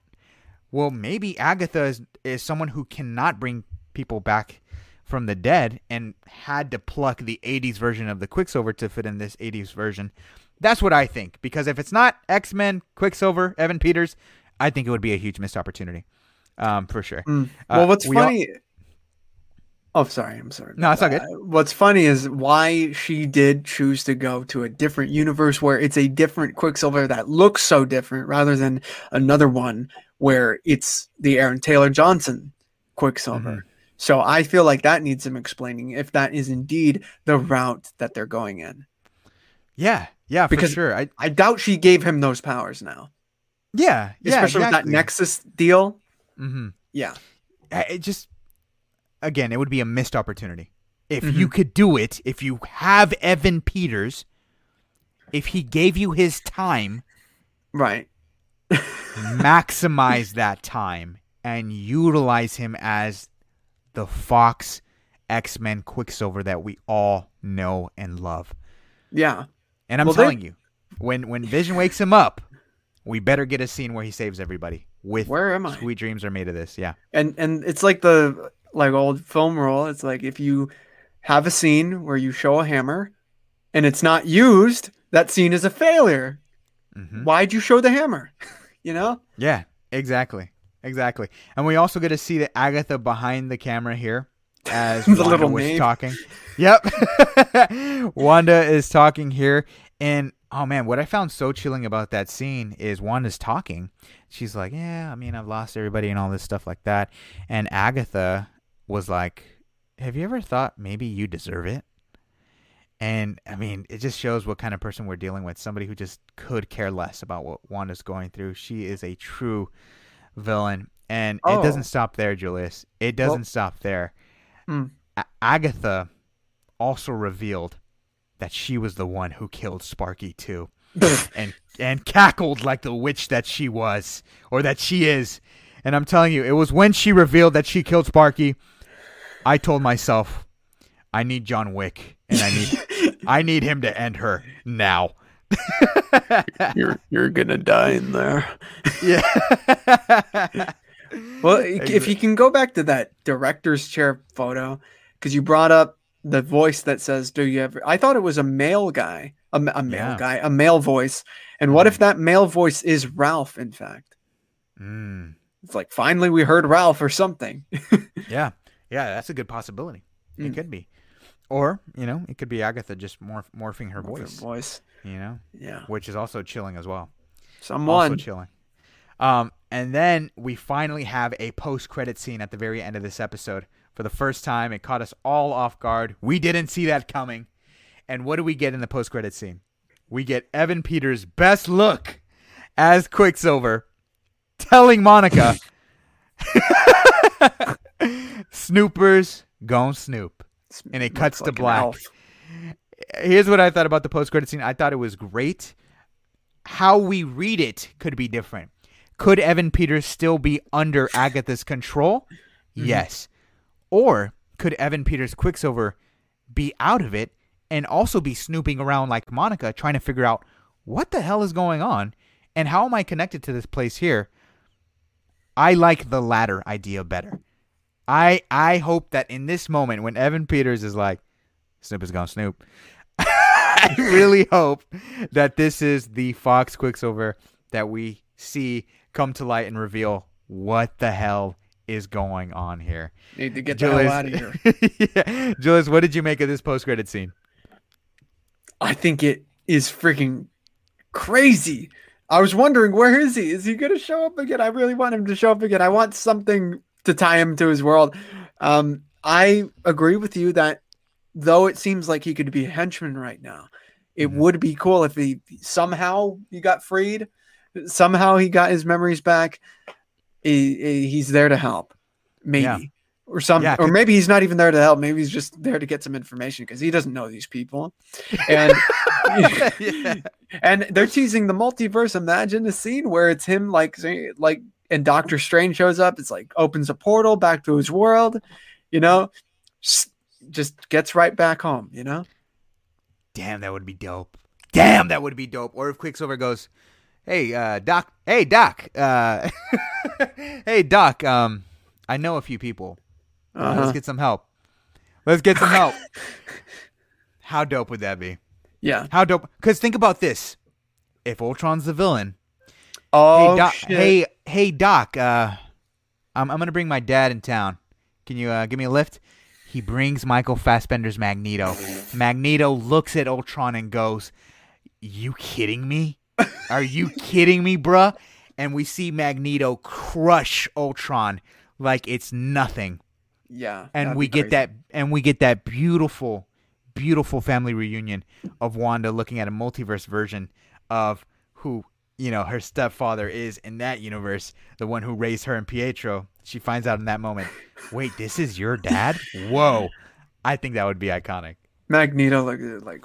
Well, maybe Agatha is, is someone who cannot bring people back from the dead and had to pluck the 80s version of the Quicksilver to fit in this 80s version. That's what I think. Because if it's not X Men, Quicksilver, Evan Peters, I think it would be a huge missed opportunity. Um, for sure. Mm. Uh, Well, what's we all- funny? Oh, sorry. I'm sorry. No, it's all good. Uh, what's funny is why she did choose to go to a different universe where it's a different Quicksilver that looks so different, rather than another one where it's the Aaron Taylor Johnson Quicksilver. Mhm. So I feel like that needs some explaining if that is indeed the route that they're going in. Yeah, yeah, Because- for sure. I I doubt she gave him those powers now, yeah, yeah, especially with that. Nexus deal. Mm-hmm. Yeah. It just again, it would be a missed opportunity if Mhm. you could do it. If you have Evan Peters, if he gave you his time, Right. maximize that time and utilize him as the Fox X Men Quicksilver that we all know and love. Yeah. And I'm Well, they- telling you, when when Vision wakes him up, we better get a scene where he saves everybody. With Where am I? sweet dreams are made of this. Yeah. and and it's like the like old film rule it's like if you have a scene where you show a hammer and it's not used that scene is a failure hmm why'd you show the hammer you know Yeah. Exactly. Exactly. And we also get to see the Agatha behind the camera here as The Wanda little was maid. talking. Yep. Wanda is talking here. And oh man, what I found so chilling about that scene is Wanda's talking. She's like, Yeah, I mean, I've lost everybody and all this stuff like that. And Agatha was like, Have you ever thought maybe you deserve it? And I mean, it just shows what kind of person we're dealing with. Somebody who just could care less about what Wanda's going through. She is a true villain. And Oh. it doesn't stop there, Julius. It doesn't stop there. Hmm. A- Agatha also revealed that she was the one who killed Sparky too, and and cackled like the witch that she was or that she is. And I'm telling you, it was when she revealed that she killed Sparky, I told myself, I need John Wick, and I need I need him to end her now. you're you're gonna die in there. Yeah. well if you can go back to that director's chair photo because you brought up the voice that says do you ever i thought it was a male guy a, a male Yeah. guy a male voice. And what if that male voice is ralph in fact? Mm, it's like finally we heard ralph or something. Yeah, yeah, that's a good possibility. It Mm. could be, or you know, it could be Agatha just morph- morphing her voice. voice You know, yeah which is also chilling as well. Also someone chilling. Um, and then we finally have a post-credit scene at the very end of this episode. For the first time, it caught us all off guard. We didn't see that coming. And what do we get in the post-credit scene? We get Evan Peters' best look as Quicksilver, telling Monica, "Snoopers gon' snoop." And it cuts to black. Here's what I thought about the post-credit scene. I thought it was great. How we read it could be different. Could Evan Peters still be under Agatha's control? Yes. Or could Evan Peters Quicksilver be out of it and also be snooping around like Monica, trying to figure out what the hell is going on and how am I connected to this place here. I like the latter idea better. I I hope that in this moment when Evan Peters is like, Snoop is gonna snoop. I really hope that this is the Fox Quicksilver that we see come to light and reveal what the hell is going on here. Need to get the hell out of here. yeah. Julius, what did you make of this post credit scene? I think it is freaking crazy. I was wondering where is he? Is he going to show up again? I really want him to show up again. I want something to tie him to his world. Um, I agree with you that though it seems like he could be a henchman right now, it Mhm. would be cool if he somehow he got freed, somehow he got his memories back. He, he- he's there to help, maybe. Yeah. Or some, Yeah, or maybe he's not even there to help. Maybe he's just there to get some information because he doesn't know these people. And Yeah. and they're teasing the multiverse. Imagine a scene where it's him like like and Doctor Strange shows up. It's like opens a portal back to his world, you know, just, gets right back home, you know. Damn, that would be dope. Damn, that would be dope. Or if Quicksilver goes, "Hey, uh, Doc. Hey, Doc. Uh, hey, Doc. Um, I know a few people. Uh, Uh-huh. Let's get some help. Let's get some help." How dope would that be? Yeah. How dope? Because think about this: if Ultron's the villain, Oh hey, Doc. shit. Hey, hey, Doc. Uh, I'm I'm gonna bring my dad in town. Can you uh, give me a lift? He brings Michael Fassbender's Magneto. Magneto looks at Ultron and goes, "You kidding me? Are you kidding me, bruh?" And we see Magneto crush Ultron like it's nothing, yeah. and we get that, and we get that beautiful, beautiful family reunion of Wanda looking at a multiverse version of who you know her stepfather is in that universe, the one who raised her and Pietro. She finds out in that moment, wait, this is your dad? Whoa! I think that would be iconic. Magneto like uh, like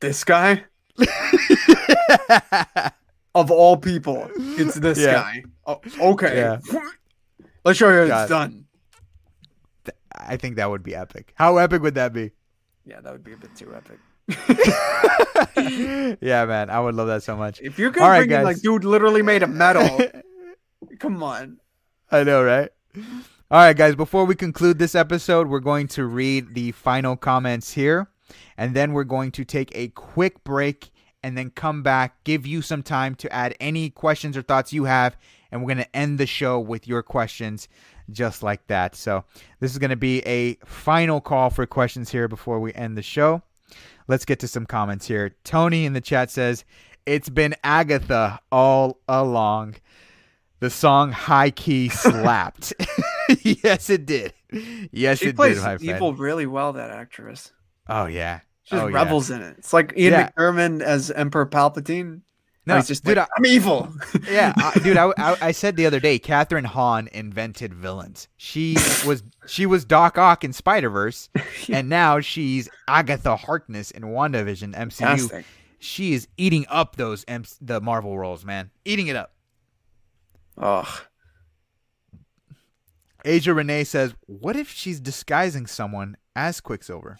this guy of all people. It's this Yeah. guy. Oh, okay. Yeah. Let's show you how it's done. I think that would be epic. How epic would that be? Yeah, that would be a bit too epic. yeah, man, I would love that so much. If you're gonna right, bring in like dude literally made a metal, come on. I know, right? All right, guys, before we conclude this episode, we're going to read the final comments here, and then we're going to take a quick break and then come back, give you some time to add any questions or thoughts you have, and we're going to end the show with your questions just like that. So, this is going to be a final call for questions here before we end the show. Let's get to some comments here. Tony in the chat says, It's been Agatha all along. The song High Key slapped. yes, it did. Yes, She it plays did, my friend. evil really well. That actress. Oh, yeah. She just Oh, yeah. revels in it. It's like Ian Yeah. McDiarmid as Emperor Palpatine. No, he's just dude, like, I'm evil. yeah, I, dude. I, I, I said the other day, Kathryn Hahn invented villains. She was she was Doc Ock in Spider Verse, and now she's Agatha Harkness in WandaVision MCU. Fantastic. She is eating up those M- the Marvel roles, man, eating it up. Ugh. Asia Renee says, "What if she's disguising someone as Quicksilver?"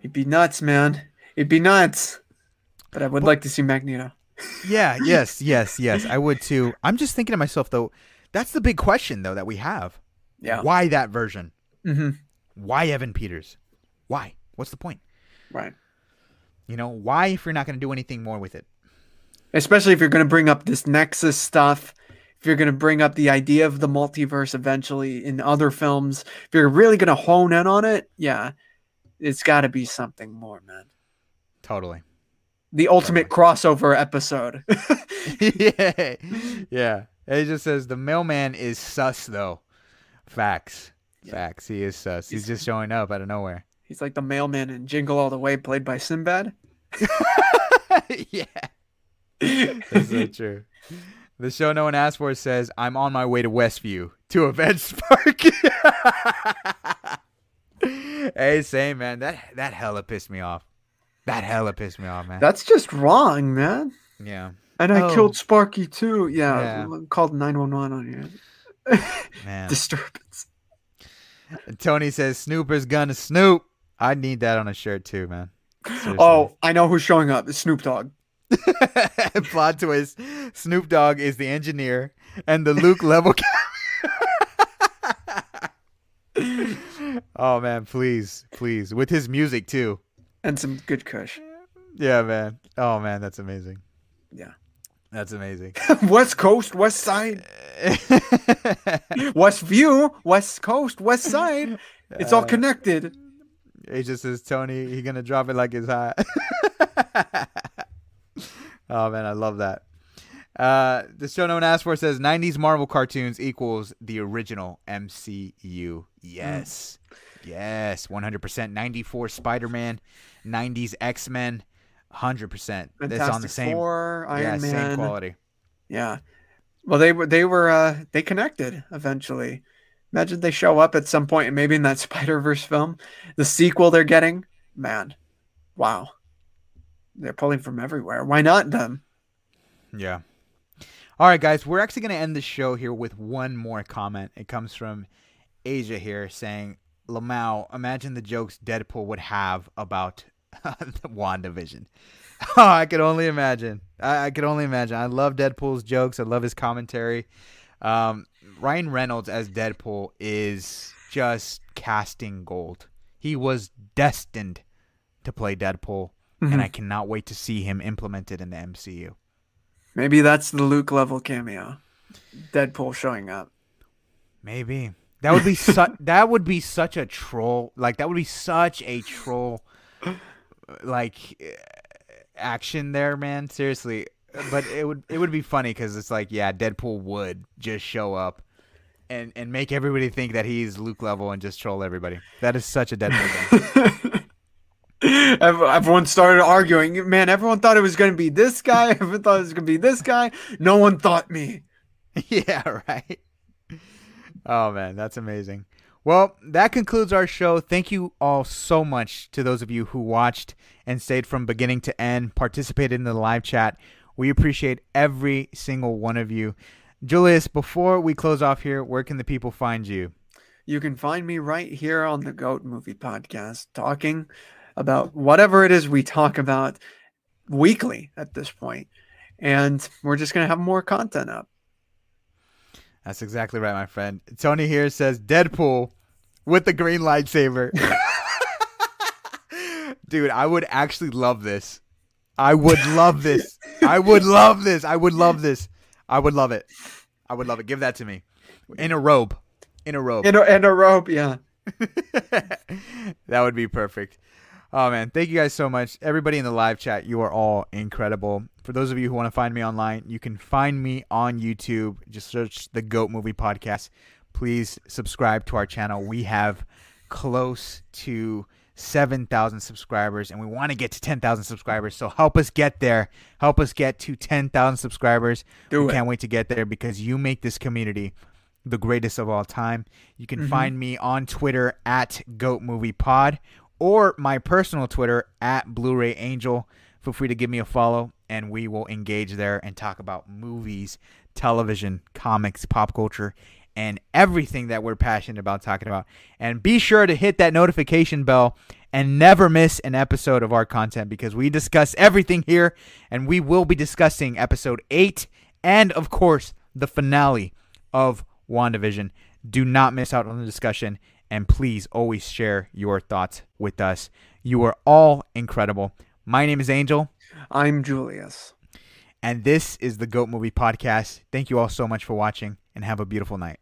It'd be nuts, man. It'd be nuts. But I would like to see Magneto. Yeah, yes, yes, yes. I would too. I'm just thinking to myself though, that's the big question though that we have. Yeah. Why that version? hmm Why Evan Peters? Why? What's the point? Right. You know, why if you're not going to do anything more with it? Especially if you're going to bring up this Nexus stuff. If you're going to bring up the idea of the multiverse eventually in other films, if you're really going to hone in on it, yeah, it's got to be something more, man. Totally. The ultimate crossover episode. yeah. Yeah. It just says the mailman is sus though. Facts. Facts. He is sus. He's, He's- just showing up out of nowhere. He's like the mailman in Jingle All the Way, played by Sinbad. yeah. That's so true. The show no one asked for says, I'm on my way to Westview to avenge Spark. hey, same man. That that hella pissed me off. That hella pissed me off, man. That's just wrong, man. yeah. And I Oh. killed Sparky too. Yeah, Yeah. called 911 on you. Man. Disturbance. Tony says Snooper's gonna snoop. I need that on a shirt too, man. Seriously. Oh, I know who's showing up. It's Snoop Dogg. Plot twist: Snoop Dogg is the engineer, and the Luke level. oh man, please, please, with his music too. And some good kush. Yeah, man. Oh man, that's amazing. Yeah. That's amazing. West Coast, West Side, West View, West Coast, West Side. It's all Uh, connected. He just says, Tony, he gonna drop it like it's hot. oh man, I love that. Uh, the show no one asked for says 90s Marvel cartoons equals the original MCU. Yes. Yes, 100%. 94 Spider-Man, 90s X-Men, 100%. That's on the same Four, Iron yeah, Man. same quality. Yeah. Well, they were they were uh they connected eventually. Imagine they show up at some point, and maybe in that Spider Verse film, the sequel they're getting. Man, wow, they're pulling from everywhere. Why not them? Yeah. All right, guys, we're actually going to end the show here with one more comment. It comes from Asia here saying, Lamau, imagine the jokes Deadpool would have about WandaVision. Oh, I could only imagine. I, I could only imagine. I love Deadpool's jokes. I love his commentary. Um, Ryan Reynolds as Deadpool is just casting gold. He was destined to play Deadpool, and I cannot wait to see him implemented in the MCU. Maybe that's the Luke level cameo. Deadpool showing up. Maybe that would be su- that would be such a troll. Like that would be such a troll, like action there, man. Seriously, but it would it would be funny because it's like yeah, Deadpool would just show up. And, and make everybody think that he's Luke level and just troll everybody. That is such a Deadpool thing. Ev- Everyone started arguing. Man, everyone thought it was going to be this guy. Everyone thought it was going to be this guy. No one thought me. yeah, right. Oh man, that's amazing. Well, that concludes our show. Thank you all so much to those of you who watched and stayed from beginning to end, participated in the live chat. We appreciate every single one of you. Julius, before we close off here, where can the people find you? You can find me right here on the Goat Movie Podcast talking about whatever it is we talk about weekly at this point. And we're just going to have more content up. That's exactly right, my friend. Tony here says Deadpool with the green lightsaber. Dude, I would actually love this. I would love this. I would love this. I would love this. I would love it. I would love it. Give that to me. In a robe. In a robe. In a, in a robe, yeah. that would be perfect. Oh man, thank you guys so much. Everybody in the live chat, you are all incredible. For those of you who want to find me online, you can find me on YouTube. Just search the Goat Movie Podcast. Please subscribe to our channel. We have close to 7,000 subscribers and we want to get to 10,000 subscribers. So help us get there. Help us get to 10,000 subscribers. Do we it. can't wait to get there because you make this community the greatest of all time. You can mm-hmm. find me on Twitter at Goat Movie Pod or my personal Twitter at Blu-ray Angel. Feel free to give me a follow, and we will engage there and talk about movies, television, comics, pop culture, and everything that we're passionate about talking about. And be sure to hit that notification bell and never miss an episode of our content because we discuss everything here, and we will be discussing episode eight and, of course, the finale of WandaVision. Do not miss out on the discussion, and please always share your thoughts with us. You are all incredible. My name is Angel, I'm Julius. and this is the Goat Movie Podcast. Thank you all so much for watching, and have a beautiful night.